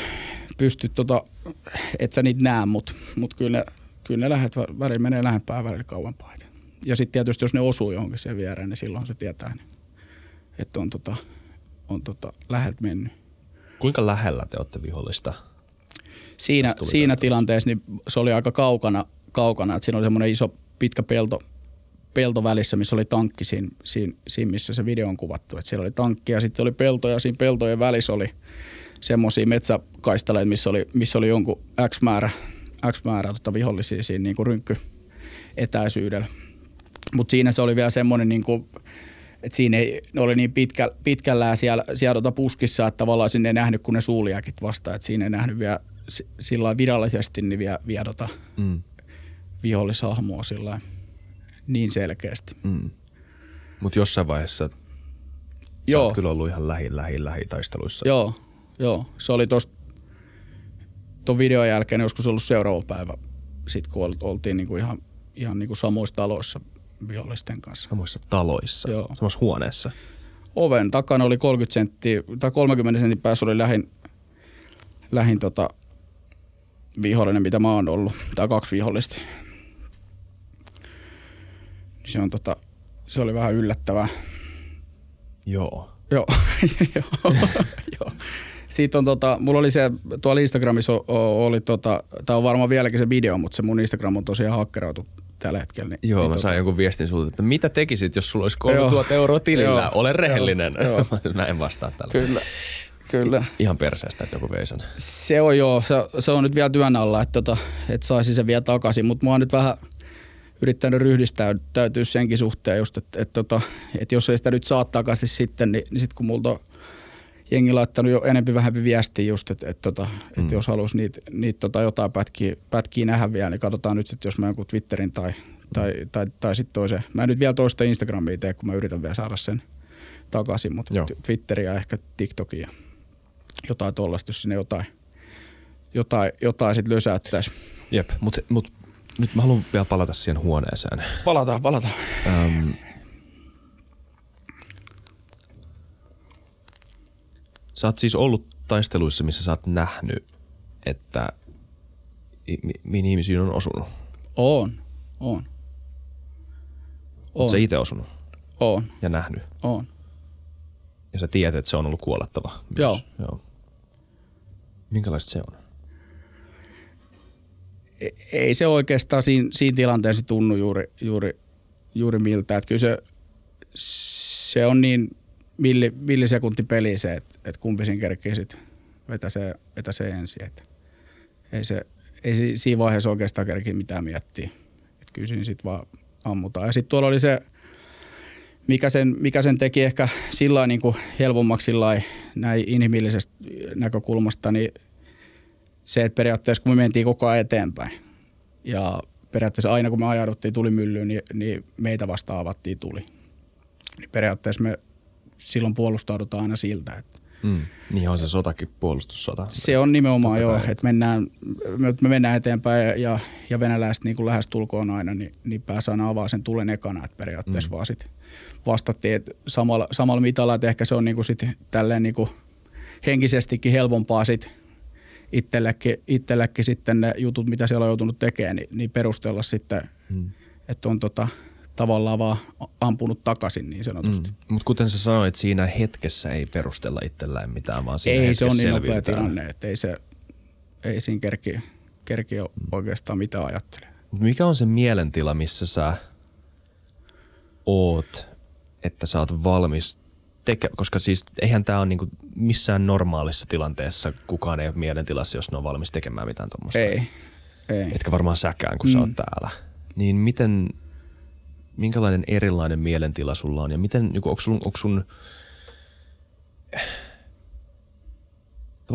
[SPEAKER 2] pysty tota, et sä niitä näe, mutta mut kyllä ne, kyllä ne lähet, välillä menee lähempää välillä kauempaa. Ja sitten tietysti jos ne osuu johonkin sen viereen, niin silloin se tietää, niin, että on, tota, on tota, läheltä mennyt.
[SPEAKER 1] Kuinka lähellä te olette vihollista?
[SPEAKER 2] Siinä, siinä tilanteessa niin se oli aika kaukana, kaukana että siinä oli semmoinen iso pitkä pelto, pelto välissä, missä oli tankki siinä, siinä, siinä, missä se video on kuvattu. Et siellä oli tankki ja sitten oli pelto ja siinä peltojen välissä oli semmoisia metsäkaistaleita, missä oli, missä oli jonkun X määrä, X määrä tota vihollisia siinä niin kuin rynkky etäisyydellä. Mutta siinä se oli vielä semmoinen, niin kuin, että siinä ei, ne oli niin pitkä, pitkällään siellä, siellä tota puskissa, että tavallaan sinne ei nähnyt, kun ne suuliäkit vastaan. Että siinä ei nähnyt vielä si- sillä virallisesti niin vielä, vielä tota
[SPEAKER 1] Mm.
[SPEAKER 2] vihollishahmoa sillä lailla niin selkeästi.
[SPEAKER 1] Mm. Mutta jossain vaiheessa sä
[SPEAKER 2] Joo.
[SPEAKER 1] oot kyllä ollut ihan lähi, lähi, lähi taisteluissa.
[SPEAKER 2] Joo, joo. Se oli tosta ton videon jälkeen joskus ollut seuraava päivä, sit kun ol- oltiin niinku ihan, ihan niinku samoissa taloissa vihollisten kanssa.
[SPEAKER 1] Samoissa taloissa,
[SPEAKER 2] Joo.
[SPEAKER 1] samassa huoneessa.
[SPEAKER 2] Oven takana oli 30 senttiä, tai 30 sentin päässä oli lähin, lähin tota vihollinen, mitä mä oon ollut, tai kaksi vihollista. Se on tota, se oli vähän yllättävää.
[SPEAKER 1] Joo.
[SPEAKER 2] Joo, joo. Siitä on tota, mulla oli se, tuolla Instagramissa oli tota, tää on varmaan vieläkin se video, mutta se mun Instagram on tosiaan hakkeroitu tällä hetkellä. Niin,
[SPEAKER 1] Joo,
[SPEAKER 2] niin
[SPEAKER 1] mä sain jonkun viestin sulta, että mitä tekisit, jos sulla olisi 3000
[SPEAKER 2] Joo.
[SPEAKER 1] euroa tilillä?
[SPEAKER 2] Joo.
[SPEAKER 1] Ole rehellinen.
[SPEAKER 2] Joo,
[SPEAKER 1] mä en vastaa tällä.
[SPEAKER 2] Kyllä, kyllä.
[SPEAKER 1] Ihan perseestä, että joku vei sen.
[SPEAKER 2] Se on joo, se, se on nyt vielä työn alla, että, tota, että saisi sen vielä takaisin, mutta oon nyt vähän yrittänyt ryhdistäytyä senkin suhteen just, että, että, tota, että jos ei sitä nyt saa takaisin sitten, niin, niin sitten kun multa on jengi laittanut jo enempi vähempi viestiä just, että, että, että, että
[SPEAKER 1] Mm.
[SPEAKER 2] jos haluaisi niitä, niitä tota, jotain pätkiä, pätkiä nähdä vielä, niin katsotaan nyt sitten, jos mä jonkun Twitterin tai, tai, tai, tai sitten toisen. Mä en nyt vielä toista Instagramia tee, kun mä yritän vielä saada sen takaisin, mutta
[SPEAKER 1] Joo.
[SPEAKER 2] Twitteriä ehkä TikTokia ja jotain tollaista, jos sinne jotain, jotain, jotain sitten lösäyttäisi.
[SPEAKER 1] Jep, mutta mut, nyt mä haluan vielä palata siihen huoneeseen.
[SPEAKER 2] Palataan, palataan.
[SPEAKER 1] Öm, sä oot siis ollut taisteluissa, missä sä oot nähnyt, että mihin ihmisiin on osunut.
[SPEAKER 2] On, on. On,
[SPEAKER 1] Oot sä itse osunut
[SPEAKER 2] on,
[SPEAKER 1] ja nähnyt.
[SPEAKER 2] on.
[SPEAKER 1] Ja sä tiedät, että se on ollut kuolettava. Myös.
[SPEAKER 2] Joo.
[SPEAKER 1] Joo. Minkälaista se on?
[SPEAKER 2] E- ei se oikeastaan siinä, siinä tilanteessa tunnu juuri, juuri, juuri miltä. Että kyllä se, se on niin milli, millisekunti peli se, että, että kumpi siinä kerkii sit vetäsee, vetäsee ensin. Että ei, se, ei si- siinä vaiheessa oikeastaan kerki mitään miettiä. Että kyllä siinä sitten vaan ammutaan. Ja sitten tuolla oli se, mikä sen, mikä sen teki ehkä sillä niin kuin helpommaksi sillä lailla näin inhimillisestä näkökulmasta, niin se, että periaatteessa kun me mentiin koko ajan eteenpäin ja periaatteessa aina kun me ajauduttiin tulimyllyyn, niin, niin meitä vastaan avattiin tuli. Niin periaatteessa me silloin puolustaudutaan aina siltä, että,
[SPEAKER 1] Mm. Niin on se sotakin puolustussota.
[SPEAKER 2] Se on nimenomaan joo, että mennään, me mennään eteenpäin ja, ja venäläiset niin kuin lähestulkoon aina, niin, niin pääsee aina avaa sen tulen ekana, että periaatteessa mm. vaan sit vastattiin että samalla, samalla mitalla, että ehkä se on niin kuin sit tälleen niin kuin henkisestikin helpompaa sit itsellekin, itsellekin sitten ne jutut, mitä siellä on joutunut tekemään, niin, niin perustella sitten, mm. että on tota, tavallaan vaan ampunut takaisin niin sanotusti. Mm.
[SPEAKER 1] Mutta kuten sä sanoit, siinä hetkessä ei perustella itsellään mitään, vaan siinä
[SPEAKER 2] Ei se on niin nopea tilanne, että ei, se, ei siinä kerki, kerki mm. oikeastaan mitään ajattele.
[SPEAKER 1] Mikä on se mielentila, missä sä oot, että sä oot valmis teke, koska siis eihän tämä ole niinku missään normaalissa tilanteessa kukaan ei ole mielentilassa, jos ne on valmis tekemään mitään tuommoista.
[SPEAKER 2] Ei, ei.
[SPEAKER 1] Etkä varmaan säkään, kun mm. sä oot mm. täällä. Niin miten, minkälainen erilainen mielentila sulla on ja miten, niin onko sun, onko sun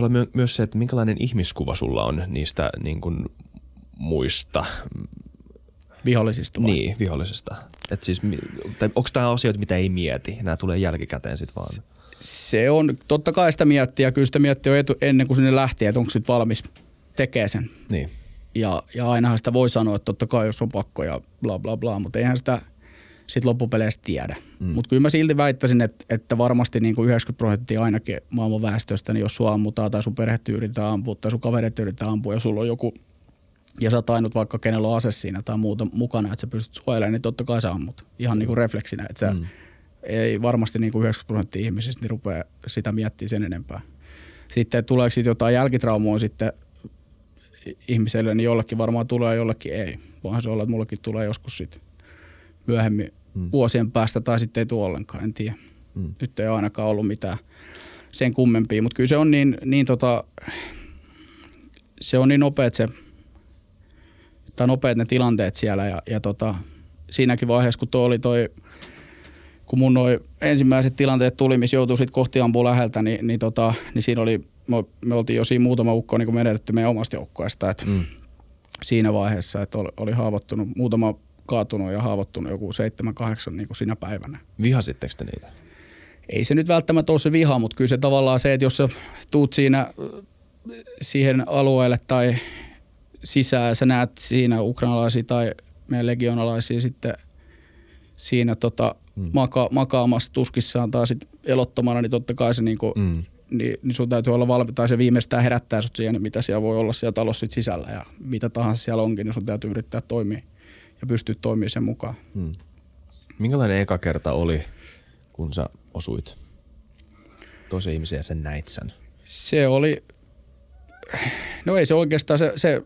[SPEAKER 1] my- myös se, että minkälainen ihmiskuva sulla on niistä niin kuin, muista
[SPEAKER 2] Vihollisista
[SPEAKER 1] vai? Niin, vihollisista. Et siis, onko tämä asioita, mitä ei mieti? Nämä tulee jälkikäteen sitten vaan.
[SPEAKER 2] Se on, totta kai sitä miettiä ja kyllä sitä miettii jo etu, ennen kuin sinne lähtee, että onko sitten valmis tekee sen.
[SPEAKER 1] Niin.
[SPEAKER 2] Ja, ja ainahan sitä voi sanoa, että totta kai jos on pakko ja bla bla bla, mutta eihän sitä sitten loppupeleissä tiedä. Mm. Mutta kyllä mä silti väittäisin, että, että varmasti niin kuin 90 prosenttia ainakin maailman väestöstä, niin jos sua ammutaan tai sun perhettä yritetään ampua tai sun kaverit yritetään ampua ja sulla on joku ja sä oot ainut vaikka kenellä on ase siinä tai muuta mukana, että sä pystyt suojelemaan, niin totta kai sä ammut. Ihan niin kuin refleksinä, että sä mm. ei varmasti niin kuin 90 prosenttia ihmisistä niin rupeaa sitä miettimään sen enempää. Sitten tuleeko siitä jotain jälkitraumoa sitten ihmiselle, niin jollekin varmaan tulee, jollekin ei. Voihan se olla, että mullekin tulee joskus sitten myöhemmin mm. vuosien päästä tai sitten ei tule ollenkaan, en tiedä. Mm. Nyt ei ole ainakaan ollut mitään sen kummempia, mutta kyllä se on niin, niin tota, se on niin nopea, että se – tai nopeat ne tilanteet siellä ja, ja tota, siinäkin vaiheessa, kun tuo oli toi, kun mun noi ensimmäiset tilanteet tuli, missä joutui sitten kohti ampua läheltä, niin, niin, tota, niin siinä oli, me, me oltiin jo siinä muutama ukko niin menetetty meidän omasta joukkueesta, mm. siinä vaiheessa, että oli, oli haavoittunut, muutama kaatunut ja haavoittunut joku seitsemän, kahdeksan niin kuin sinä päivänä.
[SPEAKER 1] Vihasitteko te niitä?
[SPEAKER 2] Ei se nyt välttämättä ole se viha, mutta kyllä se tavallaan se, että jos sä tuut siinä siihen alueelle tai sisään. Sä näet siinä ukrainalaisia tai meidän legionalaisia sitten siinä tota, mm. maka, makaamassa tuskissaan tai sitten elottomana, niin totta kai se niinku, mm. niin, niin sun täytyy olla valmi, tai se viimeistään herättää sut siihen, mitä siellä voi olla siellä talossa sit sisällä ja mitä tahansa siellä onkin, niin sun täytyy yrittää toimia ja pystyä toimimaan sen mukaan. Mm.
[SPEAKER 1] Minkälainen eka kerta oli, kun sä osuit toisen ihmisen ja sen näit sen?
[SPEAKER 2] Se oli, no ei se oikeastaan, se, se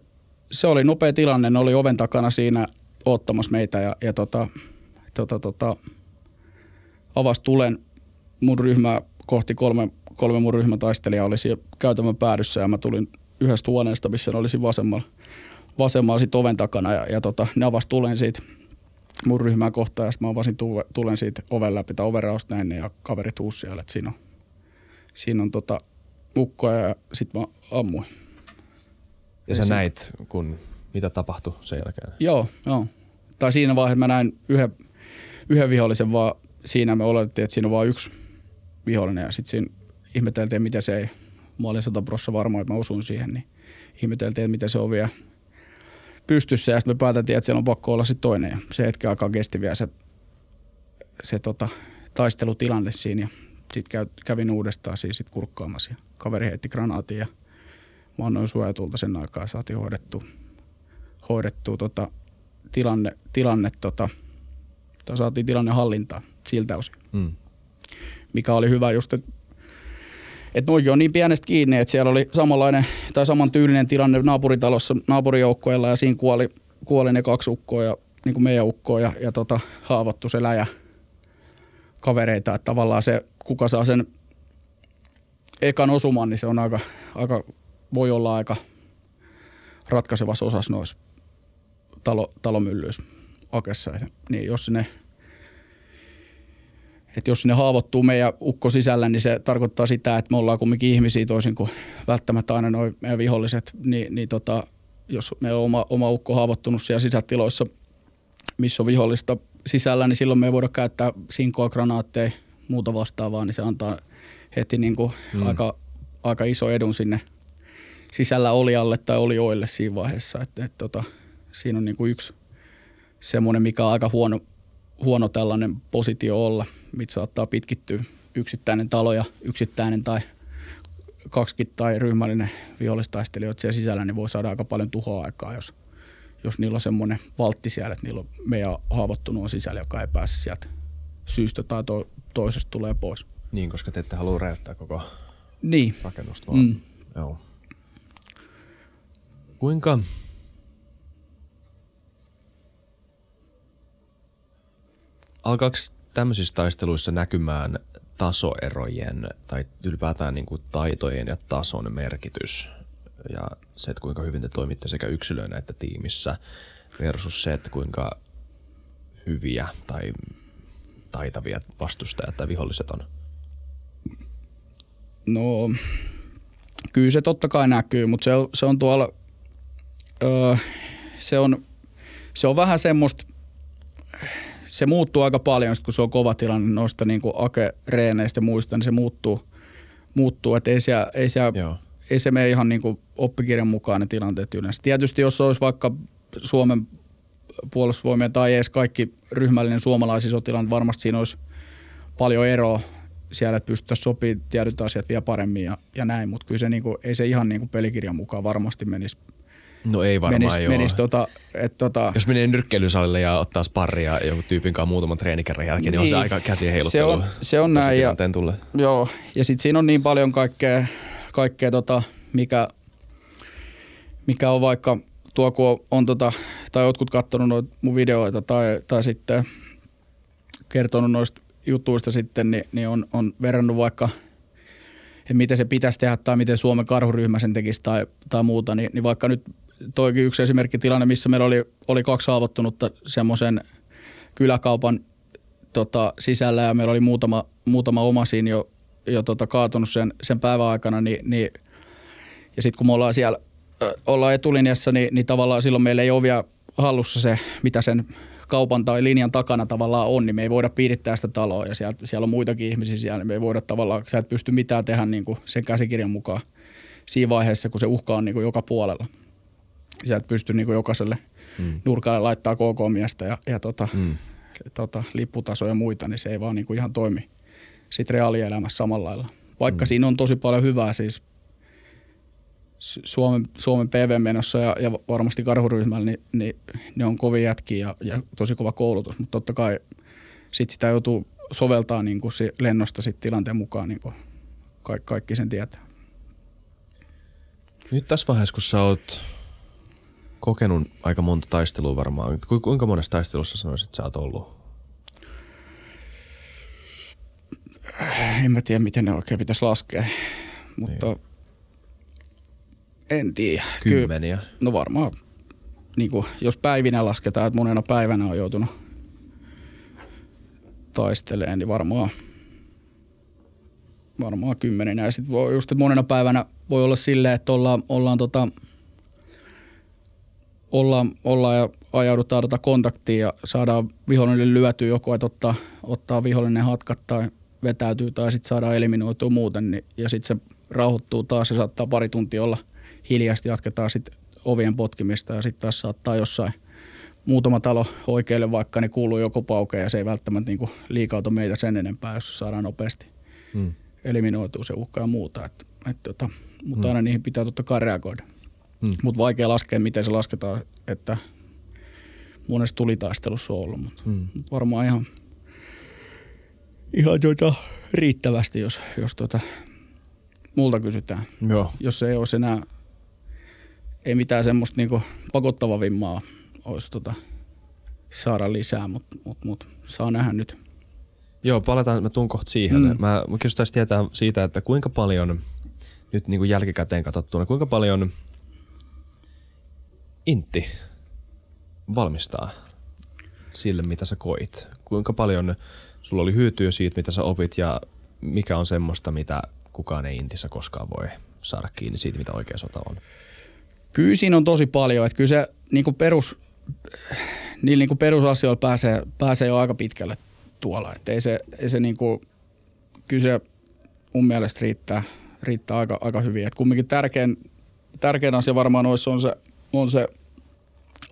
[SPEAKER 2] se oli nopea tilanne. Ne oli oven takana siinä ottamassa meitä ja, ja tota, tota, tota, avasi tulen mun ryhmä kohti kolme, kolme mun ryhmätaistelijaa oli siellä käytävän päädyssä ja mä tulin yhdestä huoneesta, missä ne olisi vasemmalla, vasemmalla sit oven takana ja, ja tota, ne avasi tulen siitä mun ryhmää kohtaan ja sitten mä avasin tulen siitä oven läpi tai overausta näin ja kaverit huusi siellä, että siinä on, siinä on tota, ukkoja ja sitten mä ammuin.
[SPEAKER 1] Ja sä näit, kun, mitä tapahtui sen jälkeen?
[SPEAKER 2] Joo, joo. Tai siinä vaiheessa mä näin yhden, yhden vihollisen, vaan siinä me oletettiin, että siinä on vain yksi vihollinen. Ja sitten siinä ihmeteltiin, miten se ei. Mä olin sataprossa varma, että mä osuin siihen, niin ihmeteltiin, että miten se on vielä pystyssä. Ja sitten me päätettiin, että siellä on pakko olla sitten toinen. Ja se hetken aikaa kesti vielä se, se tota, taistelutilanne siinä. Ja sitten kävin uudestaan siinä sit kurkkaamassa. Ja kaveri heitti granaatin ja – mä annoin suojatulta sen aikaa, saatiin hoidettua, hoidettua tota, tilanne, tilanne tota, tai saatiin tilanne hallintaa siltä osin. Mm. Mikä oli hyvä just, että et noikin on niin pienestä kiinni, että siellä oli samanlainen tai samantyylinen tilanne naapuritalossa naapurijoukkoilla ja siinä kuoli, kuoli ne kaksi ukkoa ja niin kuin meidän ukkoa ja, ja tota, haavoittu se läjä kavereita. Että tavallaan se, kuka saa sen ekan osuman, niin se on aika, aika voi olla aika ratkaisevassa osassa noissa talo, talomyllyissä akessa. Niin jos ne että jos ne haavoittuu meidän ukko sisällä, niin se tarkoittaa sitä, että me ollaan kumminkin ihmisiä toisin kuin välttämättä aina noin meidän viholliset. Niin, niin tota, jos me on oma, oma ukko haavoittunut siellä sisätiloissa, missä on vihollista sisällä, niin silloin me ei voida käyttää sinkoa, granaatteja, muuta vastaavaa, niin se antaa heti niin kuin mm. aika, aika iso edun sinne sisällä olijalle tai olijoille siinä vaiheessa. Että, et, tota, siinä on niin kuin yksi semmoinen, mikä on aika huono, huono tällainen positio olla, mitä saattaa pitkittyä yksittäinen talo ja yksittäinen tai 20 tai ryhmällinen vihollistaistelijoita siellä sisällä, niin voi saada aika paljon tuhoa aikaa, jos, jos niillä on semmoinen valtti siellä, että niillä on meidän haavoittunut on sisällä, joka ei pääse sieltä syystä tai to, toisesta tulee pois.
[SPEAKER 1] Niin, koska te ette halua räjäyttää koko
[SPEAKER 2] niin.
[SPEAKER 1] rakennusta vaan. Mm. Joo. Kuinka alkaako tämmöisissä taisteluissa näkymään tasoerojen tai ylipäätään niin kuin taitojen ja tason merkitys ja se, että kuinka hyvin te toimitte sekä yksilöinä että tiimissä versus se, että kuinka hyviä tai taitavia vastustajat tai viholliset on?
[SPEAKER 2] No, kyllä se totta kai näkyy, mutta se se on tuolla, öö, se, on, se on vähän semmoista, se muuttuu aika paljon, kun se on kova tilanne noista niin ake-reeneistä ja muista, niin se muuttuu. muuttuu. että ei, siellä, ei, siellä, ei se mene ihan niin kuin oppikirjan mukaan ne tilanteet yleensä. Tietysti jos olisi vaikka Suomen puolustusvoimia tai edes kaikki ryhmällinen suomalaisen sotilaan, varmasti siinä olisi paljon eroa siellä, että pystyttäisiin sopimaan tietyt asiat vielä paremmin ja, ja näin, mutta kyllä se niinku, ei se ihan niinku pelikirjan mukaan varmasti menisi
[SPEAKER 1] No ei varmaan menis,
[SPEAKER 2] joo. Menis tota, et tota,
[SPEAKER 1] Jos menee nyrkkeilysalille ja ottaa sparria jonkun tyypin kanssa muutaman treenikerran jälkeen, niin, niin on se niin. aika käsien heiluttelu.
[SPEAKER 2] Se on, se on näin. Ja. Joo, ja sitten siinä on niin paljon kaikkea, kaikkea tota, mikä, mikä on vaikka tuo, kun on, on tota, tai jotkut katsonut noita mun videoita tai, tai sitten kertonut noista jutuista sitten, niin, niin on, on verrannut vaikka – että miten se pitäisi tehdä tai miten Suomen karhuryhmä sen tekisi tai, tai muuta, niin, niin vaikka nyt toikin yksi tilanne, missä meillä oli, oli kaksi haavoittunutta semmoisen kyläkaupan tota, sisällä ja meillä oli muutama, muutama oma siinä jo, jo tota, kaatunut sen, sen päivän aikana, niin, niin ja sitten kun me ollaan siellä ollaan etulinjassa, niin, niin tavallaan silloin meillä ei ole vielä hallussa se, mitä sen kaupan tai linjan takana tavallaan on, niin me ei voida piirittää sitä taloa ja siellä, siellä on muitakin ihmisiä siellä, niin me ei voida tavallaan, sä et pysty mitään tehdä niin kuin sen käsikirjan mukaan siinä vaiheessa, kun se uhka on niin kuin joka puolella. Sä et pysty niin kuin jokaiselle mm. nurkalle laittaa KK-miestä ja, ja tota, mm. tota, lipputasoja ja muita, niin se ei vaan niin kuin ihan toimi sitten reaalielämässä samalla lailla. Vaikka mm. siinä on tosi paljon hyvää siis Suomen, Suomen PV-menossa ja, ja varmasti karhuryhmällä, niin, niin ne on kovin jätkiä ja, ja tosi kova koulutus, mutta totta kai sit sitä joutuu soveltaa niin kuin lennosta sit tilanteen mukaan, niin kuin kaikki, kaikki sen tietää.
[SPEAKER 1] Nyt tässä vaiheessa, kun sä oot kokenut aika monta taistelua varmaan, kuinka monessa taistelussa sanoisit, että sä oot ollut?
[SPEAKER 2] En mä tiedä, miten ne oikein pitäisi laskea, mutta niin en tiedä.
[SPEAKER 1] Kymmeniä?
[SPEAKER 2] Kyllä, no varmaan, niin kuin, jos päivinä lasketaan, että monena päivänä on joutunut taisteleen, niin varmaan, varmaan kymmenen. Ja sitten voi just, että monena päivänä voi olla silleen, että ollaan, ollaan, tota, ollaan, ollaan ja ajaudutaan tota kontaktiin ja saadaan vihollinen lyötyä joko, että ottaa, ottaa vihollinen hatkat tai vetäytyy tai sitten saadaan eliminoitua muuten. Niin, ja sitten se rauhoittuu taas ja saattaa pari tuntia olla – hiljaisesti jatketaan sitten ovien potkimista ja sitten taas saattaa jossain muutama talo oikealle, vaikka ne kuuluu joko paukeen ja se ei välttämättä niinku liikauta meitä sen enempää, jos saadaan nopeasti hmm. eliminoitua se uhka ja muuta. Et, et tota, mutta hmm. aina niihin pitää totta kai reagoida. Hmm. Mutta vaikea laskea, miten se lasketaan, että monessa tulitaistelussa on ollut, mutta hmm. mut varmaan ihan, ihan tuota, riittävästi, jos, jos tuota, multa kysytään.
[SPEAKER 1] Joo.
[SPEAKER 2] Jos ei ole enää ei mitään semmoista niinku pakottava vimmaa olisi tota, saada lisää, mutta mut, mut, saa nähdä nyt.
[SPEAKER 1] Joo, palataan, mä tuun kohta siihen. Mm. Mä, mä kysytäisin tietää siitä, että kuinka paljon nyt niin kuin jälkikäteen katsottuna, kuinka paljon intti valmistaa sille, mitä sä koit? Kuinka paljon sulla oli hyötyä siitä, mitä sä opit ja mikä on semmoista, mitä kukaan ei intissä koskaan voi saada kiinni siitä, mitä oikea sota on?
[SPEAKER 2] Kyllä siinä on tosi paljon, että kyllä se niin kuin perus, niillä niin kuin perusasioilla pääsee, pääsee jo aika pitkälle tuolla. Että ei se, ei se niin kuin, kyllä se mun mielestä riittää, riittää aika, aika hyvin. Et kumminkin tärkein, tärkein asia varmaan olisi on se, on se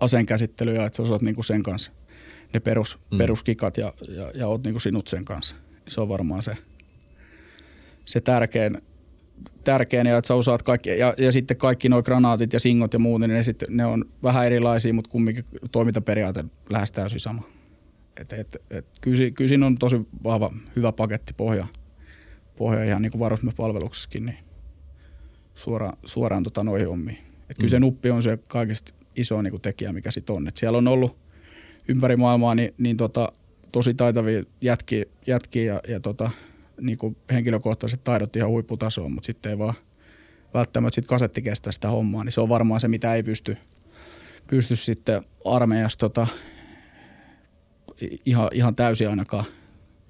[SPEAKER 2] aseen käsittely ja että sä osaat niinku sen kanssa ne perus, mm. peruskikat ja, ja, ja oot niinku sinut sen kanssa. Se on varmaan se, se tärkein, tärkein ja että sä osaat kaikki, ja, ja sitten kaikki nuo granaatit ja singot ja muut, niin ne, sit, ne on vähän erilaisia, mutta kumminkin toimintaperiaate lähes täysin sama. Et, et, et, kyllä, kyllä siinä on tosi vahva, hyvä paketti pohja, pohja ihan niin kuin varusmiespalveluksessakin, niin suoraan, suoraan tota noihin hommiin. Et kyllä mm. se nuppi on se kaikista iso niin kuin tekijä, mikä sit on. Et siellä on ollut ympäri maailmaa niin, niin tota, tosi taitavia jätkiä, jätkiä ja, ja tota, niin kuin henkilökohtaiset taidot ihan huipputasoon, mutta sitten ei vaan välttämättä sit kasetti kestä sitä hommaa, niin se on varmaan se, mitä ei pysty, pysty sitten armeijassa tota, ihan, ihan täysin ainakaan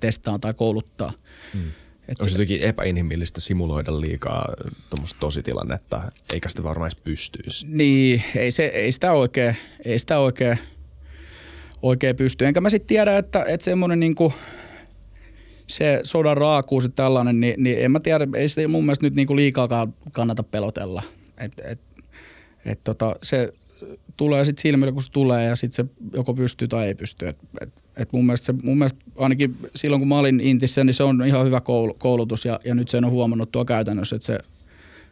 [SPEAKER 2] testaa tai kouluttaa.
[SPEAKER 1] Hmm. Että Olisi jotenkin epäinhimillistä simuloida liikaa tuommoista tositilannetta, eikä sitä varmaan edes pystyisi.
[SPEAKER 2] Niin, ei, se, ei sitä oikein, ei sitä oikein, oikein pysty. Enkä mä sitten tiedä, että, että semmoinen niinku, se sodan raakuus ja tällainen, niin, niin en mä tiedä, ei sitä mun mielestä nyt niinku liikaakaan kannata pelotella. Et, et, et tota, se tulee sitten silmille, kun se tulee ja sitten se joko pystyy tai ei pysty. Et, et, et mun, mielestä se, mun mielestä ainakin silloin, kun mä olin Intissä, niin se on ihan hyvä koulutus ja, ja nyt sen on huomannut tuo käytännössä, että se,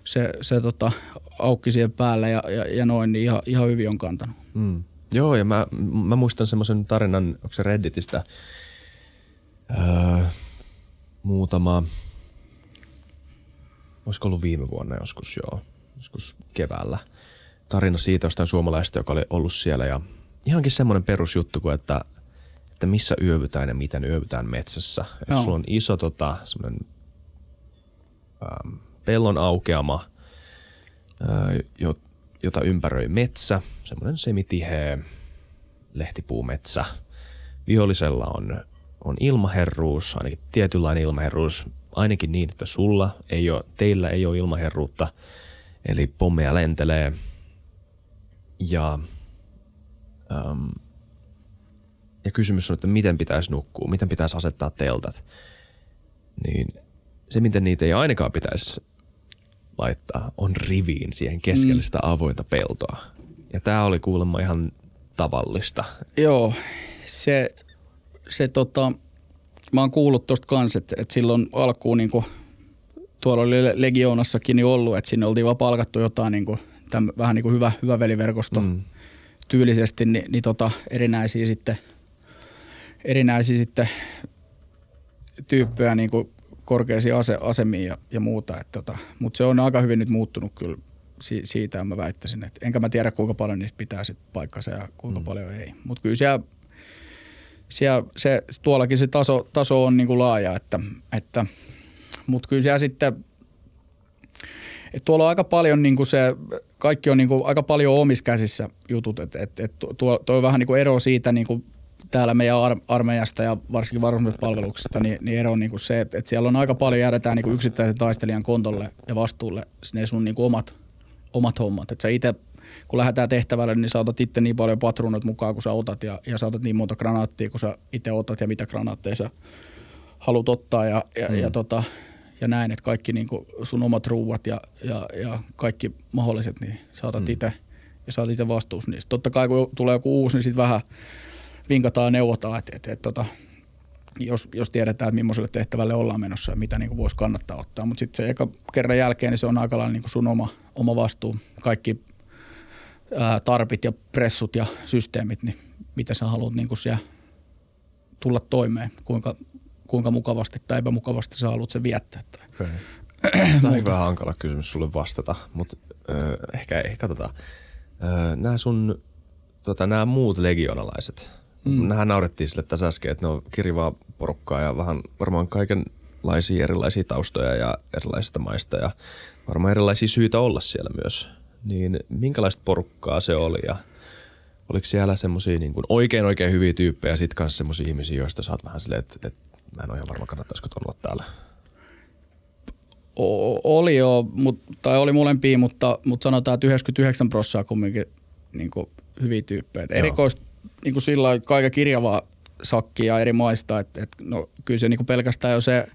[SPEAKER 2] se, se tota, aukki siihen päälle ja, ja, ja noin, niin ihan, ihan hyvin on kantanut. Mm.
[SPEAKER 1] Joo, ja mä, mä muistan semmoisen tarinan, onko se Redditistä, öö, muutama, olisiko ollut viime vuonna joskus, joo, joskus keväällä – tarina siitä jostain suomalaista, joka oli ollut siellä ja ihankin semmoinen perusjuttu kuin, että, että missä yövytään ja miten yövytään metsässä. Että sulla on iso tota, ähm, pellon aukeama, äh, jota ympäröi metsä, semmoinen semitiheä lehtipuumetsä. Vihollisella on, on ilmaherruus, ainakin tietynlainen ilmaherruus, ainakin niin, että sulla ei ole, teillä ei ole ilmaherruutta, eli pommeja lentelee – ja, ähm, ja kysymys on, että miten pitäisi nukkua, miten pitäisi asettaa teltat. Niin se, miten niitä ei ainakaan pitäisi laittaa, on riviin siihen keskelle mm. sitä avointa peltoa. Ja tämä oli kuulemma ihan tavallista.
[SPEAKER 2] Joo, se, se tota, mä oon kuullut tuosta kanssa, että, että silloin alkuun niin kuin, tuolla oli Legioonassakin niin ollut, että sinne oltiin vaan palkattu jotain niin kuin täm, vähän niin kuin hyvä, hyvä veliverkosto mm. tyylisesti, niin, niin tota, erinäisiä sitten, erinäisiä sitten tyyppejä niin kuin korkeisiin ase, asemiin ja, ja muuta. tota, Mutta se on aika hyvin nyt muuttunut kyllä si, siitä, mä väittäisin. Et enkä mä tiedä, kuinka paljon niistä pitää sit paikkansa ja kuinka mm. paljon ei. Mutta kyllä siellä, siellä se, tuollakin se taso, taso on niin kuin laaja, että, että mutta kyllä siellä sitten et tuolla on aika paljon niin kuin se, kaikki on niin kuin aika paljon omissa käsissä jutut, että et, et tuo, tuo on vähän niin kuin ero siitä niin kuin täällä meidän ar- armeijasta ja varsinkin varusmiespalveluksesta, niin, niin ero on niin kuin se, että, että siellä on aika paljon jäädetään niin kuin yksittäisen taistelijan kontolle ja vastuulle ne sun niin kuin omat, omat hommat. Että sä itse, kun lähdetään tehtävälle, niin sä otat itse niin paljon patruunat mukaan, kun sä otat ja, ja sä otat niin monta granaattia, kun sä itse otat ja mitä granaatteja sä haluat ottaa ja, ja, mm. ja tota, ja näin, että kaikki niin kuin sun omat ruuat ja, ja, ja kaikki mahdolliset, niin saatat mm. itse ja saat itse vastuus niistä. Totta kai kun tulee joku uusi, niin sitten vähän vinkataan ja neuvotaan, että, että, että, että jos, jos tiedetään, että millaiselle tehtävälle ollaan menossa ja mitä niin voisi kannattaa ottaa. Mutta sitten se eka kerran jälkeen niin se on aika lailla niin sun oma, oma vastuu. Kaikki ää, tarpit ja pressut ja systeemit, niin mitä sä haluat niin siellä tulla toimeen, kuinka kuinka mukavasti tai epämukavasti sä haluat sen viettää. Okay.
[SPEAKER 1] Tämä on vähän hankala kysymys sulle vastata, mutta ehkä, ehkä tota, äh, nämä sun, tota, nämä muut legionalaiset, mm. nähän naurettiin sille tässä äsken, että ne on kirivaa porukkaa ja vähän varmaan kaikenlaisia erilaisia taustoja ja erilaisista maista ja varmaan erilaisia syitä olla siellä myös. Niin minkälaista porukkaa se oli ja oliko siellä semmoisia niin oikein oikein hyviä tyyppejä ja sitten kanssa semmoisia ihmisiä, joista sä oot vähän silleen, että, että Mä en ole ihan varma, kannattaisiko olla täällä.
[SPEAKER 2] O- oli jo, mut, tai oli molempia, mutta, mutta sanotaan, että 99 prosenttia kumminkin niin kuin hyviä tyyppejä. erikoista niin kuin sillä kaiken kirjavaa sakkia eri maista, että, että no, kyllä se niin kuin pelkästään jo se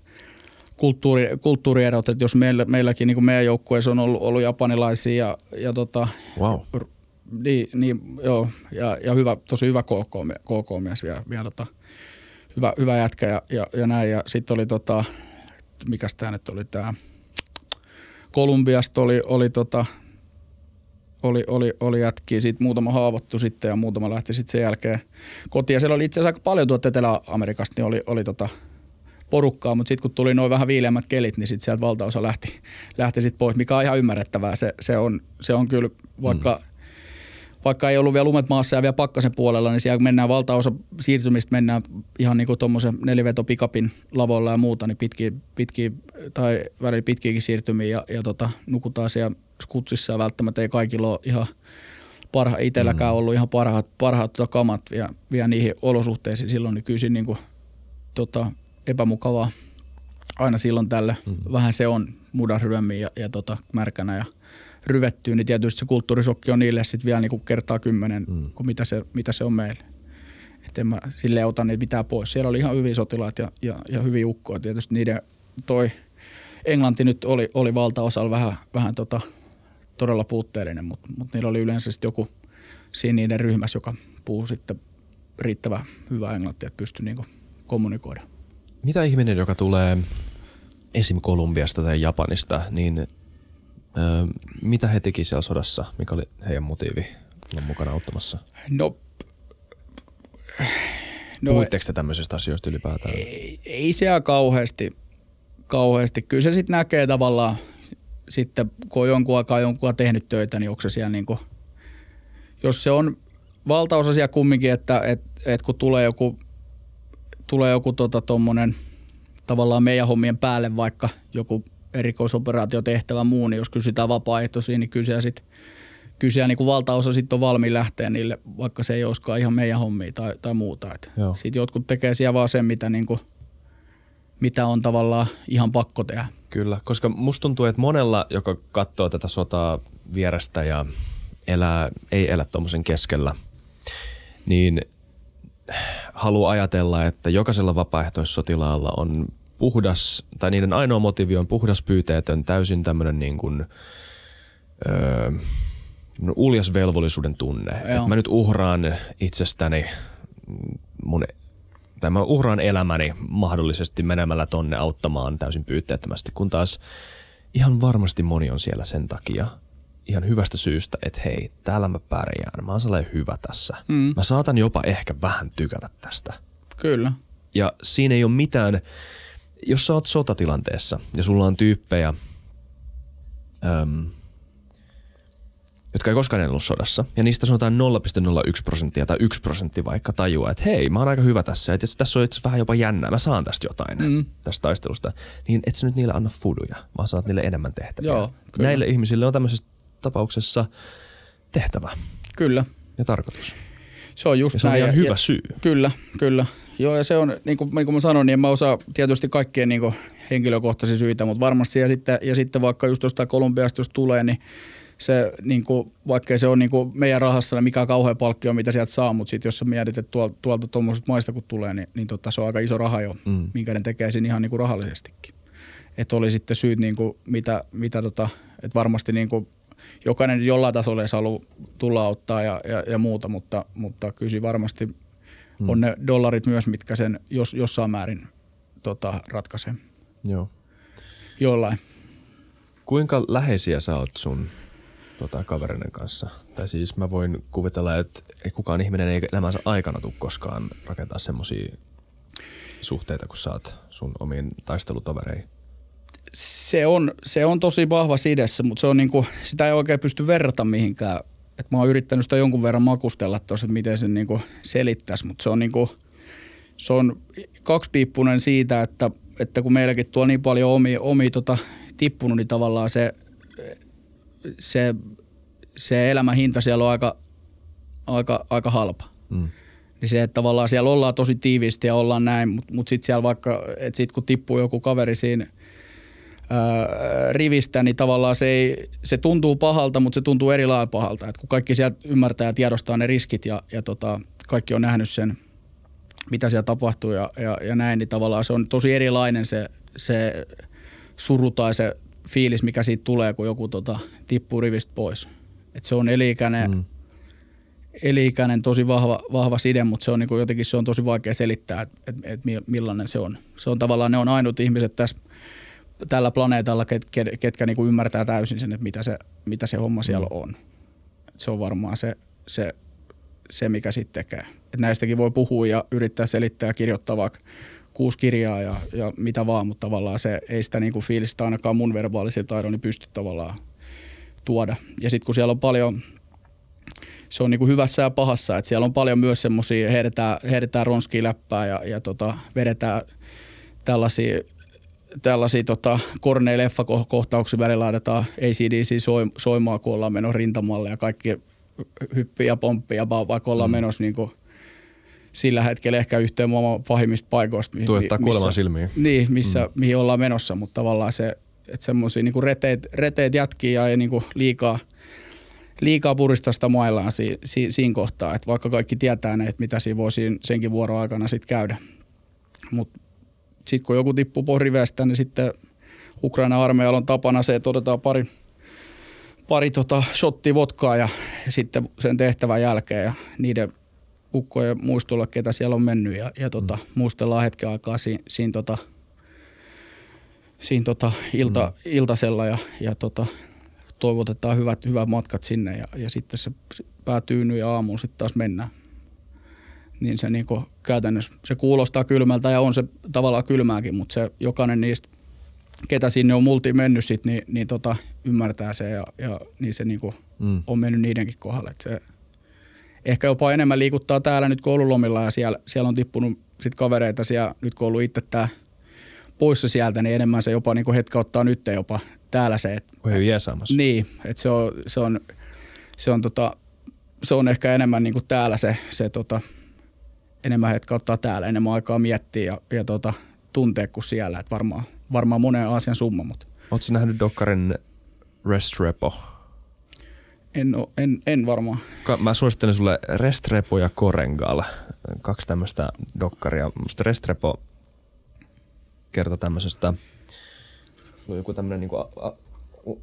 [SPEAKER 2] kulttuuri, kulttuurierot, että jos meillä, meilläkin niin kuin meidän joukkueessa on ollut, ollut japanilaisia ja, ja tota,
[SPEAKER 1] Wow.
[SPEAKER 2] niin, niin joo, ja, ja hyvä, tosi hyvä KK, KK-mies vielä, vielä tota, hyvä, hyvä jätkä ja, ja, ja näin. Ja sitten oli tota, mikäs tämä nyt oli tämä, Kolumbiasta oli, oli tota, oli, oli, oli jätkiä, siitä muutama haavoittu sitten ja muutama lähti sitten sen jälkeen kotiin. Ja siellä oli itse asiassa aika paljon tuolta Etelä-Amerikasta, niin oli, oli tota porukkaa, mutta sitten kun tuli noin vähän viileämmät kelit, niin sitten sieltä valtaosa lähti, lähti sitten pois, mikä on ihan ymmärrettävää. Se, se, on, se on kyllä, vaikka, mm. vaikka ei ollut vielä lumet maassa ja vielä pakkasen puolella, niin siellä mennään valtaosa siirtymistä mennään ihan niin kuin tuommoisen neliveto pikapin lavoilla ja muuta, niin pitkiä, pitkiä tai välillä pitkiäkin siirtymiä ja, ja tota, nukutaan siellä skutsissa ja välttämättä ei kaikilla ole ihan parha, itselläkään mm. ollut ihan parhaat, parhaat tota kamat vielä, vielä niihin olosuhteisiin silloin, niin kyllä siinä niin kuin, tota, epämukavaa aina silloin tällä. Mm. Vähän se on mudan ryömiä ja, ja tota, märkänä ja ryvettyy, niin tietysti se kulttuurisokki on niille sitten vielä niin kuin kertaa kymmenen, mm. kuin mitä se, mitä se on meille. Että en mä silleen ota niitä mitään pois. Siellä oli ihan hyviä sotilaat ja, ja, ja hyviä ukkoja. Tietysti niiden toi Englanti nyt oli, oli valtaosalla vähän, vähän tota, todella puutteellinen, mutta, mutta niillä oli yleensä sitten joku siinä niiden ryhmässä, joka puhuu sitten riittävän hyvää englantia, että pystyy niinku kommunikoida.
[SPEAKER 1] Mitä ihminen, joka tulee esim. Kolumbiasta tai Japanista, niin ö, mitä he teki siellä sodassa? Mikä oli heidän motiivi olla mukana auttamassa?
[SPEAKER 2] No,
[SPEAKER 1] no Puhuitteko te tämmöisistä asioista ylipäätään?
[SPEAKER 2] ei, ei siellä kauheasti, kauheasti. Kyllä se sitten näkee tavallaan sitten, kun on jonkun aikaa jonkun tehnyt töitä, niin onko se siellä niin kuin, jos se on valtaosa siellä kumminkin, että et, et kun tulee joku, tulee joku tota tommonen, tavallaan meidän hommien päälle vaikka joku erikoisoperaatiotehtävä muu, niin jos kysytään vapaaehtoisia, niin kysyä sitten kysyä niin kuin valtaosa sitten on valmiin lähteä niille, vaikka se ei olisikaan ihan meidän hommia tai, tai muuta. Sitten jotkut tekee siellä vaan sen, mitä, niin kuin, mitä on tavallaan ihan pakko tehdä.
[SPEAKER 1] Kyllä, koska musta tuntuu, että monella, joka katsoo tätä sotaa vierestä ja elää, ei elä tuommoisen keskellä, niin haluaa ajatella, että jokaisella vapaaehtoissotilaalla on puhdas, tai niiden ainoa motiivi on puhdas pyyteetön, täysin tämmöinen niin kuin, öö, uljas velvollisuuden tunne. Että mä nyt uhraan itsestäni mun tai mä uhraan elämäni mahdollisesti menemällä tonne auttamaan täysin pyyteettömästi, kun taas ihan varmasti moni on siellä sen takia, ihan hyvästä syystä, että hei, täällä mä pärjään, mä oon sellainen hyvä tässä. Mm. Mä saatan jopa ehkä vähän tykätä tästä.
[SPEAKER 2] Kyllä.
[SPEAKER 1] Ja siinä ei ole mitään, jos sä oot sotatilanteessa ja sulla on tyyppejä, äm, jotka ei koskaan ollut sodassa, ja niistä sanotaan 0,01 prosenttia tai 1 prosentti vaikka tajua, että hei, mä oon aika hyvä tässä, että tässä on itse vähän jopa jännää, mä saan tästä jotain, mm. tästä taistelusta, niin et sä nyt niille anna fuduja, vaan saat niille enemmän tehtäviä.
[SPEAKER 2] Joo, kyllä.
[SPEAKER 1] Näille ihmisille on tämmöisessä tapauksessa tehtävä.
[SPEAKER 2] Kyllä.
[SPEAKER 1] Ja tarkoitus.
[SPEAKER 2] Se on just
[SPEAKER 1] ja se on
[SPEAKER 2] näin.
[SPEAKER 1] ihan
[SPEAKER 2] ja,
[SPEAKER 1] hyvä
[SPEAKER 2] ja,
[SPEAKER 1] syy.
[SPEAKER 2] Kyllä, kyllä. Joo, ja se on, niin kuin, niin kuin mä sanoin, niin en mä osaa tietysti kaikkien niin kuin henkilökohtaisia syitä, mutta varmasti ja sitten, ja sitten vaikka just jostain Kolumbiasta, jos tulee, niin se, niin kuin, vaikkei se on niin kuin meidän rahassa mikä kauhea palkkio, mitä sieltä saa, mutta sitten jos sä mietit, että tuolta, tuolta tuommoisesta maista kun tulee, niin, niin tota, se on aika iso raha jo, mm. minkä ne tekee siinä ihan niin kuin rahallisestikin. Että oli sitten syyt, niin kuin, mitä, mitä tota, että varmasti niin kuin, jokainen jollain tasolla ei halua tulla auttaa ja, ja, ja muuta, mutta, mutta kyllä varmasti mm. on ne dollarit myös, mitkä sen jos, jossain määrin tota, ratkaisee.
[SPEAKER 1] Joo.
[SPEAKER 2] Jollain.
[SPEAKER 1] Kuinka läheisiä sä oot sun tota, kaverinen kanssa? Tai siis mä voin kuvitella, että kukaan ihminen ei elämänsä aikana tule koskaan rakentaa semmoisia suhteita, kun oot sun omiin taistelutovereihin.
[SPEAKER 2] Se on, se on tosi vahva sidessä, mutta se on niinku, sitä ei oikein pysty verrata mihinkään. Et mä oon yrittänyt sitä jonkun verran makustella tuossa, että miten sen niinku selittäisi, mutta se on, niinku, se on kaksipiippunen siitä, että, että kun meilläkin tuo niin paljon omi, omi tota, tippunut, niin tavallaan se, se, se elämän hinta siellä on aika, aika, aika halpa. Mm. Niin se, että tavallaan siellä ollaan tosi tiiviisti ja ollaan näin, mutta mut sitten siellä vaikka, että sit kun tippuu joku kaveri siinä ää, rivistä, niin tavallaan se, ei, se tuntuu pahalta, mutta se tuntuu eri lailla pahalta. Et kun kaikki sieltä ymmärtää ja tiedostaa ne riskit ja, ja tota, kaikki on nähnyt sen, mitä siellä tapahtuu ja, ja, ja näin, niin tavallaan se on tosi erilainen se, se suru tai se fiilis, mikä siitä tulee, kun joku tota, tippuu rivistä pois. Et se on eliikäinen, mm. eliikäinen tosi vahva, vahva side, mutta se on niin jotenkin se on tosi vaikea selittää, että et, et millainen se on. Se on tavallaan, ne on ainut ihmiset tässä tällä planeetalla, ket, ket, ketkä niin kuin ymmärtää täysin sen, että mitä se, mitä se homma siellä mm. on. Et se on varmaan se, se, se mikä sitten tekee. Et näistäkin voi puhua ja yrittää selittää ja kirjoittaa vaikka kuusi kirjaa ja, ja mitä vaan, mutta tavallaan se ei sitä niin kuin fiilistä ainakaan mun verbaalisilla taidolla niin pysty tavallaan tuoda. Ja sitten kun siellä on paljon, se on niin kuin hyvässä ja pahassa, että siellä on paljon myös semmoisia, heitetään, heitetään ronskia läppää ja, ja tota, vedetään tällaisia tällaisia tota, korneja leffakohtauksia välillä laitetaan ACDC soimaa, kun ollaan menossa rintamalle ja kaikki hyppii ja pomppii ja vaikka ollaan mm. menossa niin kuin sillä hetkellä ehkä yhteen maailman pahimmista paikoista.
[SPEAKER 1] Tuottaa kuoleman silmiin.
[SPEAKER 2] Niin, missä, mm. mihin ollaan menossa, mutta tavallaan se, että semmoisia niin reteet, reteet jatkii ja ei niin kuin liikaa, liikaa puristaa sitä maillaan si, si, siinä kohtaa, että vaikka kaikki tietää ne, että mitä siinä voi siinä, senkin vuoron aikana sitten käydä. Mutta sitten kun joku tippuu pohriveestä, niin sitten Ukraina armeijalla on tapana se, että otetaan pari, pari tota shottia vodkaa ja, ja sitten sen tehtävän jälkeen ja niiden ukkojen muistolla, ketä siellä on mennyt ja, ja tota, mm. muistellaan hetken aikaa siinä, siinä, tota, siinä tota ilta, mm. iltasella ja, ja tota, toivotetaan hyvät, hyvät matkat sinne ja, ja sitten se päätyy ja aamuun sitten taas mennään niin se niin käytännössä se kuulostaa kylmältä ja on se tavallaan kylmääkin, mutta se jokainen niistä, ketä sinne on multi mennyt sit, niin, niin tota, ymmärtää se ja, ja niin se niin mm. on mennyt niidenkin kohdalle. Et se ehkä jopa enemmän liikuttaa täällä nyt koululomilla ja siellä, siellä on tippunut sit kavereita siellä, nyt kun on ollut itse tämä poissa sieltä, niin enemmän se jopa niin hetkä ottaa nyt jopa täällä se. Et,
[SPEAKER 1] Voi jeesaamassa.
[SPEAKER 2] Niin, että se on, se on, se on, tota, se on ehkä enemmän niin kuin täällä se, se tota, enemmän hetkä ottaa täällä, enemmän aikaa miettiä ja, ja tota, tuntea kuin siellä. Et varmaan, varmaan monen asian summa. Mutta.
[SPEAKER 1] Oletko nähnyt Dokkarin Restrepo?
[SPEAKER 2] En, ole, en, en varmaan.
[SPEAKER 1] Mä suosittelen sulle Restrepo ja Korengal. Kaksi tämmöistä dokkaria. Musta Restrepo kertoo tämmöisestä, on joku tämmöinen niin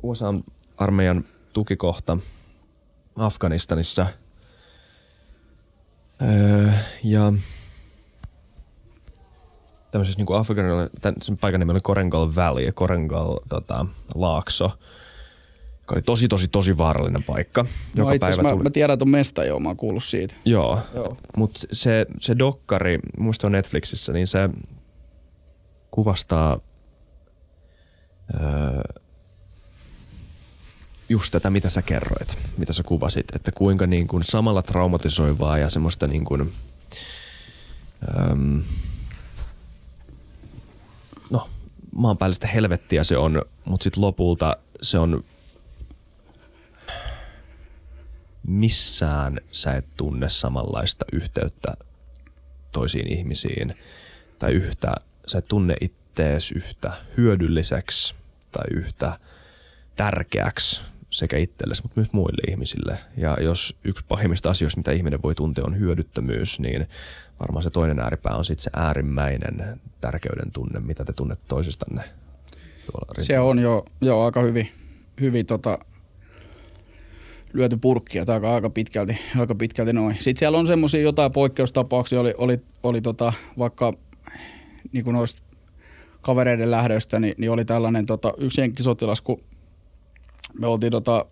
[SPEAKER 1] USA-armeijan tukikohta Afganistanissa – Öö, ja tämmöisessä niin tämän, sen paikan nimi oli Korengal Valley, Korengal tota, laakso, joka oli tosi, tosi, tosi vaarallinen paikka.
[SPEAKER 2] No Joka päivä mä, tuli... mä tiedän, että on mesta jo, mä oon kuullut siitä.
[SPEAKER 1] Joo, Joo. mutta se, se dokkari, muista on Netflixissä, niin se kuvastaa öö, just tätä, mitä sä kerroit, mitä sä kuvasit, että kuinka niin kuin samalla traumatisoivaa ja semmoista niin kuin, äm, no, maanpäällistä helvettiä se on, mutta sitten lopulta se on missään sä et tunne samanlaista yhteyttä toisiin ihmisiin tai yhtä, sä et tunne ittees yhtä hyödylliseksi tai yhtä tärkeäksi sekä itsellesi, mutta myös muille ihmisille. Ja jos yksi pahimmista asioista, mitä ihminen voi tuntea, on hyödyttömyys, niin varmaan se toinen ääripää on sitten se äärimmäinen tärkeyden tunne, mitä te tunnette toisistanne.
[SPEAKER 2] Se on jo, jo aika hyvin, hyvin tota, lyöty purkkia, tai aika pitkälti, aika pitkälti noin. Sitten siellä on semmoisia jotain poikkeustapauksia, oli, oli, oli tota, vaikka niin kuin noista kavereiden lähdöstä, niin, niin oli tällainen tota, yksi jenkkisotilas, kun me oltiin tota,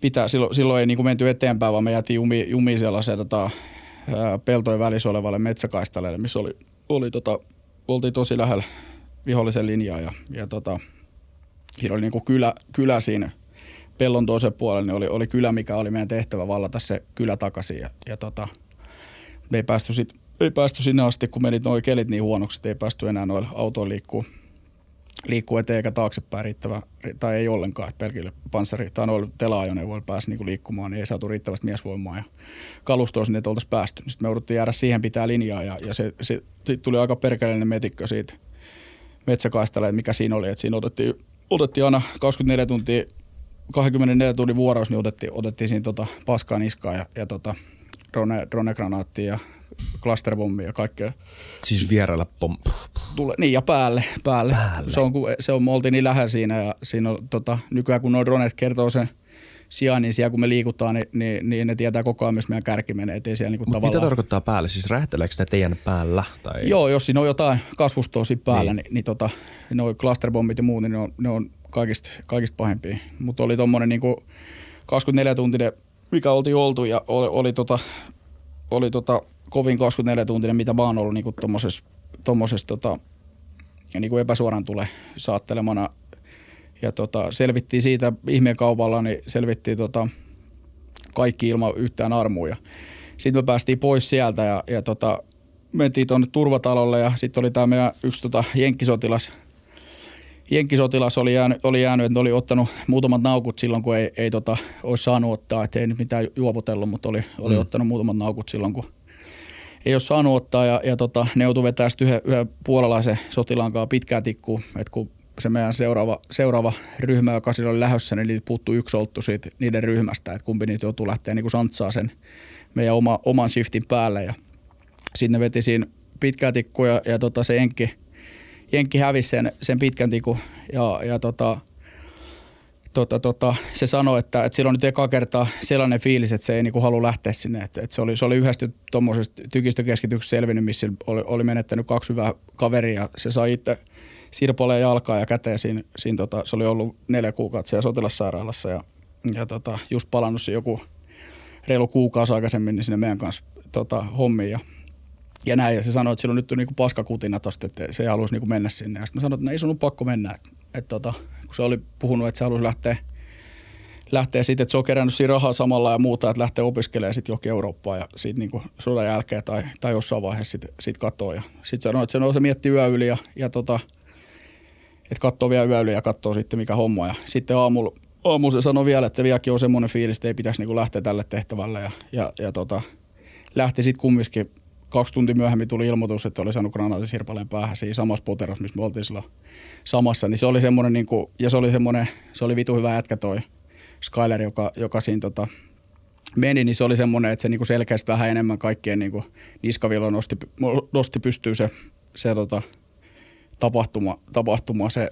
[SPEAKER 2] pitää, silloin, silloin ei niin kuin menty eteenpäin, vaan me jäätiin jumi, jumi sellaiseen tota, peltojen välissä olevalle metsäkaistaleelle, missä oli, oli tota, oltiin tosi lähellä vihollisen linjaa ja, ja tota, siinä oli niin kuin kylä, kylä siinä pellon toisen puolella, niin oli, oli kylä, mikä oli meidän tehtävä vallata se kylä takaisin ja, ja tota, me ei päästy, sit, ei päästy sinne asti, kun menit noin kelit niin huonoksi, että ei päästy enää noilla autoilla liikkuu liikkuu eteen eikä taaksepäin riittävä, tai ei ollenkaan, että pelkille panssari tai noilla tela-ajoneuvoilla pääsi niin liikkumaan, niin ei saatu riittävästi miesvoimaa ja kalustoa sinne, että oltaisiin päästy. Sitten me jouduttiin jäädä siihen pitää linjaa ja, ja se, se, se, tuli aika perkeleinen metikkö siitä metsäkaistalle, mikä siinä oli, että siinä otettiin, otettiin aina 24 tuntia 24 tunnin vuorossa, niin otettiin, otettiin siinä tota paskaa niskaa ja, ja tota drone, drone-granaattia ja clusterbombia ja kaikkea.
[SPEAKER 1] Siis vierailla pom...
[SPEAKER 2] Tule, niin ja päälle, päälle.
[SPEAKER 1] Päälle.
[SPEAKER 2] Se on, kun se on, me oltiin niin lähellä siinä ja siinä on, tota, nykyään kun nuo dronet kertoo sen sijainnin siellä, kun me liikutaan, niin, niin, niin ne tietää koko ajan, missä meidän kärki menee. Et ei siellä niinku
[SPEAKER 1] Mut
[SPEAKER 2] tavallaan...
[SPEAKER 1] mitä tarkoittaa päälle? Siis räjähteleekö ne teidän päällä? Tai...
[SPEAKER 2] Joo, jos siinä on jotain kasvustoa siinä päällä,
[SPEAKER 1] Niin.
[SPEAKER 2] niin, niin, tota, noi clusterbombit ja muut, niin ne on, ne on kaikista, kaikista pahimpia. Mutta oli tommonen niinku 24-tuntinen, mikä oltiin oltu ja oli, oli, tota, oli tota, kovin 24-tuntinen, mitä oon ollut niinku tommosessa, tommosessa tota, niinku epäsuoran tule saattelemana. Ja tota, selvittiin siitä ihmeen kaupalla, niin selvittiin tota, kaikki ilman yhtään armuja. Sitten me päästiin pois sieltä ja, ja tota, mentiin tuonne turvatalolle ja sitten oli tämä meidän yksi tota, jenkkisotilas. Jenkkisotilas oli jäänyt, oli jäänyt, että oli ottanut muutamat naukut silloin, kun ei, ei tota, olisi saanut ottaa, että ei nyt mitään juopotellut, mutta oli, oli
[SPEAKER 1] Mm.
[SPEAKER 2] ottanut muutamat naukut silloin, kun ei ole saanut ottaa ja, ja tota, ne joutui sitten yhden, yhden puolalaisen sotilaan kanssa pitkää tikkua, että kun se meidän seuraava, seuraava ryhmä, joka siinä oli lähössä, niin niitä puuttuu yksi olttu siitä niiden ryhmästä, että kumpi niitä joutuu lähteä niin kuin santsaa sen meidän oma, oman shiftin päälle ja sitten ne veti siinä pitkää tikkua ja, ja tota, se Jenkki, Jenkki hävisi sen, sen pitkän tikun ja, ja tota, tota, tota, se sanoi, että, että sillä on nyt eka kertaa sellainen fiilis, että se ei niinku halua lähteä sinne. Että, että se, oli, se oli yhdestä tuommoisesta tykistökeskityksestä selvinnyt, missä oli, oli menettänyt kaksi hyvää kaveria se sai itse sirpaleen jalkaa ja käteen siinä, siinä tota, se oli ollut neljä kuukautta siellä sotilassairaalassa ja, ja tota, just palannut joku reilu kuukausi aikaisemmin niin sinne meidän kanssa tota, hommiin ja ja näin, ja se sanoi, että sillä on nyt niinku paskakutina tosta, että se ei haluaisi niinku mennä sinne. Ja sitten mä sanoin, että no ei sun ole pakko mennä. Että, että tota, kun se oli puhunut, että se haluaisi lähteä, lähteä siitä, että se on kerännyt siinä rahaa samalla ja muuta, että lähtee opiskelemaan sitten johonkin Eurooppaan ja siitä niinku sodan jälkeen tai, tai jossain vaiheessa sitten sit katsoa. Ja sitten sanoi, että se, no, se mietti yö yli ja, ja tota, että katsoo vielä yö yli ja katsoo sitten mikä homma. Ja sitten aamulla, aamulla se sanoi vielä, että vieläkin on semmoinen fiilis, että ei pitäisi niinku lähteä tälle tehtävälle. Ja, ja, ja tota, lähti sitten kumminkin kaksi tuntia myöhemmin tuli ilmoitus, että oli saanut granaatin sirpaleen päähän siinä samassa poterossa, missä me oltiin silloin samassa. Niin se oli semmoinen, niin kuin, ja se oli semmoinen, se oli vitu hyvä jätkä toi Skyler, joka, joka siinä tota, meni, niin se oli semmoinen, että se niin kuin selkeästi vähän enemmän kaikkien niin niskavilloin nosti, nosti pystyy se, se tota, tapahtuma, tapahtuma se,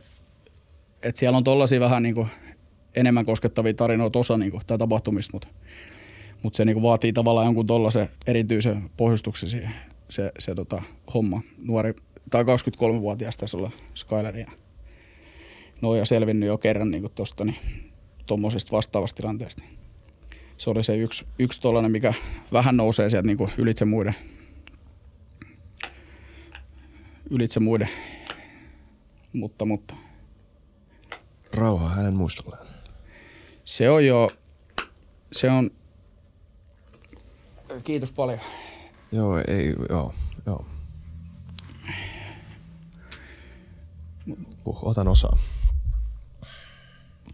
[SPEAKER 2] että siellä on tollaisia vähän niin kuin enemmän koskettavia tarinoita osa niin kuin, tai tapahtumista, mutta mutta se niinku vaatii tavallaan jonkun tollaisen erityisen pohjustuksen siihen, se, se tota, homma. Nuori, tai 23-vuotias tässä olla Skyler ja no ja selvinnyt jo kerran niinku tosta, niin tuommoisesta vastaavasta tilanteesta. niin Se oli se yksi, yksi tollainen, mikä vähän nousee sieltä niinku ylitse muiden, ylitse muiden, mutta, mutta
[SPEAKER 1] Rauha hänen muistolleen.
[SPEAKER 2] se on jo, se on, kiitos paljon.
[SPEAKER 1] Joo, ei, joo, joo. Uh, otan osaa.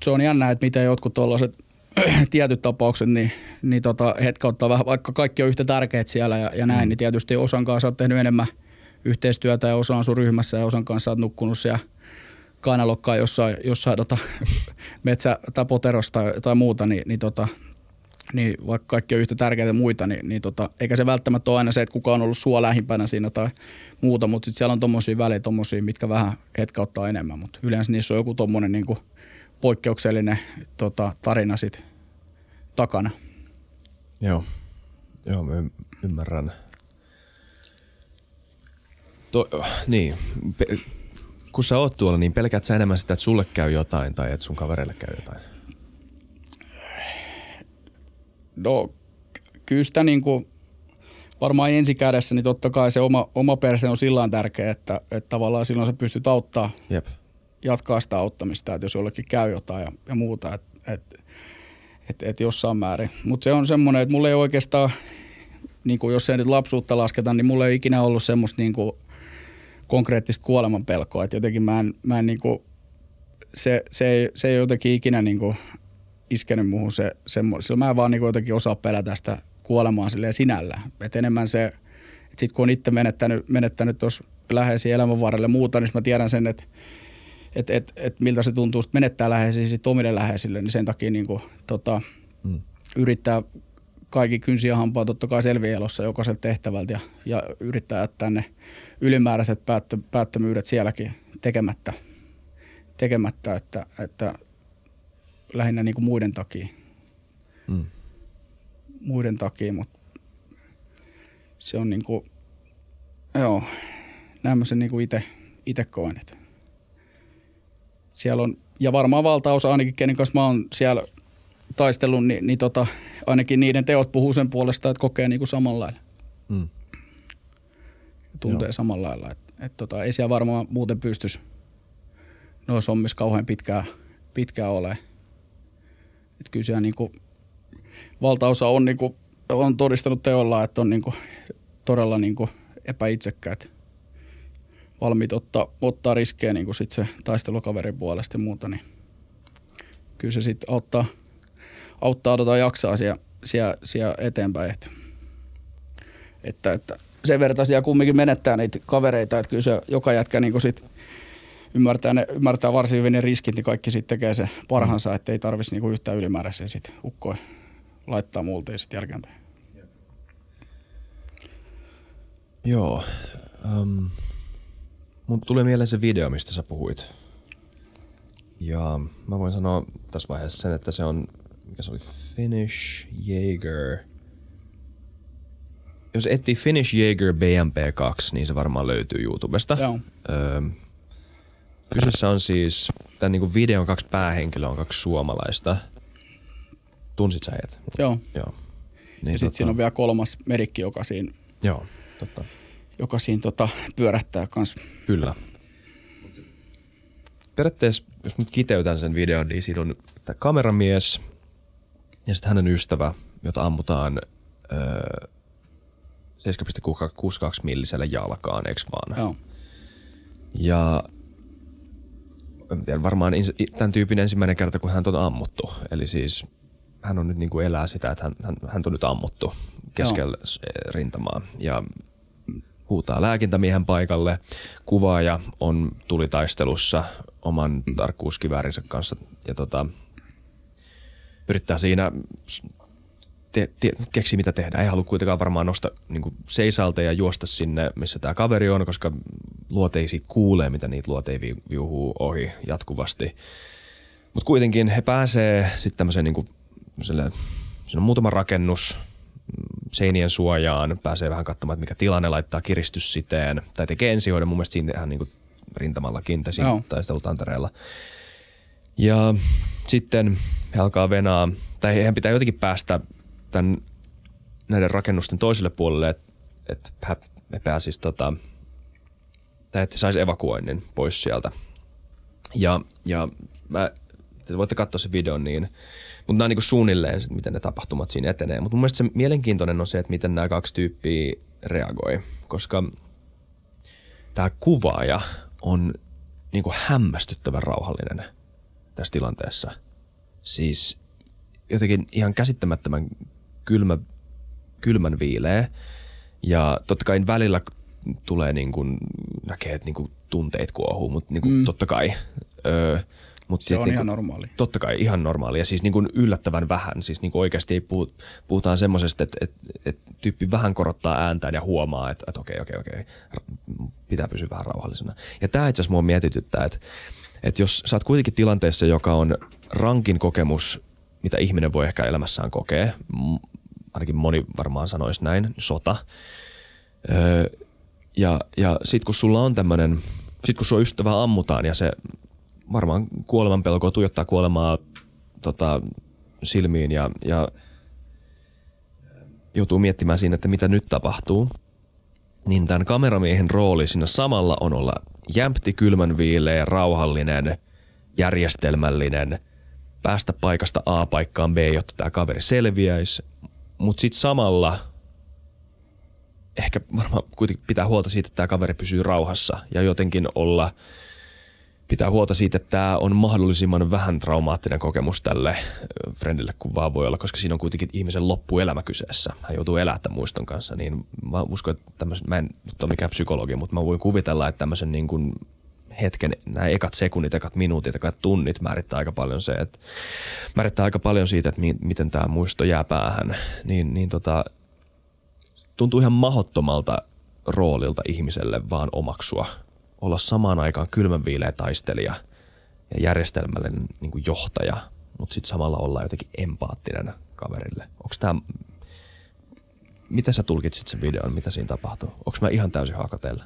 [SPEAKER 2] Se on jännä, että miten jotkut tuollaiset tietyt tapaukset, niin, niin tota, hetkä ottaa vähän, vaikka kaikki on yhtä tärkeät siellä ja, ja näin, mm. niin tietysti osan kanssa olet tehnyt enemmän yhteistyötä ja osa on sun ryhmässä ja osan kanssa olet nukkunut siellä kainalokkaan jossain, jossain tota, metsä- tai poterossa tai, tai muuta, niin, niin, tota, niin vaikka kaikki on yhtä tärkeitä muita, niin, niin tota, eikä se välttämättä ole aina se, että kuka on ollut sua lähimpänä siinä tai muuta, mutta sit siellä on tommosia välejä, tommosia, mitkä vähän hetkä ottaa enemmän, mutta yleensä niissä on joku tommonen niin poikkeuksellinen tota, tarina sit takana.
[SPEAKER 1] Joo, joo, mä ymmärrän. To, niin, pe- kun sä oot tuolla, niin pelkäät sä enemmän sitä, että sulle käy jotain tai että sun kavereille käy jotain?
[SPEAKER 2] No kyllä sitä niin kuin, varmaan ensikädessä, niin totta kai se oma, oma perse on sillä tärkeä, että, että tavallaan silloin sä pystyt auttaa,
[SPEAKER 1] Jep.
[SPEAKER 2] jatkaa sitä auttamista, että jos jollekin käy jotain ja, ja muuta, että et, et, et jossain määrin. Mutta se on semmoinen, että mulla ei oikeastaan, niin kuin jos ei nyt lapsuutta lasketa, niin mulla ei ikinä ollut semmoista niin kuin konkreettista kuolemanpelkoa. Että jotenkin mä en, mä en niin kuin, se, se, ei, se ei jotenkin ikinä niin kuin iskenyt muuhun se, semmo, sillä mä en vaan niin jotenkin osaa pelätä sitä kuolemaa silleen sinällään. Et enemmän se, että sit kun on itse menettänyt, menettänyt tuossa läheisiä elämän varrelle muuta, niin mä tiedän sen, että et, et, et miltä se tuntuu sit menettää läheisiä sit omille läheisille, niin sen takia niin kuin, tota,
[SPEAKER 1] Mm.
[SPEAKER 2] yrittää kaikki kynsi ja hampaa totta kai selviä elossa jokaiselta tehtävältä ja, ja yrittää jättää ne ylimääräiset päättö, päättömyydet sielläkin tekemättä, tekemättä että, että lähinnä niin kuin muiden takia. Mm. Muiden takia, mutta se on niin kuin, joo, näin mä sen niin kuin itse koen, että siellä on, ja varmaan valtaosa ainakin, kenen kanssa mä oon siellä taistellut, niin, niin tota, ainakin niiden teot puhuu sen puolesta, että kokee niin kuin samalla lailla. Mm. Tuntee Joo. samalla lailla. Et, et tota, ei siellä varmaan muuten pystyisi noissa hommissa kauhean pitkään, pitkään ole. Et kyllä siellä niin kuin, valtaosa on, niin kuin, on todistanut teolla, että on niin kuin, todella niin kuin epäitsekkäät valmiit ottaa, ottaa riskejä niin kuin sit se taistelukaverin puolesta ja muuta, niin kyllä se sitten auttaa, auttaa tota jaksaa siellä, siellä, siellä eteenpäin. Että, että, että sen verran siellä kumminkin menettää niitä kavereita, että kyllä se joka jätkä niin sit ymmärtää, ne, ymmärtää varsin hyvin ne riskit, niin kaikki sitten tekee se parhaansa, että ei tarvitsisi niinku yhtään ylimääräisiä sit ukkoja laittaa multiin sitten jälkeenpäin.
[SPEAKER 1] Joo. Um, mun tulee mieleen se video, mistä sä puhuit. Ja mä voin sanoa tässä vaiheessa sen, että se on, mikä se oli, Finnish Jaeger. Jos etsii Finnish Jaeger BMP2, niin se varmaan löytyy YouTubesta. Joo. Öö, kyseessä on siis, tämän niinku videon kaksi päähenkilöä on kaksi suomalaista. Tunsit sä et?
[SPEAKER 2] Joo. Joo. Niin ja sitten siinä on vielä kolmas merikki, joka siinä
[SPEAKER 1] Joo, totta
[SPEAKER 2] joka siinä tota, pyörähtää kanssa.
[SPEAKER 1] Kyllä. Periaatteessa, jos nyt kiteytän sen videon, niin siinä on tämä kameramies ja sitten hänen ystävä, jota ammutaan öö, 7,62 milliselle jalkaan, eikö vaan?
[SPEAKER 2] Joo.
[SPEAKER 1] Ja tiedä, varmaan tämän tyypin ensimmäinen kerta, kun hän on ammuttu. Eli siis hän on nyt niin kuin elää sitä, että hän, hän, hän on nyt ammuttu keskellä Joo. rintamaa. Ja huutaa lääkintämiehen paikalle. Kuvaaja on tulitaistelussa oman tarkkuuskiväärinsä kanssa ja tota, yrittää siinä te, te, keksi mitä tehdä. Ei halua kuitenkaan varmaan nostaa niin seisalta ja juosta sinne, missä tämä kaveri on, koska luot ei siitä kuulee, mitä niitä luot ei viuhuu ohi jatkuvasti. Mutta kuitenkin he pääsee sitten tämmöiseen niin kuin, siinä on muutama rakennus, seinien suojaan, pääsee vähän katsomaan, että mikä tilanne laittaa kiristyssiteen, tai tekee ensihoidon mun mielestä siinä ihan niin kuin rintamallakin tai siinä taistelutantereella. Ja sitten he alkaa venaa, tai heidän pitää jotenkin päästä tämän, näiden rakennusten toiselle puolelle, että et he pääsis tota, tai että saisi evakuoinnin pois sieltä. Ja, ja mä, te voitte katsoa sen videon, niin mutta nämä on niin suunnilleen, miten ne tapahtumat siinä etenee. Mutta mun mielestä se mielenkiintoinen on se, että miten nämä kaksi tyyppiä reagoi, koska tämä kuvaaja on niin kuin hämmästyttävän rauhallinen tässä tilanteessa. Siis jotenkin ihan käsittämättömän kylmä, kylmän viileä. Ja totta kai välillä tulee niin kuin, näkee, että niin kuin tunteet kuohuu, mutta niin kuin mm. totta kai. Öö,
[SPEAKER 2] Mut se on niin ihan normaali.
[SPEAKER 1] Totta kai ihan normaali ja siis niin kuin yllättävän vähän. Siis niin kuin oikeasti ei puhu, puhutaan semmoisesta, että, että, että tyyppi vähän korottaa ääntään ja huomaa, että, että okei, okei, okei, pitää pysyä vähän rauhallisena. Ja tämä itse asiassa mua mietityttää, että, että jos sä oot kuitenkin tilanteessa, joka on rankin kokemus, mitä ihminen voi ehkä elämässään kokea, ainakin moni varmaan sanoisi näin, sota. Öö, ja ja sit kun sulla on tämmöinen, sit kun sun ystävä ammutaan ja se varmaan kuoleman pelkoa tuijottaa kuolemaa tota, silmiin ja, ja joutuu miettimään siinä, että mitä nyt tapahtuu. Niin tämän kameramiehen rooli siinä samalla on olla jämpti, kylmän viileä, rauhallinen, järjestelmällinen, päästä paikasta A paikkaan B, jotta tämä kaveri selviäisi. Mutta sitten samalla ehkä varmaan kuitenkin pitää huolta siitä, että tämä kaveri pysyy rauhassa ja jotenkin olla – pitää huolta siitä, että tämä on mahdollisimman vähän traumaattinen kokemus tälle friendille kuin vaan voi olla, koska siinä on kuitenkin ihmisen loppuelämä kyseessä. Hän joutuu elämään tämän muiston kanssa, niin mä uskon, että tämmöisen, mä en nyt ole mikään psykologi, mutta mä voin kuvitella, että tämmöisen niin kuin hetken, nämä ekat sekunnit, ekat minuutit, ekat tunnit määrittää aika paljon se, että määrittää aika paljon siitä, että mi, miten tämä muisto jää päähän, niin, niin tota, tuntuu ihan mahottomalta roolilta ihmiselle vaan omaksua. Olla samaan aikaan kylmänviileä taistelija ja järjestelmällinen niin johtaja, mutta sitten samalla olla jotenkin empaattinen kaverille. Onko tämä Miten sä tulkitsit sen videon, mitä siinä tapahtuu? Onko mä ihan täysin hakatella?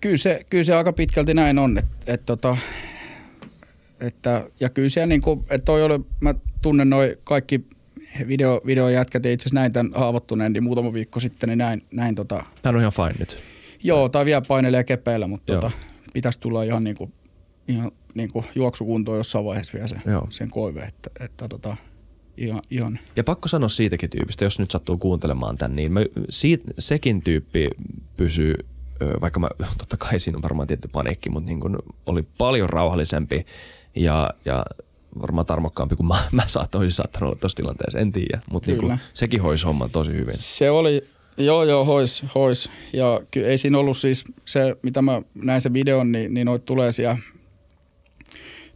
[SPEAKER 2] Kyllä se, kyllä se aika pitkälti näin on, että et tota, että, ja kyllä siellä niin kuin, että toi oli, mä tunnen noin kaikki video, videojätkät ja itse asiassa näin tämän haavoittuneen niin muutama viikko sitten, niin näin, näin tota.
[SPEAKER 1] Tämä on ihan fine nyt.
[SPEAKER 2] Joo, tai vielä painelee kepeillä, mutta tota, pitäisi tulla ihan niin kuin, ihan niin kuin juoksukuntoon jossain vaiheessa vielä se, Joo. sen koive, että, että tota, ihan, ihan.
[SPEAKER 1] Ja pakko sanoa siitäkin tyypistä, jos nyt sattuu kuuntelemaan tämän, niin mä, siitä, sekin tyyppi pysyy, vaikka mä, totta kai siinä on varmaan tietty paniikki, mutta niin kun oli paljon rauhallisempi ja, ja varmaan tarmokkaampi kuin mä, mä saattoin, saattanut olla tuossa tilanteessa, en tiedä, mutta niin sekin hoisi homman tosi hyvin.
[SPEAKER 2] Se oli, joo joo, hois, hois. Ja kyllä ei siinä ollut siis se, mitä mä näin sen videon, niin, niin noit tulee siellä,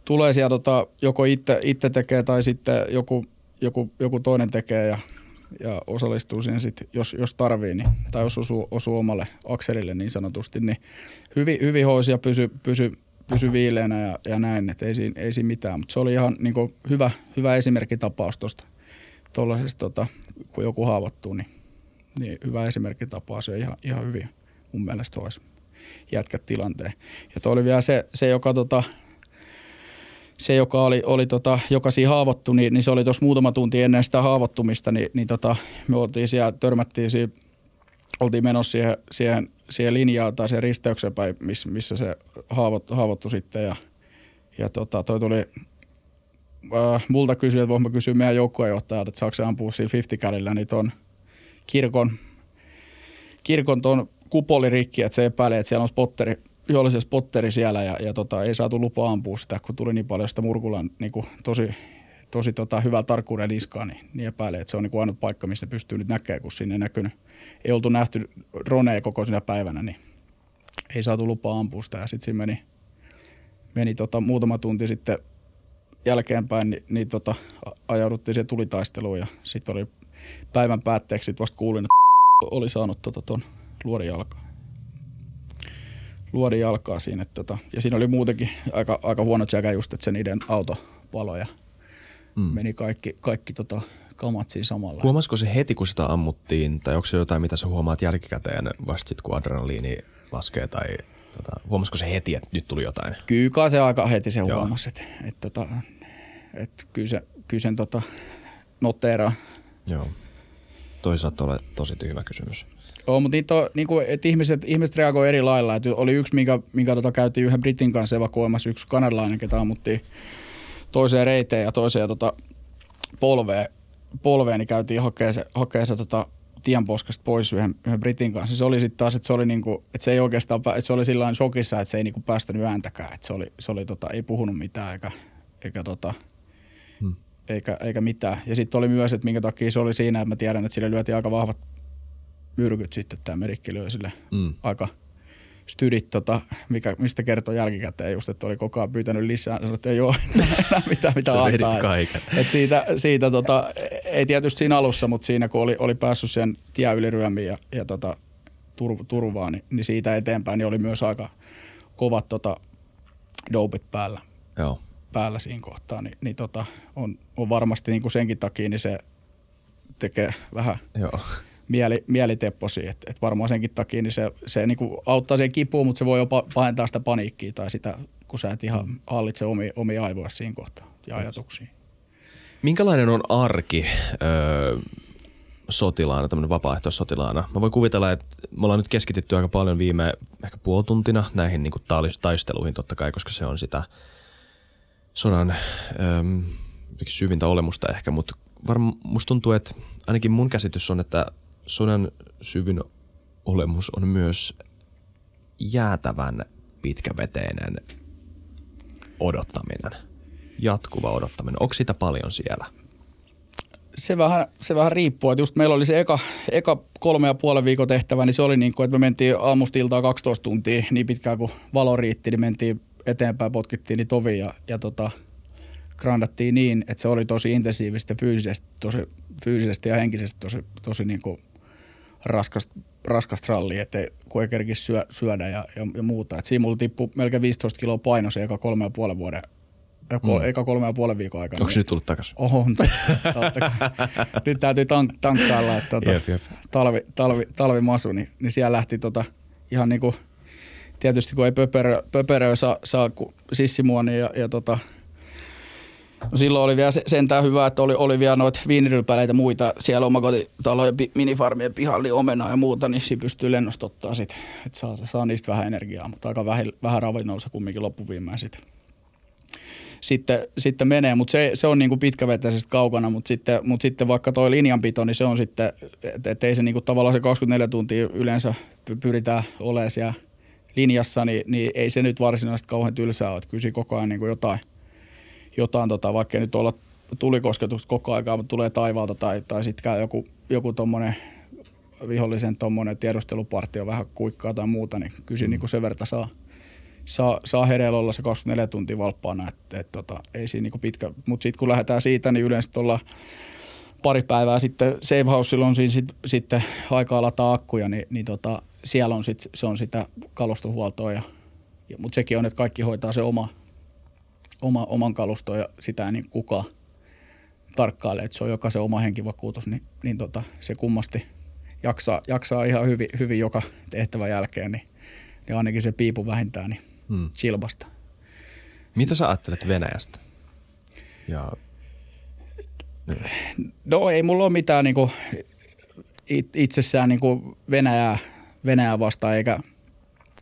[SPEAKER 2] tulee siellä tota, joko itse, itse tekee tai sitten joku joku, joku toinen tekee ja, ja osallistuu siihen sit, jos, jos tarvii, niin, tai jos osuu, osuu omalle akselille niin sanotusti, niin hyvin, hyvin hoisi ja pysy, pysy, pysy viileänä ja, ja näin, että ei siinä, ei siinä mitään. Mutta se oli ihan niin hyvä, hyvä esimerkkitapaus tuosta tota, kun joku haavoittuu, niin, niin hyvä esimerkkitapaus ja ihan, ihan hyvin mun mielestä hoisi jätkät tilanteen. Ja toi oli vielä se, se joka tota, se, joka, oli, oli tota, joka siinä haavoittui, niin, niin se oli tuossa muutama tunti ennen sitä haavoittumista, niin, niin tota, me oltiin siellä, törmättiin siinä, oltiin menossa siihen, siihen, siihen linjaan tai siihen risteykseen päin, missä, missä se haavoittui, haavoittui sitten ja, ja tota, toi tuli äh, multa kysyi, että voin kysyä meidän joukkueenjohtajalta, että saako se ampua sillä 50 niin ton kirkon, kirkon ton kupoli rikki, että se epäilee, että siellä on spotteri, se spotteri siellä ja, ja tota, ei saatu lupa ampua sitä, kun tuli niin paljon sitä Murkulan niin kuin tosi, tosi tota, hyvää tarkkuuden liskaa, niin, niin epäilee, että se on niin kuin ainut paikka, missä pystyy nyt näkemään, kun sinne näkynyt. Ei oltu nähty droneja koko sinä päivänä, niin ei saatu lupaa ampua sitä ja sitten siinä meni, meni tota, muutama tunti sitten jälkeenpäin, niin, niin tota, ajauduttiin siihen tulitaisteluun ja sitten oli päivän päätteeksi sit vasta kuulin, että oli saanut tota, luodin jalkaan luodi jalkaa siinä. Että tota, ja siinä oli muutenkin aika, aika huono tsekä just, että se niiden auto paloi ja mm. meni kaikki, kaikki tota, kamat siinä samalla.
[SPEAKER 1] Huomasiko se heti, kun sitä ammuttiin, tai onko se jotain, mitä sä huomaat jälkikäteen vasta sit, kun adrenaliini laskee, tai tota, huomasiko se heti, että nyt tuli jotain?
[SPEAKER 2] Kyllä se aika heti se huomasi, että et, tota, et, kyllä, se, kyllä sen tota, noteeraa.
[SPEAKER 1] Joo. Toisaalta ole tosi tyhmä kysymys.
[SPEAKER 2] Joo, mutta niitä on, niin kuin, että ihmiset, ihmiset reagoi eri lailla. Että oli yksi, minkä, minkä tota, käytiin yhden Britin kanssa evakuoimassa, yksi kanadalainen, ketä ammuttiin toiseen reiteen ja toiseen tota, polveen, polveen, niin käytiin hakemaan se, hakee se tota, tienposkasta pois yhden, yhden Britin kanssa. Se oli sitten taas, että se oli niinku, että se ei oikeastaan, että se oli sillä shokissa, että se ei niinku päästänyt ääntäkään. Että se oli, se oli tota, ei puhunut mitään eikä, eikä tota, hmm. eikä, eikä mitään. Ja sitten oli myös, että minkä takia se oli siinä, että mä tiedän, että sille lyötiin aika vahvat myrkyt sitten tämä merikki löi sille mm. aika stydit, tota, mikä, mistä kertoo jälkikäteen just, että oli koko ajan pyytänyt lisää, sanoi, että ei ole enää mitä, mitä
[SPEAKER 1] Sä
[SPEAKER 2] antaa.
[SPEAKER 1] kaiken.
[SPEAKER 2] Et siitä, siitä tota, ei tietysti siinä alussa, mutta siinä kun oli, oli päässyt sen tie yli ryömiin ja, ja tota, tur, turvaan, niin, niin, siitä eteenpäin niin oli myös aika kovat tota, dopit päällä.
[SPEAKER 1] Joo.
[SPEAKER 2] päällä siinä kohtaa, niin, niin tota, on, on varmasti niin kuin senkin takia niin se tekee vähän Joo mieli, mielitepposi. Että et varmaan senkin takia niin se, se niinku auttaa siihen kipuun, mutta se voi jopa pahentaa sitä paniikkiä tai sitä, kun sä et ihan mm. hallitse omia, omia aivoja siinä kohtaa ja ajatuksia.
[SPEAKER 1] Minkälainen on arki öö, sotilaana, tämmöinen vapaaehtoissotilaana? Mä voin kuvitella, että me ollaan nyt keskitytty aika paljon viime ehkä puolituntina näihin niin taisteluihin totta kai, koska se on sitä sodan öö, syvintä olemusta ehkä, mutta varmaan musta tuntuu, että ainakin mun käsitys on, että sodan syvin olemus on myös jäätävän pitkäveteinen odottaminen, jatkuva odottaminen. Onko sitä paljon siellä?
[SPEAKER 2] Se vähän, se vähän riippuu. Että just meillä oli se eka, eka kolme ja puolen viikon tehtävä, niin se oli niin kuin, että me mentiin aamusta iltaa 12 tuntia niin pitkään kuin valo riitti, niin mentiin eteenpäin, potkittiin niitä ovia ja, ja tota, grandattiin niin, että se oli tosi intensiivistä fyysisesti, tosi, fyysisesti ja henkisesti tosi, tosi niin kuin raskasta, raskasta rallia, että kun ei syö, syödä ja, ja, ja muuta. Et siinä mulla tippui melkein 15 kiloa paino se eka kolme ja puolen vuoden mm. eka kolme ja puolen viikon aikana.
[SPEAKER 1] Onko se nyt tullut takaisin?
[SPEAKER 2] Oho, nyt täytyy tank, tankkailla, että tota,
[SPEAKER 1] Jep, jep.
[SPEAKER 2] talvi, talvi, talvimasu, niin, niin siellä lähti tota, ihan niin kuin, tietysti kun ei pöperö, pöperöä saa, saa sissimuoni ja, ja tota, No silloin oli vielä sentään hyvä, että oli, oli vielä noita viinirypäleitä muita siellä omakotitalojen minifarmien pihalli omena ja muuta, niin siinä pystyy lennostottaa sit, että saa, saa niistä vähän energiaa, mutta aika vähän, vähän ravinnolla kumminkin loppuviimein sitten sitten, sitten menee, mutta se, se on niinku pitkävetäisesti kaukana, mutta sitten, mutta sitten vaikka toi linjanpito, niin se on sitten, että et ei se niinku tavallaan se 24 tuntia yleensä pyritään olemaan siellä linjassa, niin, niin ei se nyt varsinaisesti kauhean tylsää ole, että kyllä koko ajan niinku jotain, jotain tota, vaikka ei nyt olla tulikosketusta koko aikaa, mutta tulee taivaalta tai, tai sitten joku, joku tommonen vihollisen tuommoinen tiedustelupartio vähän kuikkaa tai muuta, niin kyllä mm. niin kuin sen verran saa saa, saa hereillä olla se 24 tuntia valppaana, että et, tota, ei siinä niinku pitkä, mutta sitten kun lähdetään siitä, niin yleensä tuolla pari päivää sitten Save Housella on siinä sit, sitten aikaa lataa akkuja, niin, niin tota, siellä on sit, se on sitä kalustohuoltoa, ja, ja, mutta sekin on, että kaikki hoitaa se oma, oma, oman kaluston ja sitä niin kukaan tarkkaile, että se on jokaisen oma henkivakuutus, niin, niin tota, se kummasti jaksaa, jaksaa ihan hyvin, hyvin joka tehtävän jälkeen, niin, niin ainakin se piipu vähintään, niin hmm. Chilbasta.
[SPEAKER 1] Mitä sä ajattelet Venäjästä? Ja...
[SPEAKER 2] No ei mulla ole mitään niinku itsessään niinku Venäjää, Venäjää vastaan eikä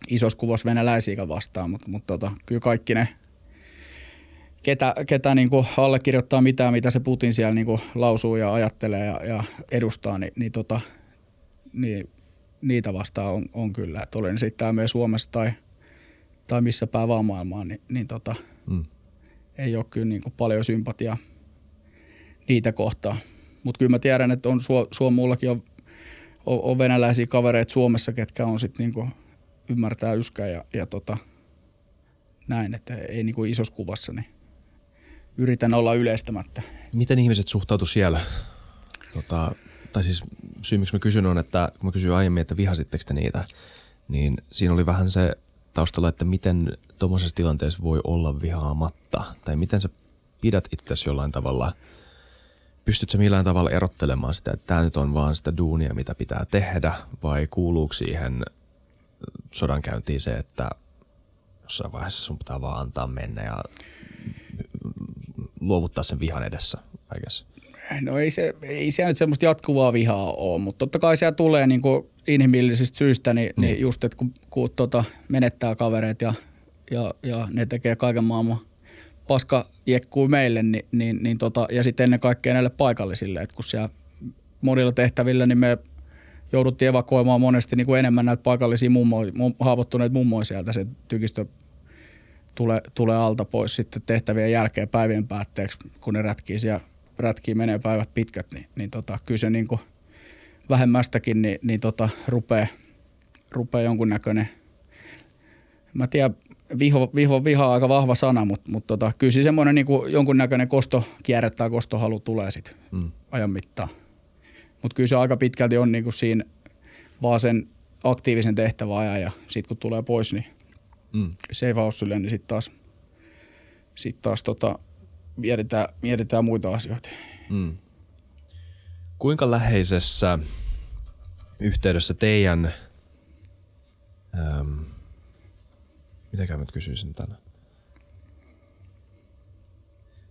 [SPEAKER 2] isossa kuvassa venäläisiä vastaan, mutta, mutta tota, kyllä kaikki ne, ketä, ketä niinku allekirjoittaa mitään, mitä se Putin siellä niinku lausuu ja ajattelee ja, ja edustaa, niin, niin, tota, niin niitä vastaan on, on kyllä. Että olen sitten myös Suomessa tai – tai missä päin vaan maailmaa, niin, niin tota, mm. ei ole kyllä niin kuin paljon sympatiaa niitä kohtaa. Mutta kyllä mä tiedän, että on Suomullakin on, on, on venäläisiä kavereita Suomessa, ketkä on sitten niinku ymmärtää yskää ja, ja tota, näin, että ei niinku isossa kuvassa, niin yritän olla yleistämättä.
[SPEAKER 1] Miten ihmiset suhtautu siellä? Tota, tai siis syy, miksi mä kysyn on, että kun mä kysyin aiemmin, että vihasitteko te niitä, niin siinä oli vähän se taustalla, että miten tuommoisessa tilanteessa voi olla vihaamatta, tai miten sä pidät itsesi jollain tavalla, pystytkö sä millään tavalla erottelemaan sitä, että tämä nyt on vaan sitä duunia, mitä pitää tehdä, vai kuuluuko siihen sodankäyntiin se, että jossain vaiheessa sun pitää vaan antaa mennä ja luovuttaa sen vihan edessä, guess.
[SPEAKER 2] No ei se, ei se nyt semmoista jatkuvaa vihaa ole, mutta totta kai siellä tulee niin kuin inhimillisistä syistä, niin, niin. niin just, että kun, kun tota, menettää kavereet ja, ja, ja ne tekee kaiken maailman paska jekkuu meille, niin, niin, niin tota, ja sitten ennen kaikkea näille paikallisille, että kun siellä monilla tehtävillä, niin me jouduttiin evakuoimaan monesti niin kuin enemmän näitä paikallisia mummo, haavoittuneita mummoja sieltä, se tykistö tulee, tulee alta pois sitten tehtävien jälkeen päivien päätteeksi, kun ne rätkii siellä rätkii menee päivät pitkät, niin, niin tota, kyllä se niin kuin vähemmästäkin niin, niin tota, rupeaa, rupeaa jonkunnäköinen, mä tiedän, viho, viho, viha on aika vahva sana, mutta, mutta tota, kyllä se semmoinen niin kuin jonkunnäköinen kierre tai kostohalu tulee sitten mm. ajan mittaan. Mutta kyllä se aika pitkälti on niin kuin siinä vaan sen aktiivisen tehtäväajan ja sitten kun tulee pois, niin mm. save niin sitten taas, sit taas tota, mietitään, mietitään muita asioita. Mm.
[SPEAKER 1] Kuinka läheisessä yhteydessä teidän, ähm, mitäkään nyt kysyisin tänä?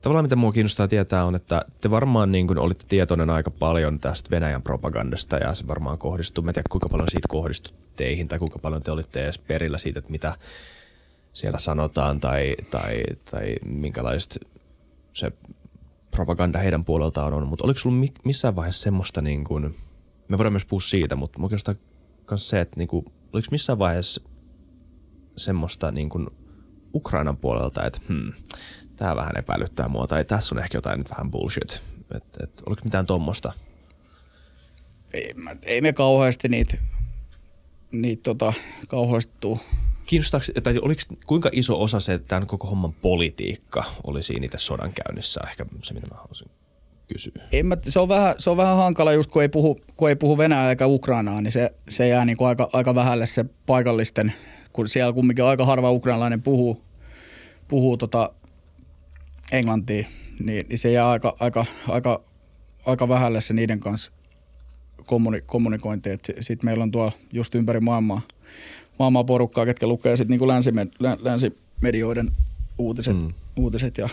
[SPEAKER 1] Tavallaan mitä mua kiinnostaa tietää on, että te varmaan niin kuin olitte tietoinen aika paljon tästä Venäjän propagandasta ja se varmaan kohdistuu. Mä en tiedä kuinka paljon siitä kohdistui teihin tai kuinka paljon te olitte edes perillä siitä, että mitä siellä sanotaan tai, tai, tai minkälaista se propaganda heidän puoleltaan on, mutta oliko sulla missään vaiheessa semmoista, niin kuin, me voidaan myös puhua siitä, mutta kiinnostaa myös se, että niin kuin, oliko missään vaiheessa semmoista niin kuin Ukrainan puolelta, että hmm, tämä vähän epäilyttää mua, tai tässä on ehkä jotain nyt vähän bullshit. Et, et, oliko mitään tuommoista?
[SPEAKER 2] Ei, ei me kauheasti niitä, niitä tota, kauheasti
[SPEAKER 1] kiinnostaako, tai oliko, kuinka iso osa se tämän koko homman politiikka oli siinä itse sodan käynnissä? Ehkä se, mitä mä haluaisin kysyä.
[SPEAKER 2] En mä, se, on vähän, se on vähän hankala just kun ei puhu, kun ei puhu Venäjää eikä Ukrainaa, niin se, se jää niin kuin aika, aika vähälle se paikallisten, kun siellä kumminkin aika harva ukrainalainen puhuu, puhuu tota englantia, niin, niin se jää aika, aika, aika, aika vähälle se niiden kanssa kommuni, kommunikointi. Sitten meillä on tuolla just ympäri maailmaa, maailmaa porukkaa, ketkä lukee sitten niin länsimed, länsimedioiden uutiset, mm. uutiset ja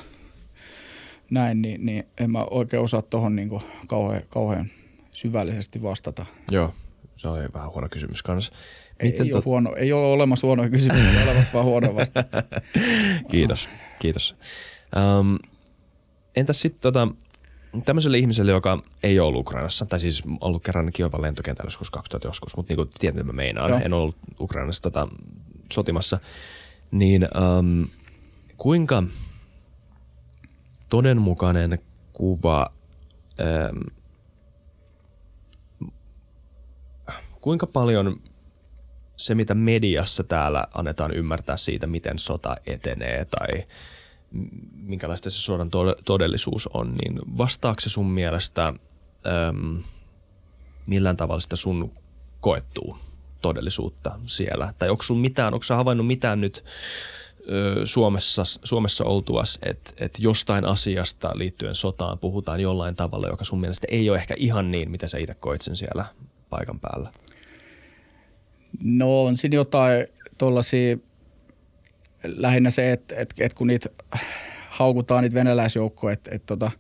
[SPEAKER 2] näin, niin, niin en mä oikein osaa tuohon niin kauhean, kauhean syvällisesti vastata.
[SPEAKER 1] Joo, se on vähän huono kysymys kanssa.
[SPEAKER 2] Miten ei, tot... ole huono, ei ole olemassa huonoja kysymyksiä, olemassa vaan huono vastaus.
[SPEAKER 1] kiitos, kiitos. Um, entäs sitten tota, tämmöiselle ihmiselle, joka ei ole ollut Ukrainassa, tai siis ollut kerran Kiovan lentokentällä joskus 2000 joskus, mutta niin kuin tiedät, mitä mä meinaan, Joo. en ollut Ukrainassa tota, sotimassa, niin um, kuinka todenmukainen kuva, um, kuinka paljon se, mitä mediassa täällä annetaan ymmärtää siitä, miten sota etenee tai – minkälaista se sodan todellisuus on, niin vastaako se sun mielestä äm, millään tavalla sitä sun koettuu todellisuutta siellä? Tai onko sun mitään, onko sä havainnut mitään nyt ö, Suomessa, Suomessa oltuas, että et jostain asiasta liittyen sotaan puhutaan jollain tavalla, joka sun mielestä ei ole ehkä ihan niin, mitä sä itse koit sen siellä paikan päällä?
[SPEAKER 2] No on siinä jotain tuollaisia lähinnä se, että, että, että kun niitä haukutaan niitä venäläisjoukkoja, että, että tota,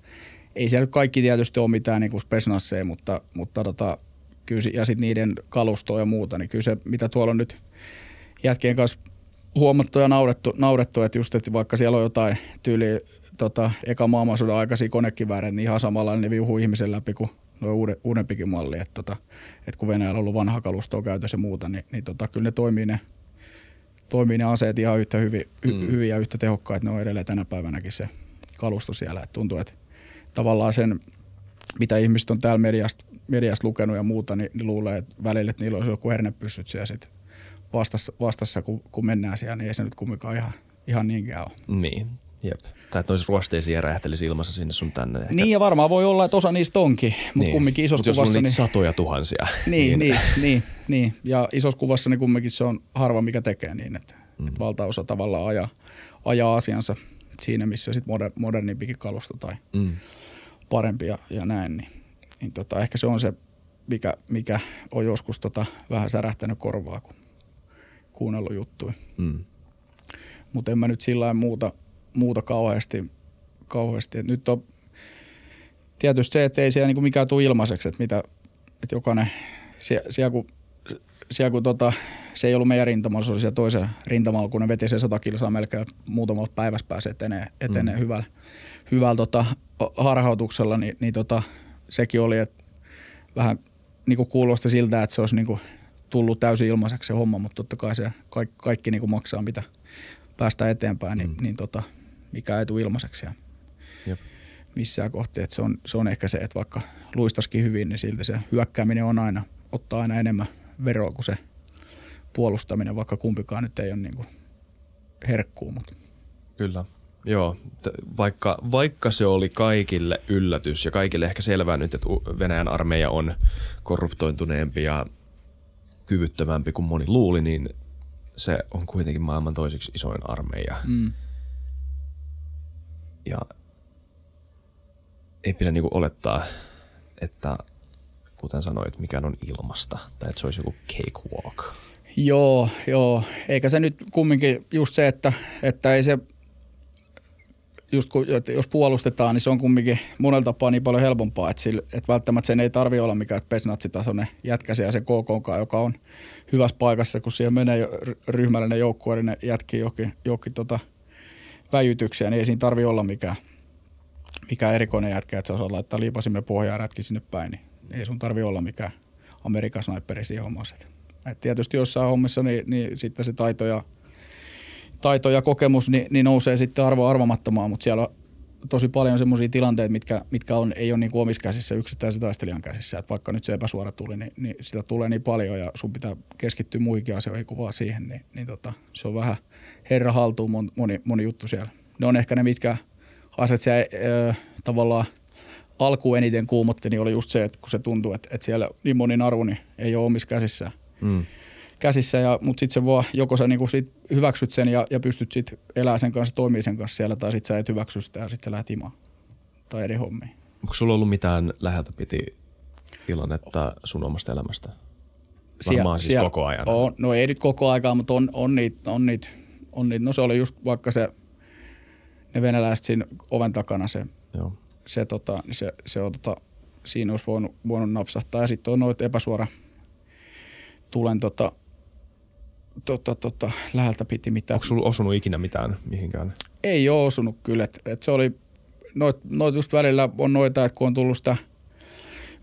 [SPEAKER 2] ei siellä kaikki tietysti ole mitään niin spesnasseja, mutta, mutta tota, kyllä, ja sitten niiden kalustoa ja muuta, niin kyllä se, mitä tuolla on nyt jätkien kanssa huomattu ja naurettu, naurettu että just, että vaikka siellä on jotain tyyli tota, eka maailmansodan aikaisia konekivääreitä, niin ihan samalla ne viuhuu ihmisen läpi kuin nuo uude, uudempikin malli, että, tota, että kun Venäjällä on ollut vanha kalustoa käytössä ja muuta, niin, niin tota, kyllä ne toimii ne toimii ne aseet ihan yhtä hyvin, hy, mm. hyvin ja yhtä tehokkaita. Ne on edelleen tänä päivänäkin se kalusto siellä. Et tuntuu, että tavallaan sen, mitä ihmiset on täällä mediasta, mediasta lukenut ja muuta, niin, niin luulee, että välillä, että niillä olisi joku hernepyssyt siellä sit vastassa, vastassa kun, kun, mennään siellä, niin ei se nyt kumminkaan ihan, ihan niinkään ole.
[SPEAKER 1] Niin, jep. Tai että olisi ruosteisia räjähtelisi ilmassa sinne sun tänne. Ehkä.
[SPEAKER 2] Niin ja varmaan voi olla, että osa niistä onkin, mutta niin. kumminkin isossa Mut kuvassa.
[SPEAKER 1] Jos on niin, satoja tuhansia.
[SPEAKER 2] Niin, niin, niin, niin, niin, ja isossa kuvassa niin kumminkin se on harva, mikä tekee niin, että Mm. Että valtaosa tavallaan ajaa, ajaa asiansa siinä, missä sitten moder, modernimpikin kalusto tai mm. parempi ja, ja näin. Niin, niin tota, ehkä se on se, mikä, mikä on joskus tota vähän särähtänyt korvaa, kun kuunnellut juttuja. Mm. Mutta en mä nyt sillä muuta, muuta kauheasti. kauheasti. Et nyt on tietysti se, että ei siellä niinku mikään tule ilmaiseksi, että mitä, että jokainen, siellä, siellä kun siellä kun tota, se ei ollut meidän rintamalla, se oli siellä toisen rintamalla, kun ne veti sen 100 kilsaa melkein muutamalla päivässä pääsi etenee, etenee mm. hyvällä, hyvällä tota, harhautuksella, niin, niin tota, sekin oli, että vähän niin kuin kuulosti siltä, että se olisi niin kuin tullut täysin ilmaiseksi se homma, mutta totta kai se kaikki, kaikki niin kuin maksaa, mitä päästä eteenpäin, niin, mm. niin tota, mikä ei tule ilmaiseksi. Ja Jep. missään kohti. Että se, on, se on ehkä se, että vaikka luistaskin hyvin, niin silti se hyökkääminen on aina, ottaa aina enemmän veroa kuin se puolustaminen, vaikka kumpikaan nyt ei ole niin kuin herkkuu. Mutta.
[SPEAKER 1] Kyllä. Joo, vaikka, vaikka se oli kaikille yllätys ja kaikille ehkä selvää nyt, että Venäjän armeija on korruptointuneempi ja kyvyttömämpi kuin moni luuli, niin se on kuitenkin maailman toiseksi isoin armeija. Mm. Ja ei pidä niinku olettaa, että kuten sanoit, mikään on ilmasta, tai että se olisi joku cakewalk.
[SPEAKER 2] Joo, joo. Eikä se nyt kumminkin just se, että, että ei se, just kun, jos puolustetaan, niin se on kumminkin monella tapaa niin paljon helpompaa, että, sille, että välttämättä sen ei tarvi olla mikään pesnatsitasoinen jätkä siellä sen KK, joka on hyvässä paikassa, kun siellä menee ryhmällinen joukkue, ne jätkii jokin, jokin tota väijytyksiä, niin ei siinä tarvi olla mikään, mikään erikoinen jätkä, että osaa laittaa liipasimme pohjaa ja sinne päin, niin ei sun tarvi olla mikään Amerikan sniperi siinä hommassa. Et tietysti jossain hommassa niin, niin sitten se taito ja, taito ja kokemus niin, niin nousee sitten arvo arvamattomaan, mutta siellä tosi paljon semmoisia tilanteita, mitkä, mitkä on, ei ole niin omissa käsissä yksittäisen taistelijan käsissä. Et vaikka nyt se epäsuora tuli, niin, niin, sitä tulee niin paljon ja sun pitää keskittyä muihinkin asioihin kuin vaan siihen. Niin, niin tota, se on vähän herra haltuun moni, moni juttu siellä. Ne on ehkä ne, mitkä asiat siellä äh, tavallaan alkuun eniten kuumotti, niin oli just se, että kun se tuntuu, että, että siellä niin monin arvo niin ei ole omissa käsissä. Mm käsissä, ja, mutta sitten se voi, joko sä niinku sit hyväksyt sen ja, ja pystyt sitten elämään sen kanssa, toimii sen kanssa siellä, tai sitten sä et hyväksy sitä ja sitten sä lähdet imaan tai eri hommiin.
[SPEAKER 1] Onko sulla ollut mitään läheltä piti tilannetta sun omasta elämästä? Varmaan Sie- siis siellä, koko ajan.
[SPEAKER 2] On, no ei nyt koko aikaa, mutta on, on niitä, on niitä, on niitä. No se oli just vaikka se, ne venäläiset siinä oven takana se, Joo. se, tota, se, se on, tota, siinä olisi voinut, voinut napsahtaa. Ja sitten on noita epäsuora tulen tota, tota, tota, läheltä piti mitään.
[SPEAKER 1] Onko sulla osunut ikinä mitään mihinkään?
[SPEAKER 2] Ei ole osunut kyllä. Et, et se oli, noit, noit just välillä on noita, että kun on tullut sitä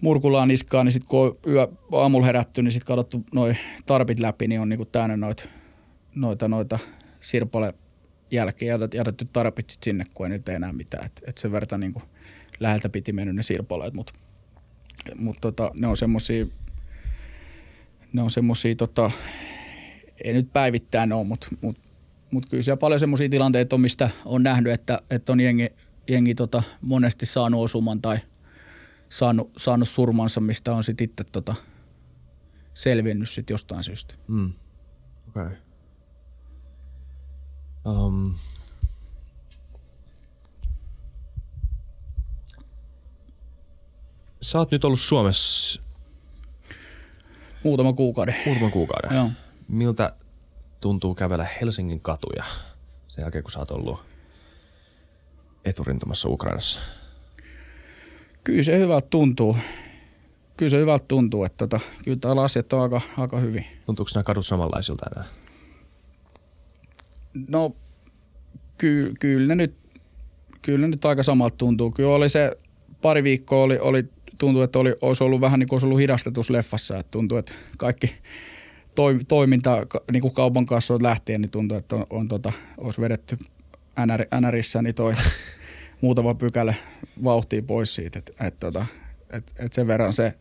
[SPEAKER 2] murkulaa niskaan, niin sitten kun on yö aamulla herätty, niin sitten katsottu noin tarpit läpi, niin on niinku täynnä noita, noita, noita sirpale jälkeen ja jätetty tarpit sit sinne, kun ei nyt enää mitään. Et, et sen verran niinku läheltä piti mennyt ne sirpaleet, mutta mut tota, ne on semmosia ne on semmosia tota, ei nyt päivittäin ole, mutta mut, mut kyllä siellä paljon semmoisia tilanteita on, mistä on nähnyt, että, että on jengi, jengi tota, monesti saanut osuman tai saanut, saanut surmansa, mistä on sitten itse tota, selvinnyt sit jostain syystä. Mm.
[SPEAKER 1] Okay. Um, sä oot nyt ollut Suomessa
[SPEAKER 2] Muutama kuukauden.
[SPEAKER 1] Muutama kuukauden.
[SPEAKER 2] Joo
[SPEAKER 1] miltä tuntuu kävellä Helsingin katuja sen jälkeen, kun sä oot ollut eturintamassa Ukrainassa?
[SPEAKER 2] Kyllä se hyvältä tuntuu. Kyllä se hyvältä tuntuu, että tota, kyllä täällä asiat on aika, aika hyvin.
[SPEAKER 1] Tuntuuko nämä kadut samanlaisilta enää?
[SPEAKER 2] No, ky, kyllä ne nyt, kyllä ne nyt aika samalta tuntuu. Kyllä oli se pari viikkoa oli, oli tuntui, että oli, olisi ollut vähän niin kuin olisi ollut hidastetus leffassa. Että tuntui, että kaikki, toiminta niin kuin kaupan kanssa lähtien, niin tuntuu, että on, on tota, olisi vedetty NR, NRissä niin toi muutama pykälä vauhtia pois siitä. Että et, tota, et, et sen verran se,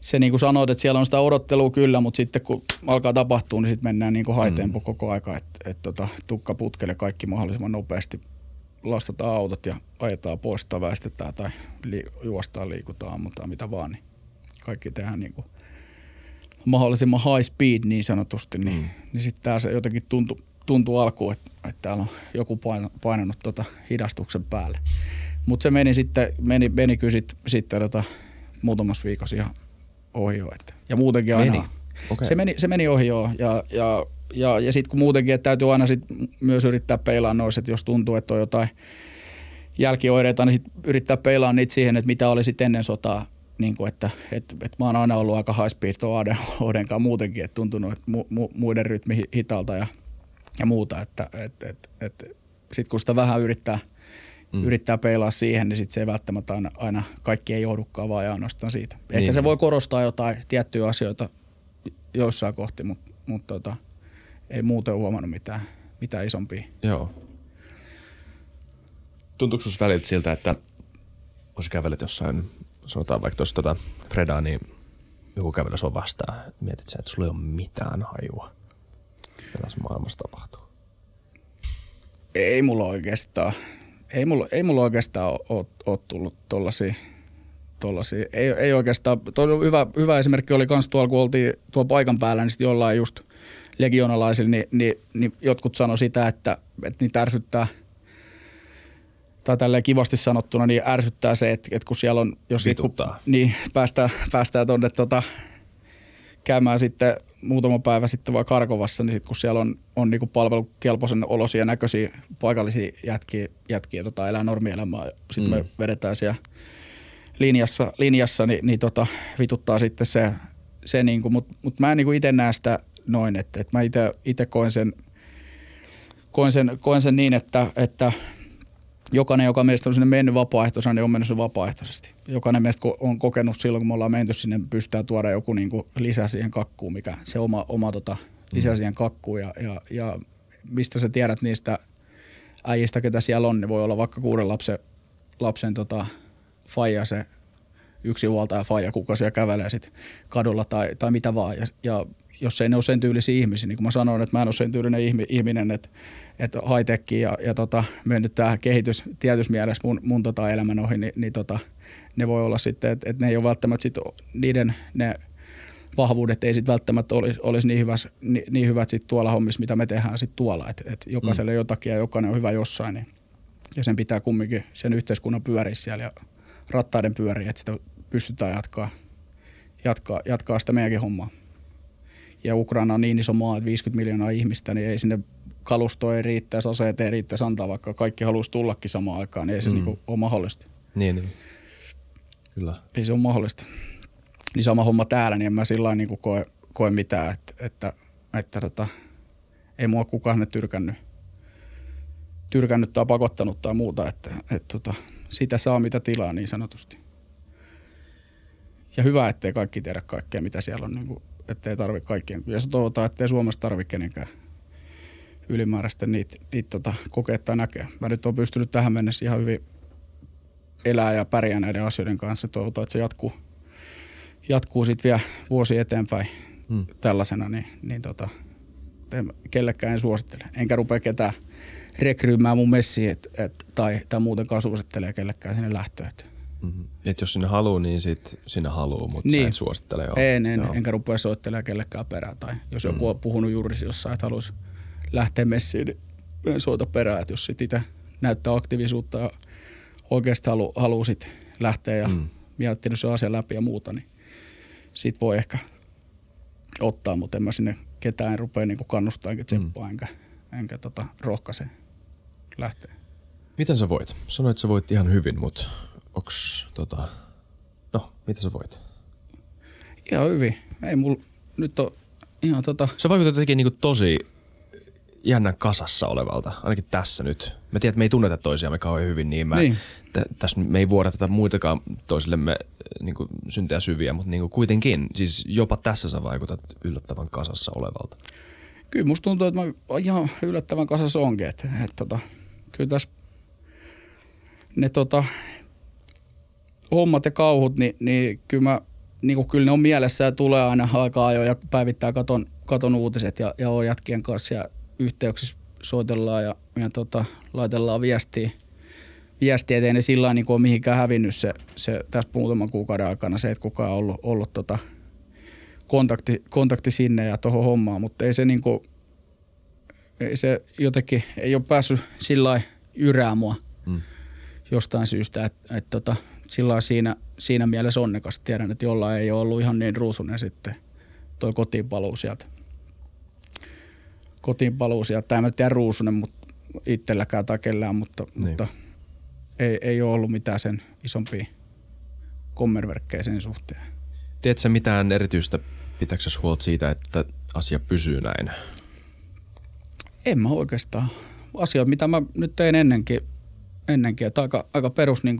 [SPEAKER 2] se niin kuin sanoit, että siellä on sitä odottelua kyllä, mutta sitten kun alkaa tapahtua, niin sitten mennään niin kuin haitempo mm. koko aika, että et, tota, tukka putkelle kaikki mahdollisimman nopeasti lastataan autot ja ajetaan pois tai väistetään tai li- juostaan, liikutaan, mutta mitä vaan, niin kaikki tehdään niin kuin mahdollisimman high speed niin sanotusti, niin, mm. niin sitten tämä jotenkin tuntui, tuntui alkuun, että, että täällä on joku painanut tota hidastuksen päälle. Mutta se meni sitten, meni, meni kyllä sitten, sitten tota, muutamassa viikossa ihan ohi jo. Että, ja muutenkin aina. Meni. Okay. Se, meni, se meni ohi jo. Ja, ja, ja, ja sitten kun muutenkin, että täytyy aina sit myös yrittää peilaa noissa, että jos tuntuu, että on jotain jälkioireita, niin sit yrittää peilaa niitä siihen, että mitä oli sitten ennen sotaa niin kuin, että, että, että mä oon aina ollut aika high speed Oden kanssa muutenkin, että tuntunut, että mu, mu, muiden rytmi hitalta ja, ja muuta, että, että, että, että sitten kun sitä vähän yrittää, mm. yrittää peilaa siihen, niin sitten se ei välttämättä aina, aina kaikki ei johdukaan vaan ja ainoastaan siitä. Ehkä niin. se voi korostaa jotain tiettyjä asioita joissain kohti, mutta, mutta tota, ei muuten huomannut mitään, mitään isompia.
[SPEAKER 1] Joo. Tuntuuko sinusta välillä siltä, että kun sä kävelet jossain sanotaan vaikka tuossa tota Fredaa, niin joku kävelee sua vastaan. Mietit sä, että sulla ei ole mitään hajua, mitä tässä maailmassa tapahtuu.
[SPEAKER 2] Ei mulla oikeastaan, ei mulla, ei mulla oikeastaan ole, tullut tollasia, tollasia. Ei, ei oikeastaan, toi hyvä, hyvä esimerkki oli kans tuolla, kun oltiin tuolla paikan päällä, niin sitten jollain just legionalaisilla, niin, niin, niin jotkut sanoi sitä, että, että niitä ärsyttää – tai tälleen kivasti sanottuna, niin ärsyttää se, että, että kun siellä on, jos sit, kun, niin päästään, päästään tuonne tota, käymään sitten muutama päivä sitten vaan Karkovassa, niin sit kun siellä on, on niinku palvelukelpoisen olosia näköisiä paikallisia jätkiä, jätkiä tota, elää normielämää, sitten mm. me vedetään siellä linjassa, linjassa niin, niin tota, vituttaa sitten se, se niinku, mutta mut mä en niinku itse näe sitä noin, että, että mä itse koen sen, koen sen, koen sen niin, että, että jokainen, joka meistä on sinne mennyt vapaaehtoisena, niin on mennyt vapaaehtoisesti. Jokainen meistä on kokenut silloin, kun me ollaan menty sinne, pystytään tuoda joku niin kuin lisä siihen kakkuun, mikä se oma, oma tota, lisä mm. siihen kakkuun. Ja, ja, ja mistä sä tiedät niistä äijistä, ketä siellä on, niin voi olla vaikka kuuden lapsen, lapsen tota, faija se yksi huoltaja faija, kuka siellä kävelee sit kadulla tai, tai mitä vaan. Ja, ja jos ei ne ole sen tyylisiä ihmisiä, niin kuin mä sanoin, että mä en ole sen tyylinen ihminen, että, että high ja, ja tota, mennyt tämä kehitys tietyssä mielessä mun, mun tota elämän ohi, niin, niin tota, ne voi olla sitten, että, että ne ei ole välttämättä sit niiden ne vahvuudet ei sitten välttämättä olisi, olisi niin, hyväs, niin, niin hyvät sit tuolla hommissa, mitä me tehdään sitten tuolla. Että et jokaiselle mm. jotakin ja jokainen on hyvä jossain. Niin, ja sen pitää kumminkin sen yhteiskunnan pyöriä siellä ja rattaiden pyöriä, että sitä pystytään jatkaa, jatkaa, jatkaa sitä meidänkin hommaa. Ja Ukraina on niin iso maa, että 50 miljoonaa ihmistä, niin ei sinne kalusto ei riittäisi, aseet ei riittäisi antaa, vaikka kaikki haluaisi tullakin samaan aikaan, niin ei se mm. niin ole mahdollista.
[SPEAKER 1] Niin, niin. Kyllä.
[SPEAKER 2] Ei se ole mahdollista. Niin sama homma täällä, niin en mä sillä niin koe, koe mitään, että, että, että tota, ei mua kukaan ne tyrkännyt, tyrkännyt tai pakottanut tai muuta, että, että tota, sitä saa mitä tilaa niin sanotusti. Ja hyvä, ettei kaikki tiedä kaikkea, mitä siellä on, niin kuin, ettei tarvitse kaikkien. Ja se toivotaan, ettei Suomessa tarvitse kenenkään ylimääräistä niitä, niitä tota, kokea tai näkeä. Mä nyt oon pystynyt tähän mennessä ihan hyvin elää ja pärjää näiden asioiden kanssa. Toivotaan, että se jatkuu, jatkuu sitten vielä vuosi eteenpäin hmm. tällaisena, niin, niin tota, kellekään en suosittele. Enkä rupea ketään rekryymään mun messiin et, et, tai, tai muutenkaan suosittelee kellekään sinne lähtöön.
[SPEAKER 1] Mm-hmm. Et jos sinne haluaa, niin sit sinne haluaa, mutta niin. sä et suosittele.
[SPEAKER 2] Joo. En, en, enkä rupea soittelemaan kellekään perään. Tai jos joku mm. on puhunut juuri jossain, että haluaisi lähteä messiin, niin soita perään. Että jos sit itse näyttää aktiivisuutta ja oikeasti halu, haluaa sit lähteä ja mm. miettinyt se asia läpi ja muuta, niin sit voi ehkä ottaa, mutta en mä sinne ketään rupea niin kannustaa enkä tseppaa mm. enkä, enkä tota, rohkaise lähteä.
[SPEAKER 1] Miten sä voit? Sanoit, että sä voit ihan hyvin, mutta onks tota, no, mitä sä voit?
[SPEAKER 2] Ihan hyvin. Ei mulla nyt on ihan tota...
[SPEAKER 1] Se vaikuttaa jotenkin niinku tosi jännän kasassa olevalta, ainakin tässä nyt. Mä tiedän, että me ei tunneta toisiamme kauhean hyvin, niin, mä, niin. T- tässä me ei vuodata muitakaan toisillemme niin kuin syntejä syviä, mutta niin kuin kuitenkin, siis jopa tässä sä vaikutat yllättävän kasassa olevalta.
[SPEAKER 2] Kyllä musta tuntuu, että mä ihan yllättävän kasassa onkin, että, että tota, kyllä tässä ne tota, hommat ja kauhut, niin, niin kyllä, mä, niin kuin kyllä ne on mielessä ja tulee aina aika ajoin ja päivittää katon, katon uutiset ja, ja on jatkien kanssa ja yhteyksissä soitellaan ja, ja tota, laitellaan viestiä. Viestiä, ettei ne sillä niin ole mihinkään hävinnyt se, se tässä muutaman kuukauden aikana se, että kukaan on ollut, ollut tota, kontakti, kontakti sinne ja tuohon hommaan, mutta ei se niin kuin, ei se jotenkin, ei ole päässyt sillä yrää mua mm. jostain syystä, että et, tota, sillä siinä, siinä mielessä onnekas. Tiedän, että jollain ei ole ollut ihan niin ruusunen sitten toi kotiinpaluu sieltä. Kotiinpaluu sieltä. Tämä en tiedä ruusunen mutta itselläkään tai kellään, mutta, niin. mutta ei, ei ole ollut mitään sen isompia kommerverkkejä sen suhteen.
[SPEAKER 1] Tiedätkö mitään erityistä, pitääkö huolta siitä, että asia pysyy näin?
[SPEAKER 2] En mä oikeastaan. Asioita, mitä mä nyt tein ennenkin, ennenkin että aika, aika perus niin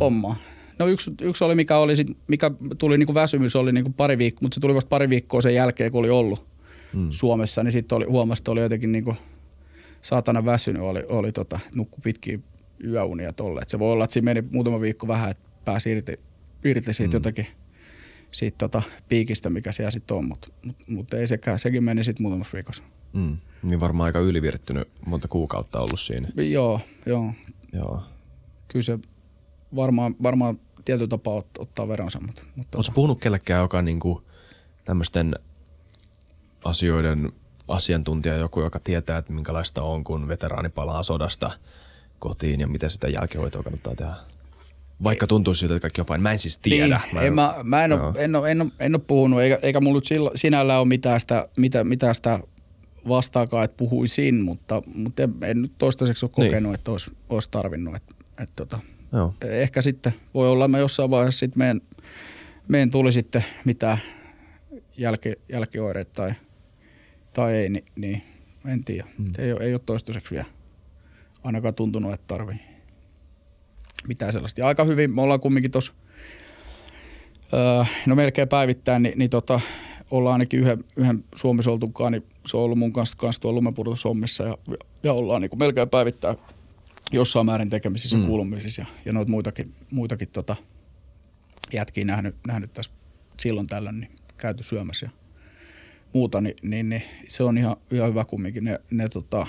[SPEAKER 2] hommaa. No yksi, yksi oli, mikä, oli sit, mikä tuli niin kuin väsymys, oli niin kuin pari viikkoa, mutta se tuli vasta pari viikkoa sen jälkeen, kun oli ollut hmm. Suomessa, niin sitten oli, huomasi, että oli jotenkin niin kuin saatana väsynyt, oli, oli tota, nukku pitkiä yöunia tolle. Et se voi olla, että siinä meni muutama viikko vähän, että pääsi irti, irti siitä hmm. jotenkin siitä tota, piikistä, mikä siellä sitten on, mutta mut, mut ei sekään, sekin meni sitten muutamassa viikossa.
[SPEAKER 1] Mm. Niin varmaan aika ylivirittynyt monta kuukautta ollut siinä.
[SPEAKER 2] Joo, joo. joo. Kyllä se varmaan, varmaan tietyllä tapaa ot, ottaa veronsa. Mutta,
[SPEAKER 1] mutta Oletko tota. puhunut kellekään, joka on niinku tämmöisten asioiden asiantuntija, joku, joka tietää, että minkälaista on, kun veteraani palaa sodasta kotiin ja miten sitä jälkihoitoa kannattaa tehdä? Vaikka tuntuu siltä, että kaikki on fine. Mä en siis tiedä.
[SPEAKER 2] Niin, mä, en, mä, mä en, ole, en, ole, en, ole, en ole puhunut, eikä, eikä mulla nyt sinällään ole mitään sitä, mitä, mitään sitä vastaakaan, että puhuisin, mutta, mutta en, en nyt toistaiseksi ole niin. kokenut, niin. että olisi, olisi tarvinnut. Että, että, tota, Joo. Ehkä sitten voi olla, että jossain vaiheessa sitten meidän, meidän tuli sitten mitään jälki, jälkioireita tai, tai ei, niin, niin en tiedä. Hmm. Ei, ole, ei ole toistaiseksi vielä ainakaan tuntunut, että tarvii mitään sellaista. Ja aika hyvin me ollaan kumminkin tuossa, öö, no melkein päivittäin, niin, niin tota, ollaan ainakin yhden, yhden Suomessa oltukaan, niin se on ollut mun kanssa, kanssa tuolla lumepurtushommissa ja, ja ollaan niin kuin melkein päivittäin jossain määrin tekemisissä mm. kuulumisissa ja, ja noita muitakin, muitakin tota, jätkiä nähnyt, nähnyt tässä silloin tällöin, niin käyty syömässä ja muuta, niin, niin, niin se on ihan, ihan hyvä kumminkin. Ne, ne tota,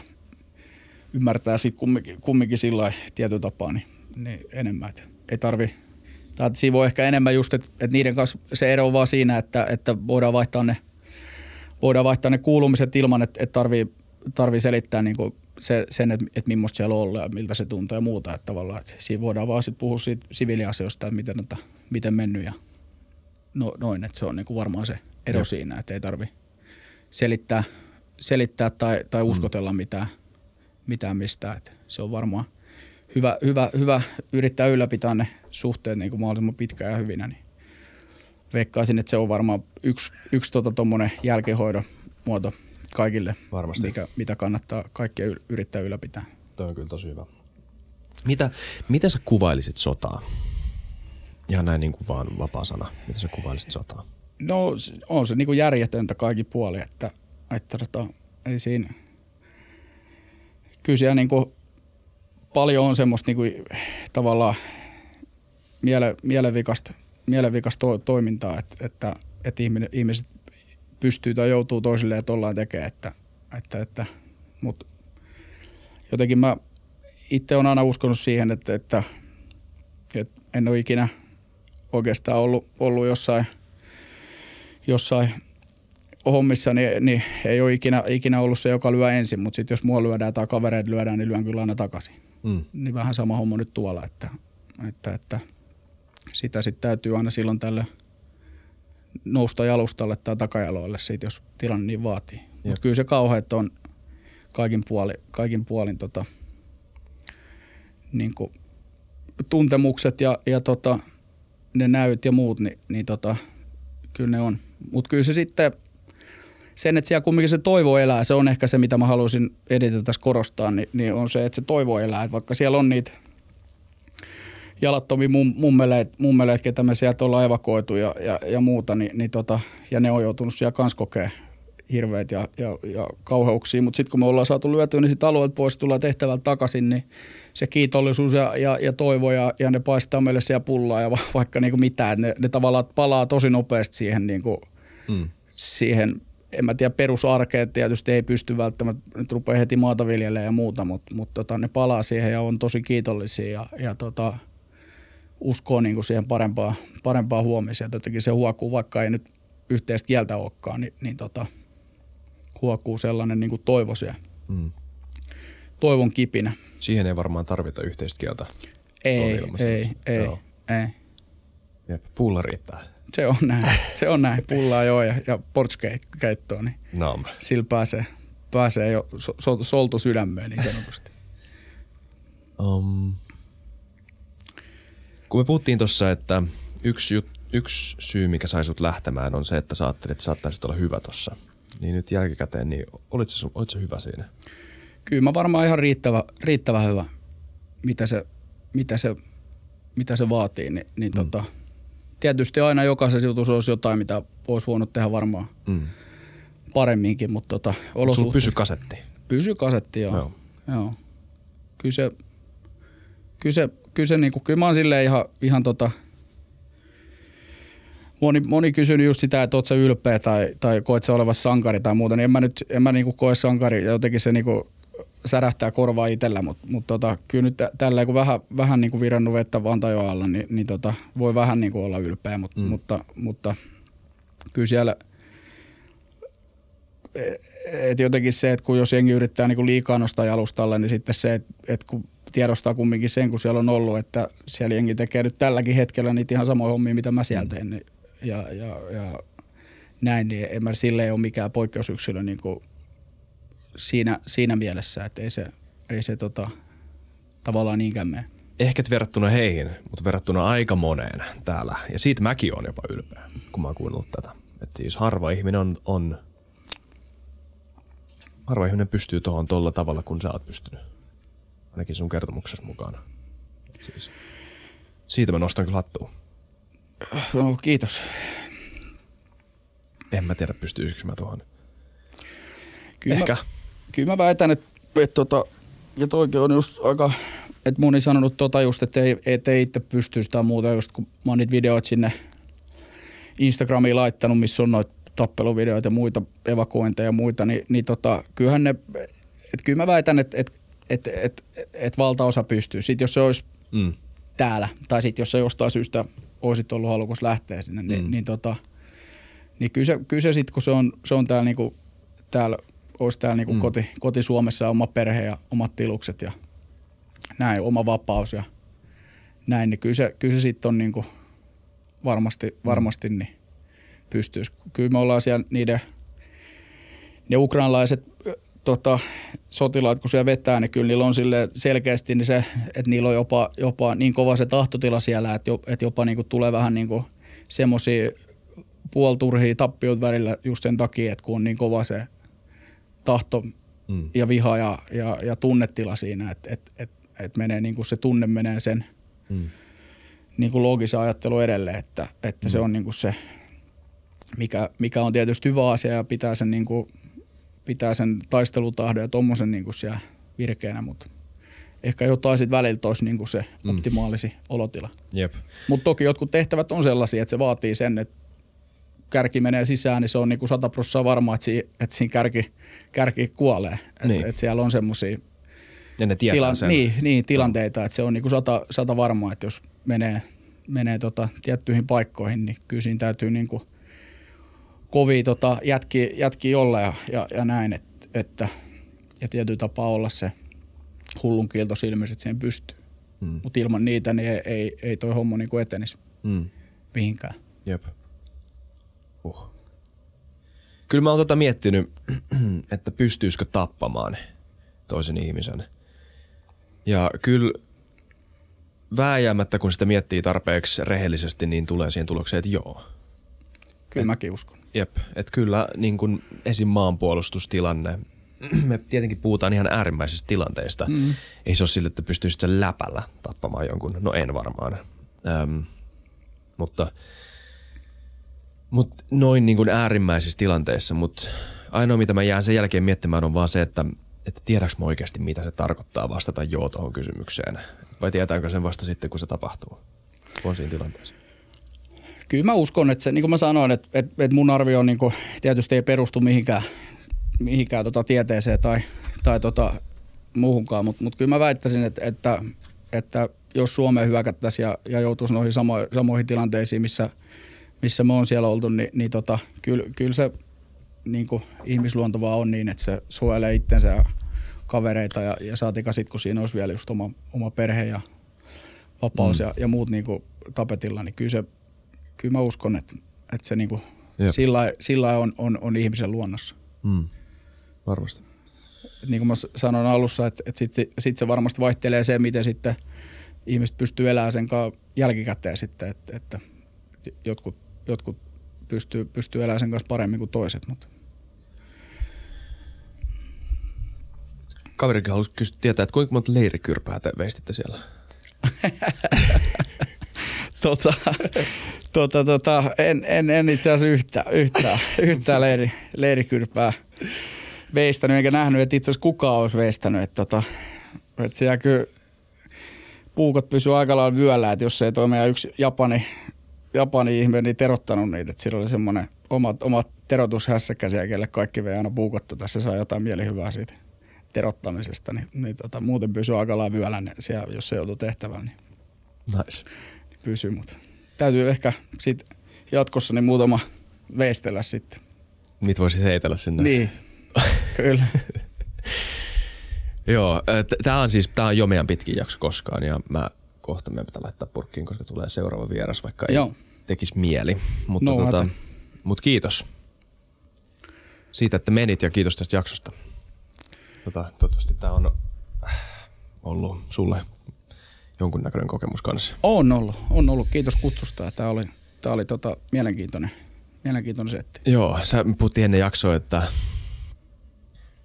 [SPEAKER 2] ymmärtää sitten kumminkin, kumminkin sillä tietyn tapaa niin, niin enemmän, että ei tarvi tai siinä voi ehkä enemmän just, että, että niiden kanssa se ero on vaan siinä, että, että voidaan vaihtaa ne, voidaan vaihtaa ne kuulumiset ilman, että, että tarvii, tarvii selittää niin kuin se, sen, että, että millaista siellä on ollut ja miltä se tuntuu ja muuta. Että tavallaan, että siinä voidaan vaan sitten puhua siitä siviiliasioista, että miten, että, miten mennyt ja no, noin. Että se on niin kuin varmaan se ero ja. siinä, että ei tarvi selittää, selittää tai, tai mm. uskotella mm. mitään, mitään mistään. Että se on varmaan hyvä, hyvä, hyvä yrittää ylläpitää ne suhteet niin kuin mahdollisimman pitkään ja hyvinä. Niin veikkaisin, että se on varmaan yksi, yksi tota jälkehoidon muoto kaikille,
[SPEAKER 1] Varmasti.
[SPEAKER 2] Mikä, mitä kannattaa kaikkia yrittää ylläpitää.
[SPEAKER 1] Tuo on kyllä tosi hyvä. Mitä, miten sä kuvailisit sotaa? Ihan näin niin kuin vaan vapaa sana. Miten sä kuvailisit sotaa?
[SPEAKER 2] No on se niin kuin järjetöntä kaikki puoli, että, että tota, ei siinä, kyllä siellä niin kuin paljon on semmoista niin kuin, tavallaan miele, mielevikasta, mielevikasta to, toimintaa, että, että, että ihminen, ihmiset pystyy tai joutuu toisilleen ollaan tekemään, että, että, että mutta jotenkin mä itse olen aina uskonut siihen, että, että, että en ole ikinä oikeastaan ollut, ollut jossain, jossain hommissa, niin, niin ei ole ikinä, ikinä ollut se, joka lyö ensin, mutta sitten jos mua lyödään tai kavereita lyödään, niin lyön kyllä aina takaisin. Mm. Niin vähän sama homma nyt tuolla, että, että, että sitä sitten täytyy aina silloin tälle nousta jalustalle tai takajaloille siitä, jos tilanne niin vaatii. Mutta kyllä se kauheat on kaikin, puoli, kaikin puolin tota, niin kuin tuntemukset ja, ja tota, ne näyt ja muut, niin, niin tota, kyllä ne on. Mutta kyllä se sitten, sen, että siellä kumminkin se toivo elää, se on ehkä se, mitä mä haluaisin edetä tässä korostaa, niin, niin on se, että se toivo elää. Että vaikka siellä on niitä jalattomia mum, mummeleet, mummeleet, ketä me sieltä ollaan evakuoitu ja, ja, ja muuta, niin, niin tota, ja ne on joutunut siellä kans kokea hirveät ja, ja, ja kauheuksia, mutta sitten kun me ollaan saatu lyötyä niin sitten alueelta pois, tullaan tehtävältä takaisin, niin se kiitollisuus ja, ja, ja toivo ja, ja ne paistaa meille siellä pullaa ja va, vaikka niinku mitään, ne, ne tavallaan palaa tosi nopeasti siihen, niinku, mm. siihen en mä tiedä, perusarkeet tietysti ei pysty välttämättä, nyt rupeaa heti maata viljelemään ja muuta, mutta, mutta tota, ne palaa siihen ja on tosi kiitollisia ja, ja tota, uskoo niin kuin siihen parempaa, parempaa huomiseen. Jotenkin se huokuu, vaikka ei nyt yhteistä kieltä olekaan, niin, niin tota, huokuu sellainen niin kuin toivo siellä. Mm. Toivon kipinä.
[SPEAKER 1] Siihen ei varmaan tarvita yhteistä kieltä.
[SPEAKER 2] Ei, ei, ei, Joo. ei.
[SPEAKER 1] Jep, pulla riittää.
[SPEAKER 2] Se on näin, se on näin. Pullaa joo ja, ja portskeittoa, niin
[SPEAKER 1] Nam.
[SPEAKER 2] sillä pääsee, pääsee jo so, so, soltu sydämeen niin sanotusti.
[SPEAKER 1] Um, kun me puhuttiin tuossa, että yksi, jut, yksi syy, mikä sai sut lähtemään, on se, että sä ajattelit, että saattaisit olla hyvä tuossa. Niin nyt jälkikäteen, niin olit sä, olit sä hyvä siinä?
[SPEAKER 2] Kyllä mä varmaan ihan riittävä, riittävä hyvä, mitä se, mitä se, mitä se vaatii. Niin, niin mm. tota, tietysti aina jokaisessa jutussa olisi jotain, mitä olisi voinut tehdä varmaan mm. paremminkin, mutta tota,
[SPEAKER 1] olosuhteet... pysy kasetti?
[SPEAKER 2] Pysy kasetti, joo. joo. joo. Kyllä se, kyllä se kyllä, se, niinku, kyllä mä oon silleen ihan, ihan tota, moni, moni kysynyt just sitä, että oot sä ylpeä tai, tai koet sä olevassa sankari tai muuta, niin en mä nyt en mä niinku koe sankari ja jotenkin se niinku särähtää korvaa itsellä, mutta mut tota, kyllä nyt tällä kun vähän, vähän niinku virannut vettä vantajo alla, niin, niin tota, voi vähän niinku olla ylpeä, mut, mm. mutta, mutta kyllä siellä et jotenkin se, että kun jos jengi yrittää niinku liikaa nostaa jalustalle, niin sitten se, että et kun tiedostaa kumminkin sen, kun siellä on ollut, että siellä jengi tekee nyt tälläkin hetkellä niitä ihan samoja hommia, mitä mä siellä teen. Niin, ja, ja, ja näin, niin en mä sille ole mikään poikkeusyksilö niin kuin siinä, siinä mielessä, että ei se, ei se tota, tavallaan niinkään mene.
[SPEAKER 1] Ehkä verrattuna heihin, mutta verrattuna aika moneen täällä. Ja siitä mäkin on jopa ylpeä, kun mä oon kuunnellut tätä. Että siis harva ihminen on, on harva ihminen pystyy tuohon tolla tavalla, kun sä oot pystynyt ainakin sun kertomuksessa mukana. siis, siitä mä nostan kyllä hattua.
[SPEAKER 2] No, kiitos.
[SPEAKER 1] En mä tiedä, pystyisikö mä tuohon.
[SPEAKER 2] Kyllä
[SPEAKER 1] Ehkä.
[SPEAKER 2] Mä, kyllä mä väitän, että, että tota, ja toikin on just aika, että moni sanonut tota just, että ei, et ei itse pystyisi tai muuta, just kun mä oon niitä videoita sinne Instagramiin laittanut, missä on noita tappeluvideoita ja muita evakuointeja ja muita, niin, niin tota, kyllähän ne, että kyllä mä väitän, että, että, että, että, että valtaosa pystyy. Sitten jos se olisi
[SPEAKER 1] Mm.
[SPEAKER 2] täällä, tai sitten jos sä jostain syystä olisit ollut halukas lähteä sinne, niin,
[SPEAKER 1] Mm.
[SPEAKER 2] mm. niin, tota, niin kyllä se, kyllä se sitten, kun se on, se on täällä, niinku, täällä olisi täällä niinku
[SPEAKER 1] Mm.
[SPEAKER 2] mm. koti, koti Suomessa oma perhe ja omat tilukset ja näin, oma vapaus ja näin, niin kyllä se, kyllä se sitten on niinku varmasti, varmasti niin pystyisi. Kyllä me ollaan siellä niiden, ne ukrainalaiset tota, sotilaat, kun siellä vetää, niin kyllä niillä on sille selkeästi niin se, että niillä on jopa, jopa niin kova se tahtotila siellä, että, jo, että jopa niin kuin tulee vähän niin kuin semmoisia puolturhia tappiot välillä just sen takia, että kun on niin kova se tahto
[SPEAKER 1] Mm.
[SPEAKER 2] ja viha ja, ja, ja tunnetila siinä, että et, et, et menee niin kuin se tunne menee sen
[SPEAKER 1] Mm.
[SPEAKER 2] niin kuin loogisen ajattelu edelleen, että, että se on niin kuin se, mikä, mikä on tietysti hyvä asia ja pitää sen, niin kuin, pitää sen taistelutahdon ja tommosen niin kuin siellä virkeänä, mutta ehkä jotain sitten väliltä olisi niin kuin se
[SPEAKER 1] Mm.
[SPEAKER 2] optimaalisi olotila.
[SPEAKER 1] Jep.
[SPEAKER 2] Mutta toki jotkut tehtävät on sellaisia, että se vaatii sen, että kärki menee sisään, niin se on niin kuin 100 prosenttia varma, että, si, että siinä kärki, kärki kuolee. Että
[SPEAKER 1] Niin.
[SPEAKER 2] et siellä on semmoisia
[SPEAKER 1] Ja ne tietää
[SPEAKER 2] tilan,
[SPEAKER 1] sen.
[SPEAKER 2] niin, niin, tilanteita, että se on niinku sata, sata varmaa, että jos menee, menee tota tiettyihin paikkoihin, niin kyllä siinä täytyy niinku kovia tota jätki, jätki olla ja, ja, ja näin, et, että ja tietyllä tapaa olla se hullun kiilto silmissä, että siihen pystyy.
[SPEAKER 1] Mm.
[SPEAKER 2] Mutta ilman niitä niin ei, ei, ei toi homma niinku etenisi
[SPEAKER 1] Mm.
[SPEAKER 2] mihinkään.
[SPEAKER 1] Jep. Uh. Kyllä mä oon tota miettinyt, että pystyisikö tappamaan toisen ihmisen. Ja kyllä vääjäämättä, kun sitä miettii tarpeeksi rehellisesti, niin tulee siihen tulokseen, että joo.
[SPEAKER 2] Kyllä mäkin uskon.
[SPEAKER 1] Jep, että kyllä niin kuin esim. maanpuolustustilanne, me tietenkin puhutaan ihan äärimmäisistä tilanteista. Mm. Ei se ole sille, että pystyisit sen läpällä tappamaan jonkun. No en varmaan. Öm, mutta, mutta noin niin kuin äärimmäisissä tilanteissa, mutta ainoa mitä mä jään sen jälkeen miettimään on vaan se, että, että tiedäks mä oikeasti mitä se tarkoittaa vastata joo tuohon kysymykseen. Vai tietääkö sen vasta sitten, kun se tapahtuu? On siinä tilanteessa.
[SPEAKER 2] Kyllä mä uskon, että se, niin kuin mä sanoin, että, että, että mun arvio on niin kuin, tietysti ei perustu mihinkään, mihinkään tota tieteeseen tai, tai tota muuhunkaan, mutta, mutta kyllä mä väittäisin, että, että, että jos Suomeen hyökättäisiin ja, ja joutuisi noihin samo, samoihin tilanteisiin, missä, missä me on siellä oltu, niin, niin tota, kyllä, kyllä se niin kuin ihmisluonto vaan on niin, että se suojelee itsensä ja kavereita ja, ja saatika sit, kun siinä olisi vielä just oma, oma perhe ja vapaus mm. ja, ja muut niin kuin tapetilla, niin kyllä se, kyllä mä uskon, että, että se niinku
[SPEAKER 1] Jep.
[SPEAKER 2] sillä, sillä on, on, on, ihmisen luonnossa.
[SPEAKER 1] Mm. Varmasti.
[SPEAKER 2] Niin kuin mä sanoin alussa, että, että sitten sit se varmasti vaihtelee se, miten sitten ihmiset pystyy elämään sen jälkikäteen sitten, että, että jotkut, jotkut pystyy, pystyy elämään sen kanssa paremmin kuin toiset, mutta
[SPEAKER 1] Kaverikin halusi kysyä tietää, että kuinka monta leirikyrpää te veistitte siellä?
[SPEAKER 2] tota, tota, tota, en, en, en itse asiassa yhtä, yhtään, yhtään leiri, leirikyrpää veistänyt, eikä nähnyt, että itse asiassa kukaan olisi veistänyt. Että, tota, että siellä kyllä puukot pysyy aika lailla vyöllä, että jos ei toi meidän yksi Japani, Japani ihme niin terottanut niitä, että sillä oli semmoinen omat, omat terotushässäkkä siellä, kelle kaikki vei aina puukottu tässä saa jotain mielihyvää siitä terottamisesta, niin, niin tota, muuten pysyy aika lailla vyöllä ne siellä, jos se joutuu tehtävällä, niin
[SPEAKER 1] Nice.
[SPEAKER 2] pysyy, mutta täytyy ehkä sit jatkossa niin muutama veistellä sitten.
[SPEAKER 1] Niitä voisit heitellä sinne.
[SPEAKER 2] Niin, kyllä.
[SPEAKER 1] Joo, tämä on siis tää on jo meidän pitkin jakso koskaan ja mä kohta meidän pitää laittaa purkkiin, koska tulee seuraava vieras, vaikka ei
[SPEAKER 2] Joo.
[SPEAKER 1] tekisi mieli. Mutta
[SPEAKER 2] No
[SPEAKER 1] tota, mut kiitos siitä, että menit ja kiitos tästä jaksosta. Tota, toivottavasti tämä on ollut sulle jonkunnäköinen kokemus kanssa.
[SPEAKER 2] On ollut, on ollut. Kiitos kutsusta. Tämä oli, tää oli tota, mielenkiintoinen, mielenkiintoinen setti.
[SPEAKER 1] Joo, sä puhuttiin ennen jaksoa, että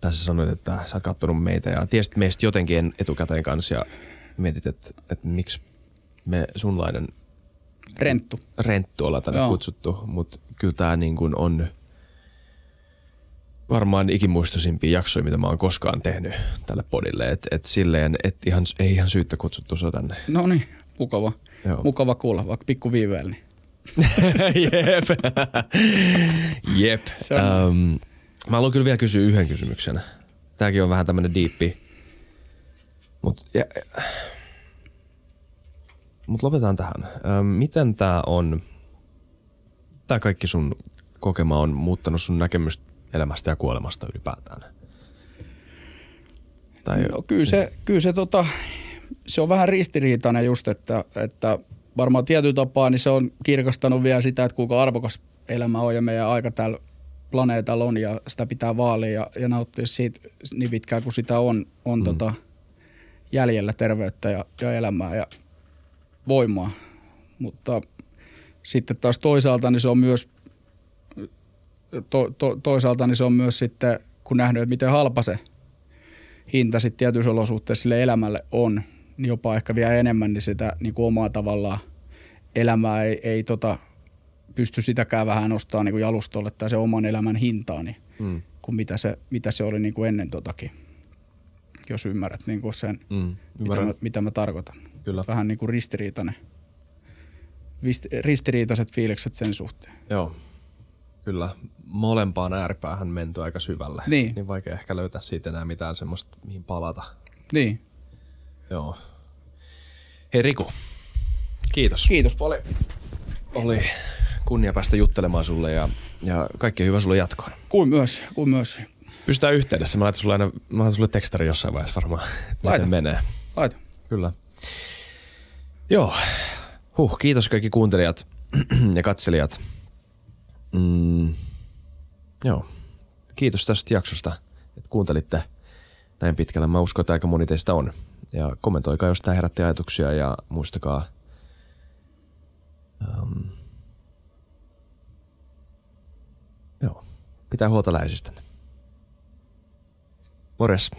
[SPEAKER 1] tässä sanoit, että sä oot kattonut meitä ja tiesit meistä jotenkin en- etukäteen kanssa ja mietit, että, että miksi me sunlainen
[SPEAKER 2] Renttu.
[SPEAKER 1] renttu ollaan tänne
[SPEAKER 2] Joo.
[SPEAKER 1] kutsuttu, mutta kyllä tämä niin kuin on varmaan ikimuistoisimpia jaksoja, mitä mä oon koskaan tehnyt tälle podille. Että et silleen, et ihan, ei ihan syyttä kutsuttu sua tänne.
[SPEAKER 2] No niin, mukava.
[SPEAKER 1] Joo.
[SPEAKER 2] Mukava kuulla, vaikka pikku viiveellä.
[SPEAKER 1] Jep. Jep. Um, mä haluan kyllä vielä kysyä yhden kysymyksen. Tääkin on vähän tämmönen diippi. Mut, ja, mut lopetetaan tähän. Miten tää on, tää kaikki sun kokema on muuttanut sun näkemystä elämästä ja kuolemasta ylipäätään? Tai
[SPEAKER 2] No, kyllä se, kyllä se, tota, se on vähän ristiriitainen just, että, että varmaan tietyllä tapaa niin se on kirkastanut vielä sitä, että kuinka arvokas elämä on ja meidän aika täällä planeetalla on ja sitä pitää vaalia ja, ja nauttia siitä niin pitkään kuin sitä on, on mm. tota, jäljellä terveyttä ja, ja elämää ja voimaa. Mutta sitten taas toisaalta niin se on myös to, to, toisaalta niin se on myös sitten, kun nähnyt, että miten halpa se hinta sitten tietyissä olosuhteissa sille elämälle on, niin jopa ehkä vielä enemmän, niin sitä niin kuin omaa tavallaan elämää ei, ei tota, pysty sitäkään vähän nostamaan niin kuin jalustolle tai se oman elämän hintaa, niin,
[SPEAKER 1] mm,
[SPEAKER 2] kuin mitä se, mitä se oli niin kuin ennen totakin, jos ymmärrät niin kuin sen,
[SPEAKER 1] mm,
[SPEAKER 2] mitä mä, mitä mä tarkoitan.
[SPEAKER 1] Kyllä.
[SPEAKER 2] Vähän niin kuin ristiriitainen, ristiriitaiset fiilikset sen suhteen.
[SPEAKER 1] Joo, kyllä. Molempaan ääripäähän menty aika syvälle.
[SPEAKER 2] Niin.
[SPEAKER 1] niin vaikea ehkä löytää siitä enää mitään semmoista, mihin palata.
[SPEAKER 2] Niin.
[SPEAKER 1] Joo. Hei Riku, kiitos.
[SPEAKER 2] Kiitos paljon.
[SPEAKER 1] Oli kunnia päästä juttelemaan sulle ja, ja kaikkea hyvää sulle jatkoon.
[SPEAKER 2] Kuin myös, kuin myös.
[SPEAKER 1] Pystytään yhteydessä. Mä laitan sulle aina, mä laitan sulle tekstari jossain vaiheessa varmaan,
[SPEAKER 2] Laita.
[SPEAKER 1] miten menee.
[SPEAKER 2] Laita.
[SPEAKER 1] Kyllä. Joo. Huh, kiitos kaikki kuuntelijat ja katselijat. Mm, joo. Kiitos tästä jaksosta, että kuuntelitte näin pitkälle. Mä uskon, että aika moni teistä on. Ja kommentoikaa, jos tämä herätti ajatuksia ja muistakaa um, joo, pitää huolta läheisistänne. Morjes.